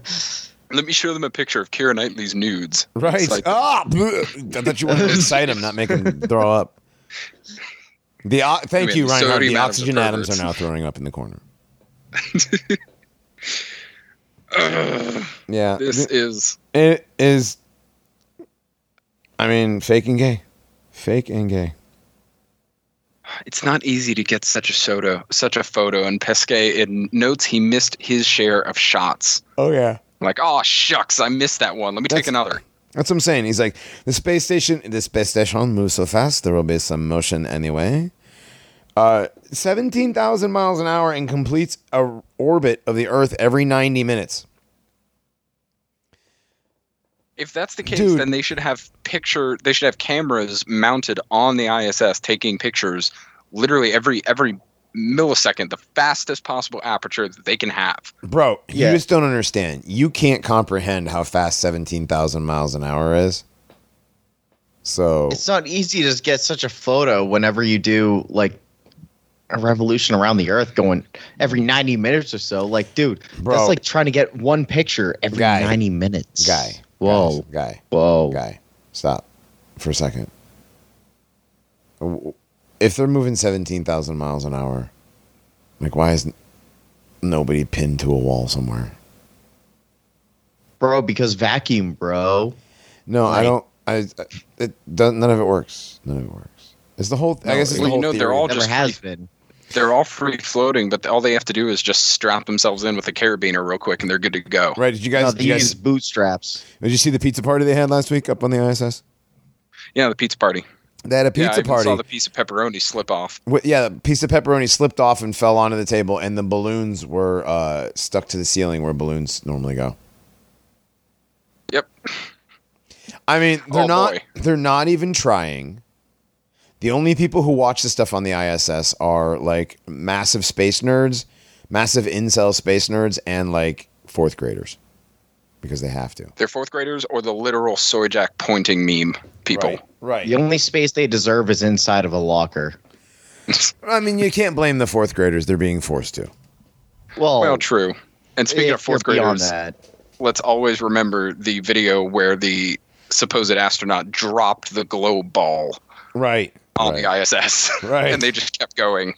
Let me show them a picture of Keira Knightley's nudes. Right. Ah. I thought you wanted to excite them, not make them throw up. The o- thank mean, you, Reinhardt. The oxygen atoms are now throwing up in the corner. yeah, This is it is. I mean, fake and gay, fake and gay. It's not easy to get such a photo, such a photo. And Pesquet notes he missed his share of shots. Oh yeah, Like, oh shucks, I missed that one. Let me take another. that's what I'm saying. He's like, the space station. The space station moves so fast, there will be some motion anyway. Uh, seventeen thousand miles an hour and completes a orbit of the Earth every ninety minutes. If that's the case, Dude. then they should have picture. They should have cameras mounted on the ISS taking pictures, literally every every millisecond, the fastest possible aperture that they can have. Bro, Yeah. you just don't understand. You can't comprehend how fast 17,000 miles an hour is. So, it's not easy to get such a photo whenever you do like a revolution around the earth going every 90 minutes or so. Like, dude, Bro. that's like trying to get one picture every Guy. 90 minutes. Guy. Whoa. Guys, guy. Whoa. Guy. Stop for a second. If they're moving 17,000 miles an hour, like, why is nobody pinned to a wall somewhere? Bro, because vacuum, bro. No, I don't. I, I- it doesn't. None of it works. None of it works. It's the whole. I guess it's well, the you whole know, they're all Never just has free- been. They're all free floating, but all they have to do is just strap themselves in with a carabiner real quick, and they're good to go. right. Did you guys? No, did, they you use guys bootstraps. did you see the pizza party they had last week up on the ISS? Yeah, the pizza party. They had a yeah, I pizza even party. saw the piece of pepperoni slip off. Wi- yeah, the piece of pepperoni slipped off and fell onto the table, and the balloons were uh, stuck to the ceiling where balloons normally go. Yep. I mean, they're Oh, not. boy. They're not even trying. The only people who watch the stuff on the ISS are like massive space nerds, massive incel space nerds, and like fourth graders, because they have to. They're fourth graders or the literal soy jack pointing meme people. Right. Right. The only space they deserve is inside of a locker. I mean, you can't blame the fourth graders. They're being forced to. Well, Well, true. And speaking if of fourth graders, that. let's always remember the video where the supposed astronaut dropped the globe ball Right. On right. the ISS. Right. and they just kept going.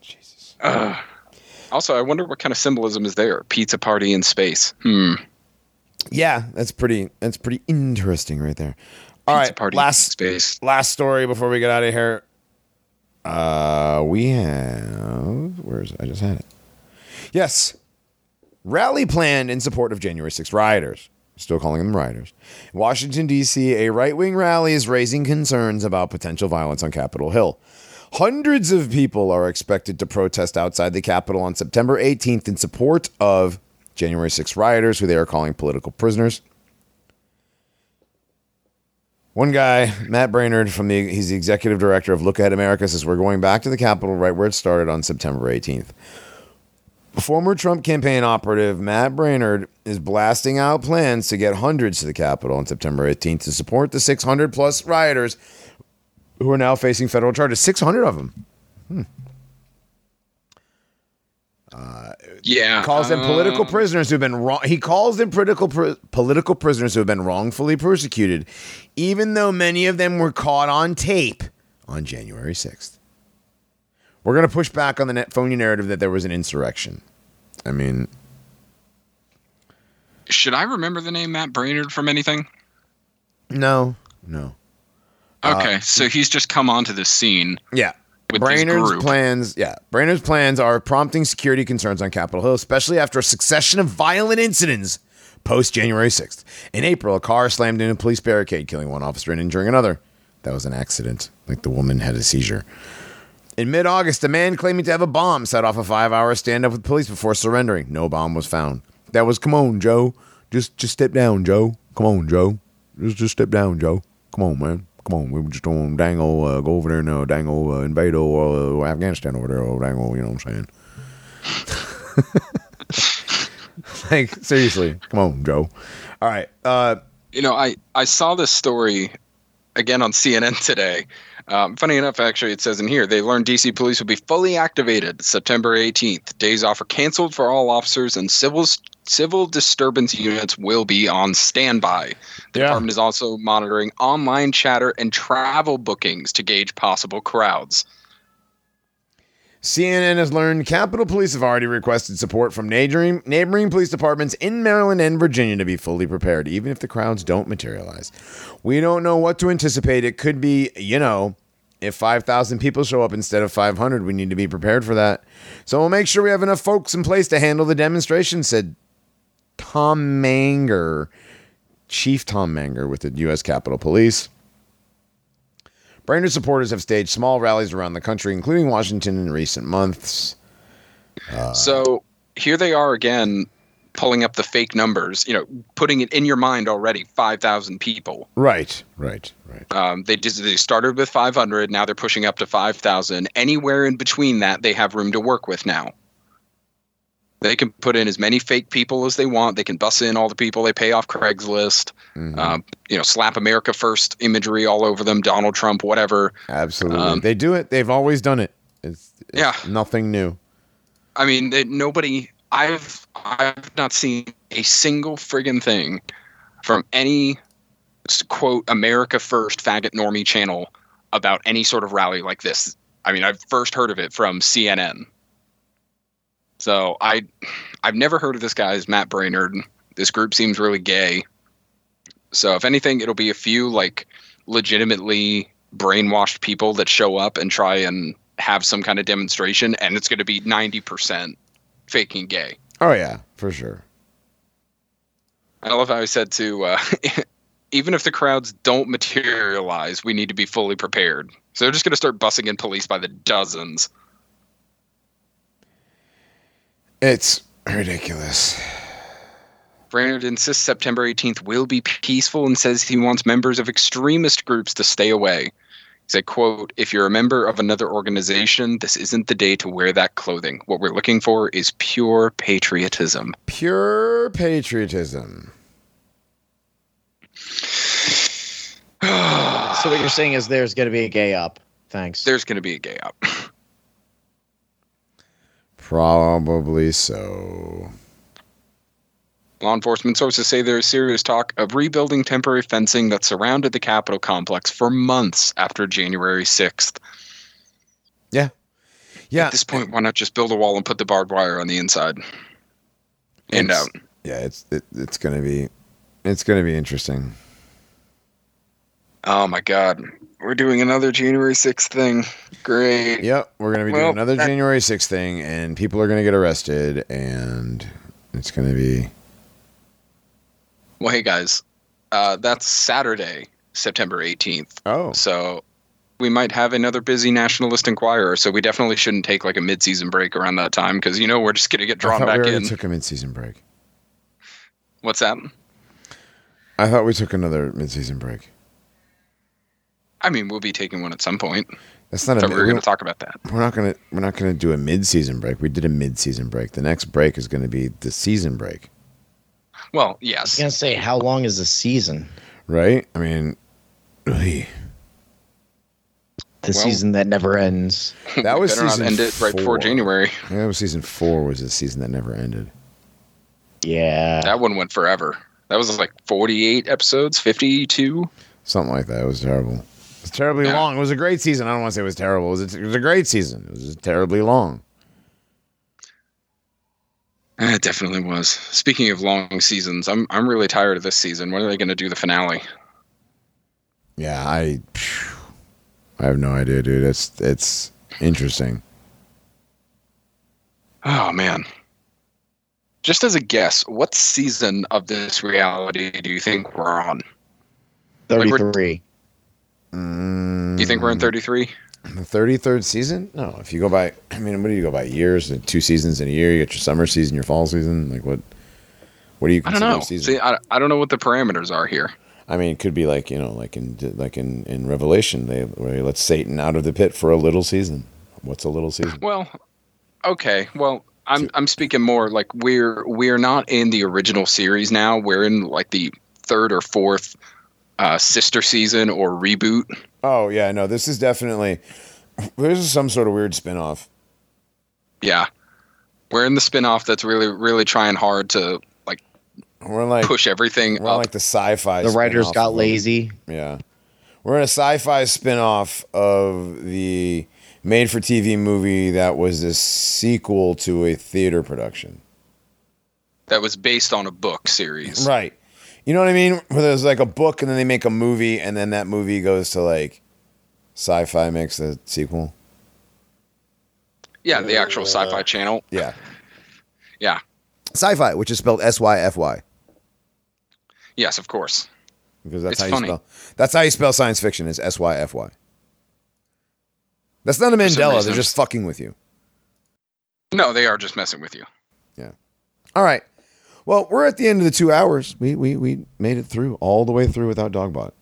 Jesus. Uh, also, I wonder what kind of symbolism is there. Pizza party in space. Hmm. Yeah, that's pretty. That's pretty interesting right there. All Pizza right, party in last space. last story before we get out of here. Uh, we have where is it? I just had it. Yes, rally planned in support of January 6th rioters. Still calling them rioters. In Washington D.C., a right-wing rally is raising concerns about potential violence on Capitol Hill. Hundreds of people are expected to protest outside the Capitol on September 18th in support of January 6 rioters, who they are calling political prisoners. One guy, Matt Braynard, from the he's the executive director of Look Ahead America, says we're going back to the Capitol right where it started on September 18th. Former Trump campaign operative Matt Braynard is blasting out plans to get hundreds to the Capitol on September 18th to support the 600 plus rioters who are now facing federal charges. 600 of them. Yeah. calls them political um, prisoners who've been wrong. He calls them political pr- political prisoners who have been wrongfully persecuted, even though many of them were caught on tape on January sixth. We're gonna push back on the net phony narrative that there was an insurrection. I mean, Should I remember the name Matt Braynard from anything? no, no. Uh, okay, so he's just come onto this scene. Yeah. Braynard's plans, yeah. Braynard's plans are prompting security concerns on Capitol Hill, especially after a succession of violent incidents post January 6th. In April, a car slammed into a police barricade, killing one officer and injuring another. That was an accident. Like the woman had a seizure. In mid August, a man claiming to have a bomb set off a five hour standoff with police before surrendering. No bomb was found. That was, come on, Joe. Just just step down, Joe. Come on, Joe. Just just step down, Joe. Come on, man. Come on. We were just on dang old, uh, go over there and uh, dang old uh, invade old, uh, Afghanistan over there. Oh, dang old, you know what I'm saying? like, seriously. Come on, Joe. All right. Uh, You know, I, I saw this story again on CNN today. Um, funny enough, actually, it says in here they learned DC police will be fully activated September 18th. Days off are canceled for all officers, and civil civil disturbance units will be on standby. The Yeah. department is also monitoring online chatter and travel bookings to gauge possible crowds. CNN has learned Capitol Police have already requested support from neighboring, neighboring police departments in Maryland and Virginia to be fully prepared, even if the crowds don't materialize. We don't know what to anticipate. It could be, you know, if 5,000 people show up instead of 500, we need to be prepared for that. So we'll make sure we have enough folks in place to handle the demonstration, said Tom Manger, Chief Tom Manger with the U.S. Capitol Police. Braynard supporters have staged small rallies around the country, including Washington, in recent months. So here they are again, pulling up the fake numbers. You know, putting it in your mind already. Five thousand people. Right, right, right. Um, they just they started with 500. Now they're pushing up to 5,000. Anywhere in between that, they have room to work with now. They can put in as many fake people as they want. They can bus in all the people they pay off Craigslist. Mhm. Uh, you know, slap America First imagery all over them. Donald Trump, whatever. Absolutely. um, they do it. They've always done it. It's, it's Yeah. nothing new. I mean, it, nobody. I've I've not seen a single friggin' thing from any quote America First faggot normie channel about any sort of rally like this. I mean, I've first heard of it from CNN. So I, I've never heard of this guy's Matt Braynard. This group seems really gay. So if anything, it'll be a few like legitimately brainwashed people that show up and try and have some kind of demonstration, and it's going to be ninety percent faking gay. Oh yeah, for sure. I love how I said to, uh, even if the crowds don't materialize, we need to be fully prepared. So they're just going to start bussing in police by the dozens. It's ridiculous. Braynard insists September 18th will be peaceful and says he wants members of extremist groups to stay away. He said, quote, if you're a member of another organization, this isn't the day to wear that clothing. What we're looking for is pure patriotism. Pure patriotism. So what you're saying is there's going to be a gay up. Thanks. There's going to be a gay up. Probably so. Law enforcement sources say there is serious talk of rebuilding temporary fencing that surrounded the Capitol complex for months after January 6th. Yeah. Yeah. At this point, why not just build a wall and put the barbed wire on the inside and It's- out? Yeah, it's it, it's gonna be it's gonna be interesting. Oh my God. We're doing another January 6th thing. Great. Yep, we're gonna be doing another that- January 6th thing, and people are gonna get arrested, and it's gonna be Well, hey guys, uh, that's Saturday, September 18th. oh So we might have another busy nationalist inquirer. So we definitely shouldn't take like a mid-season break around that time because you know we're just going to get drawn we back already in. took a mid-season break. What's that? I thought we took another mid-season break. I mean, we'll be taking one at some point. That's not a. So mid- we're we going to talk about that. we're not gonna we're not gonna do a mid-season break. We did a mid-season break. The next break is gonna be the season break, Well, yes. I was yes. going to say, how long is the season? right? I mean, ugh. The Well- season that never ends. that was season end it right before. January. Yeah, that was season four. Was the season that never ended. Yeah. That one went forever. That was like 48 episodes, 52. Something like that. It was terrible. It was terribly Yeah. long. It was a great season. I don't want to say it was terrible. It was a, it was a great season. It was terribly long. Eh, It definitely was. Speaking of long seasons, I'm I'm really tired of this season. When are they going to do the finale? Yeah, I phew, I have no idea, dude. It's it's interesting. Oh man. Just as a guess, what season of this reality do you think we're on? like we're- 33. Mm, Do you think we're in 33? the thirty third season? No. If you go by, I mean, what do you go by? Years? The Two seasons in a year. You get your summer season, your fall season. Like what? What do you I don't know. season? See, I, I don't know what the parameters are here. I mean, it could be like you know, like in like in in Revelation, they where they let Satan out of the pit for a little season. What's a little season? Well, okay. Well, I'm I'm speaking more like we're we're not in the original series now. We're in like the third or fourth uh, sister season or reboot. Oh yeah, no, this is definitely this is some sort of weird spin-off. Yeah, we're in the spin-off that's really really trying hard to like We're like push everything we're up. like the sci-fi. The writers spin-off got of- lazy. Yeah, we're in a sci-fi spin-off of the made-for-TV movie that was a sequel to a theater production. that was based on a book series. Right. You know what I mean? Where there's like a book and then they make a movie and then that movie goes to like sci-fi makes the sequel. Yeah, the actual Sci-Fi Channel. Yeah. Yeah. Sci-fi, which is spelled S Y F Y. Yes, of course. Because that's It's how you funny. spell. That's how you spell science fiction is S Y F Y. That's not a Mandela. They're just fucking with you. No, they are just messing with you. Yeah. All right. Well, we're at the end of the two hours. We we we made it through all the way through without Dogbot.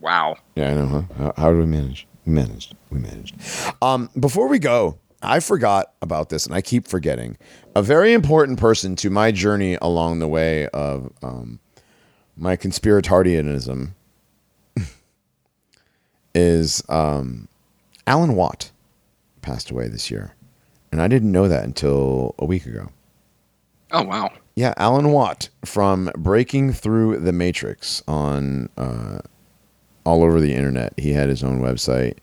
Wow. Yeah, I know. Huh? How, how did we manage? We managed. We managed. Um, before we go, I forgot about this and I keep forgetting. A very important person to my journey along the way of um, my conspiratarianism is um, Alan Watt passed away this year. And I didn't know that until a week ago. Oh wow. Yeah, Alan Watt from Breaking Through the Matrix on uh, all over the internet. He had his own website.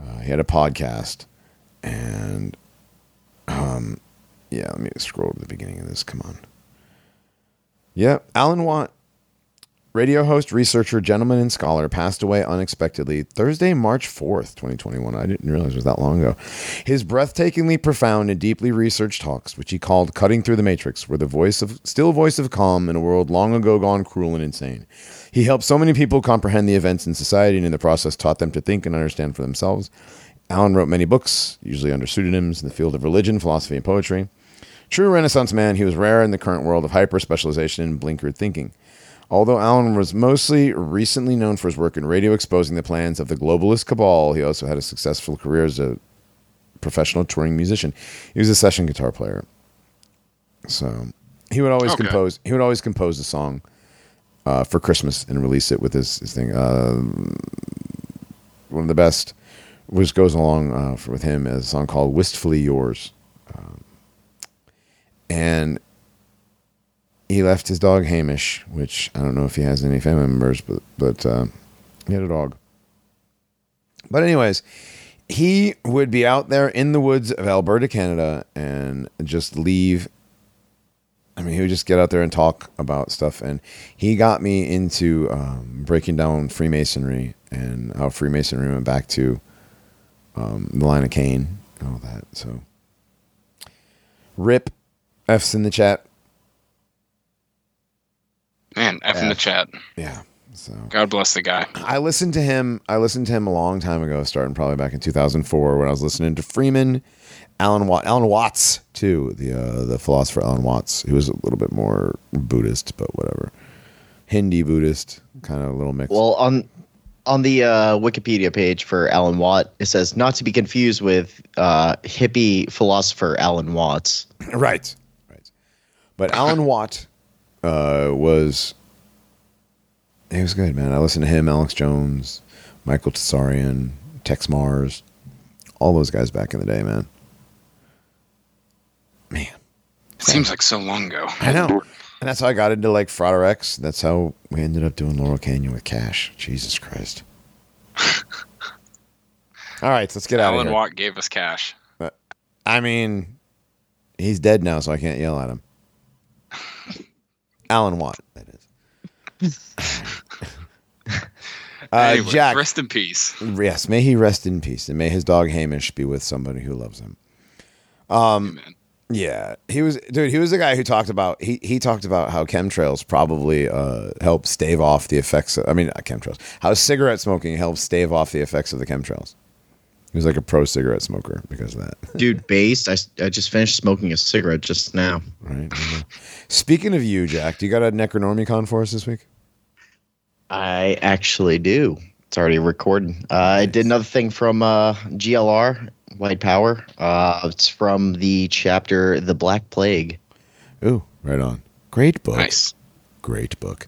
Uh, he had a podcast, and um, yeah. Let me scroll to the beginning of this. Come on. Yeah, Alan Watt Radio host, researcher, gentleman, and scholar passed away unexpectedly Thursday, March 4th, 2021. I didn't realize it was that long ago. His breathtakingly profound and deeply researched talks, which he called Cutting Through the Matrix, were the voice of still voice of calm in a world long ago gone cruel and insane. He helped so many people comprehend the events in society and in the process taught them to think and understand for themselves. Alan wrote many books, usually under pseudonyms, in the field of religion, philosophy, and poetry. True Renaissance man, he was rare in the current world of hyper specialization and blinkered thinking. Although Alan was mostly recently known for his work in radio exposing the plans of the globalist cabal, he also had a successful career as a professional touring musician. He was a session guitar player. So he would always Okay. compose. He would always compose a song uh, for Christmas and release it with his, his thing. Uh, one of the best, which goes along uh, for, with him, is a song called "Wistfully Yours," um, and he left his dog Hamish, which I don't know if he has any family members, but but uh, he had a dog. But anyways, he would be out there in the woods of Alberta, Canada, and just leave. I mean, he would just get out there and talk about stuff, and he got me into um, breaking down Freemasonry and how Freemasonry went back to um, the line of Cain and all that. So, rip F's in the chat. Man, F in the chat. Yeah. So God bless the guy. I listened to him. I listened to him a long time ago, starting probably back in 2004, when I was listening to Freeman, Alan Watt, Alan Watts too, the uh, the philosopher Alan Watts, who was a little bit more Buddhist, but whatever, Hindi Buddhist, kind of a little mix. Well, on on the uh, Wikipedia page for Alan Watt, it says not to be confused with uh, hippie philosopher Alan Watts. right, right. But Alan Watt uh, was he was good, man. I listened to him, Alex Jones, Michael Tsarion, Texe Marrs, all those guys back in the day, man. Man. It seems like so long ago. I know. And that's how I got into like Froderex. That's how we ended up doing Laurel Canyon with Cash. Jesus Christ. All right, let's get out of Alan here. Watt gave us cash. But, I mean, he's dead now, so I can't yell at him. Alan Watt, that is. uh, Anyway, Jack, rest in peace. yes, may he rest in peace, and may his dog Hamish be with somebody who loves him. Amen. Yeah, he was, dude. He was the guy who talked about he he talked about how chemtrails probably uh, help stave off the effects. Of, I mean, not chemtrails. How cigarette smoking helps stave off the effects of the chemtrails. He was like a pro cigarette smoker because of that, Dude, based. I just finished smoking a cigarette just now. right? Speaking of you, Jack, do you got a Necronormiecon for us this week? I actually do. It's already recorded. Uh, I did another thing from uh, GLR, White Power. Uh, it's from the chapter The Black Plague. Ooh, right on. Great book. Nice. Great book.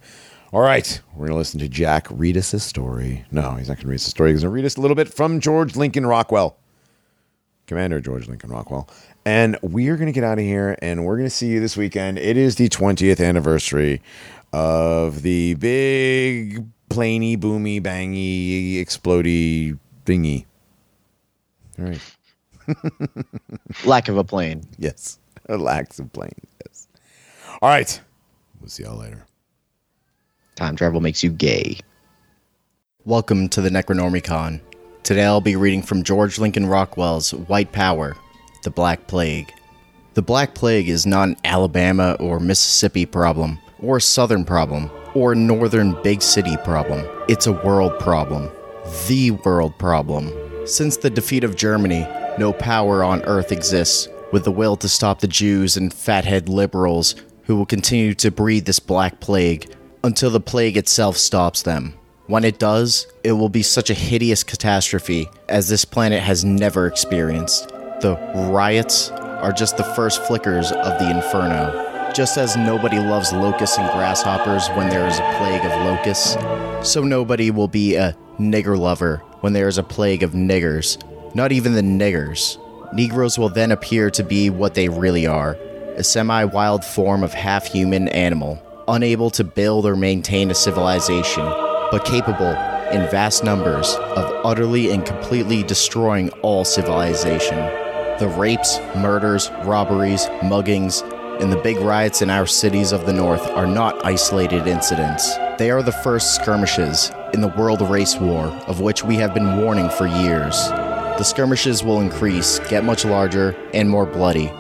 All right, we're gonna listen to Jack read us a story. No, he's not gonna read us a story. He's gonna read us a little bit from George Lincoln Rockwell, Commander George Lincoln Rockwell, and we are gonna get out of here. And we're gonna see you this weekend. It is the 20th anniversary of the big planey, boomy, bangy, explody thingy. All right. Lack of a plane. Yes. A lax of plane. Yes. All right. We'll see y'all later. Time travel makes you gay. Welcome to the Necronormiecon. Today I'll be reading from George Lincoln Rockwell's White Power, The Black Plague. The Black Plague is not an Alabama or Mississippi problem, or a Southern problem, or a Northern big city problem. It's a world problem. The world problem. Since the defeat of Germany, no power on earth exists with the will to stop the Jews and fathead liberals who will continue to breed this Black Plague until the plague itself stops them. When it does, it will be such a hideous catastrophe as this planet has never experienced. The riots are just the first flickers of the inferno. Just as nobody loves locusts and grasshoppers when there is a plague of locusts, so nobody will be a nigger lover when there is a plague of niggers. Not even the niggers. Negroes will then appear to be what they really are a semi wild form of half human animal, unable to build or maintain a civilization, but capable in vast numbers of utterly and completely destroying all civilization. The rapes, murders, robberies, muggings, and the big riots in our cities of the North are not isolated incidents. They are the first skirmishes in the world race war of which we have been warning for years. The skirmishes will increase, get much larger, and more bloody,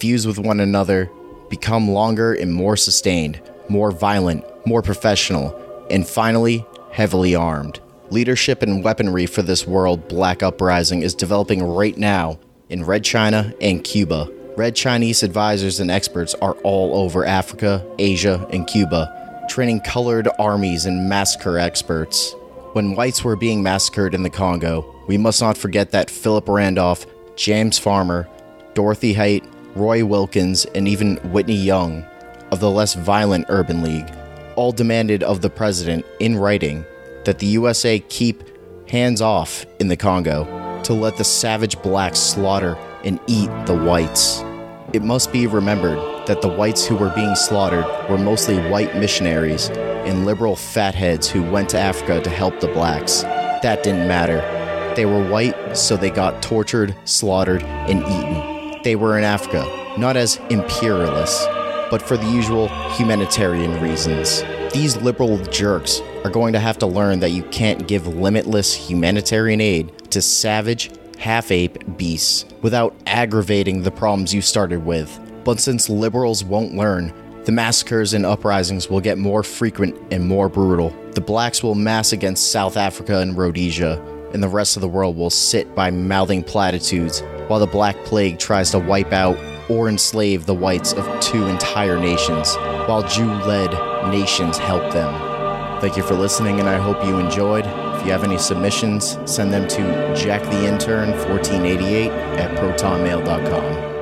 fuse with one another, become longer and more sustained, more violent, more professional, and finally, heavily armed. Leadership and weaponry for this world black uprising is developing right now in Red China and Cuba. Red Chinese advisors and experts are all over Africa, Asia, and Cuba, training colored armies and massacre experts. When whites were being massacred in the Congo, we must not forget that Philip Randolph, James Farmer, Dorothy Height, Roy Wilkins, and even Whitney Young of the less violent Urban League all demanded of the president in writing that the USA keep hands off in the Congo to let the savage blacks slaughter and eat the whites. It must be remembered that the whites who were being slaughtered were mostly white missionaries and liberal fatheads who went to Africa to help the blacks. That didn't matter. They were white, so they got tortured, slaughtered, and eaten. They were in Africa, not as imperialists, but for the usual humanitarian reasons. These liberal jerks are going to have to learn that you can't give limitless humanitarian aid to savage, half ape beasts without aggravating the problems you started with. But since liberals won't learn, the massacres and uprisings will get more frequent and more brutal. The blacks will mass against South Africa and Rhodesia, and the rest of the world will sit by mouthing platitudes while the Black Plague tries to wipe out or enslave the whites of two entire nations, while Jew led nations help them. Thank you for listening, and I hope you enjoyed. If you have any submissions, send them to jacktheintern1488 at protonmail.com.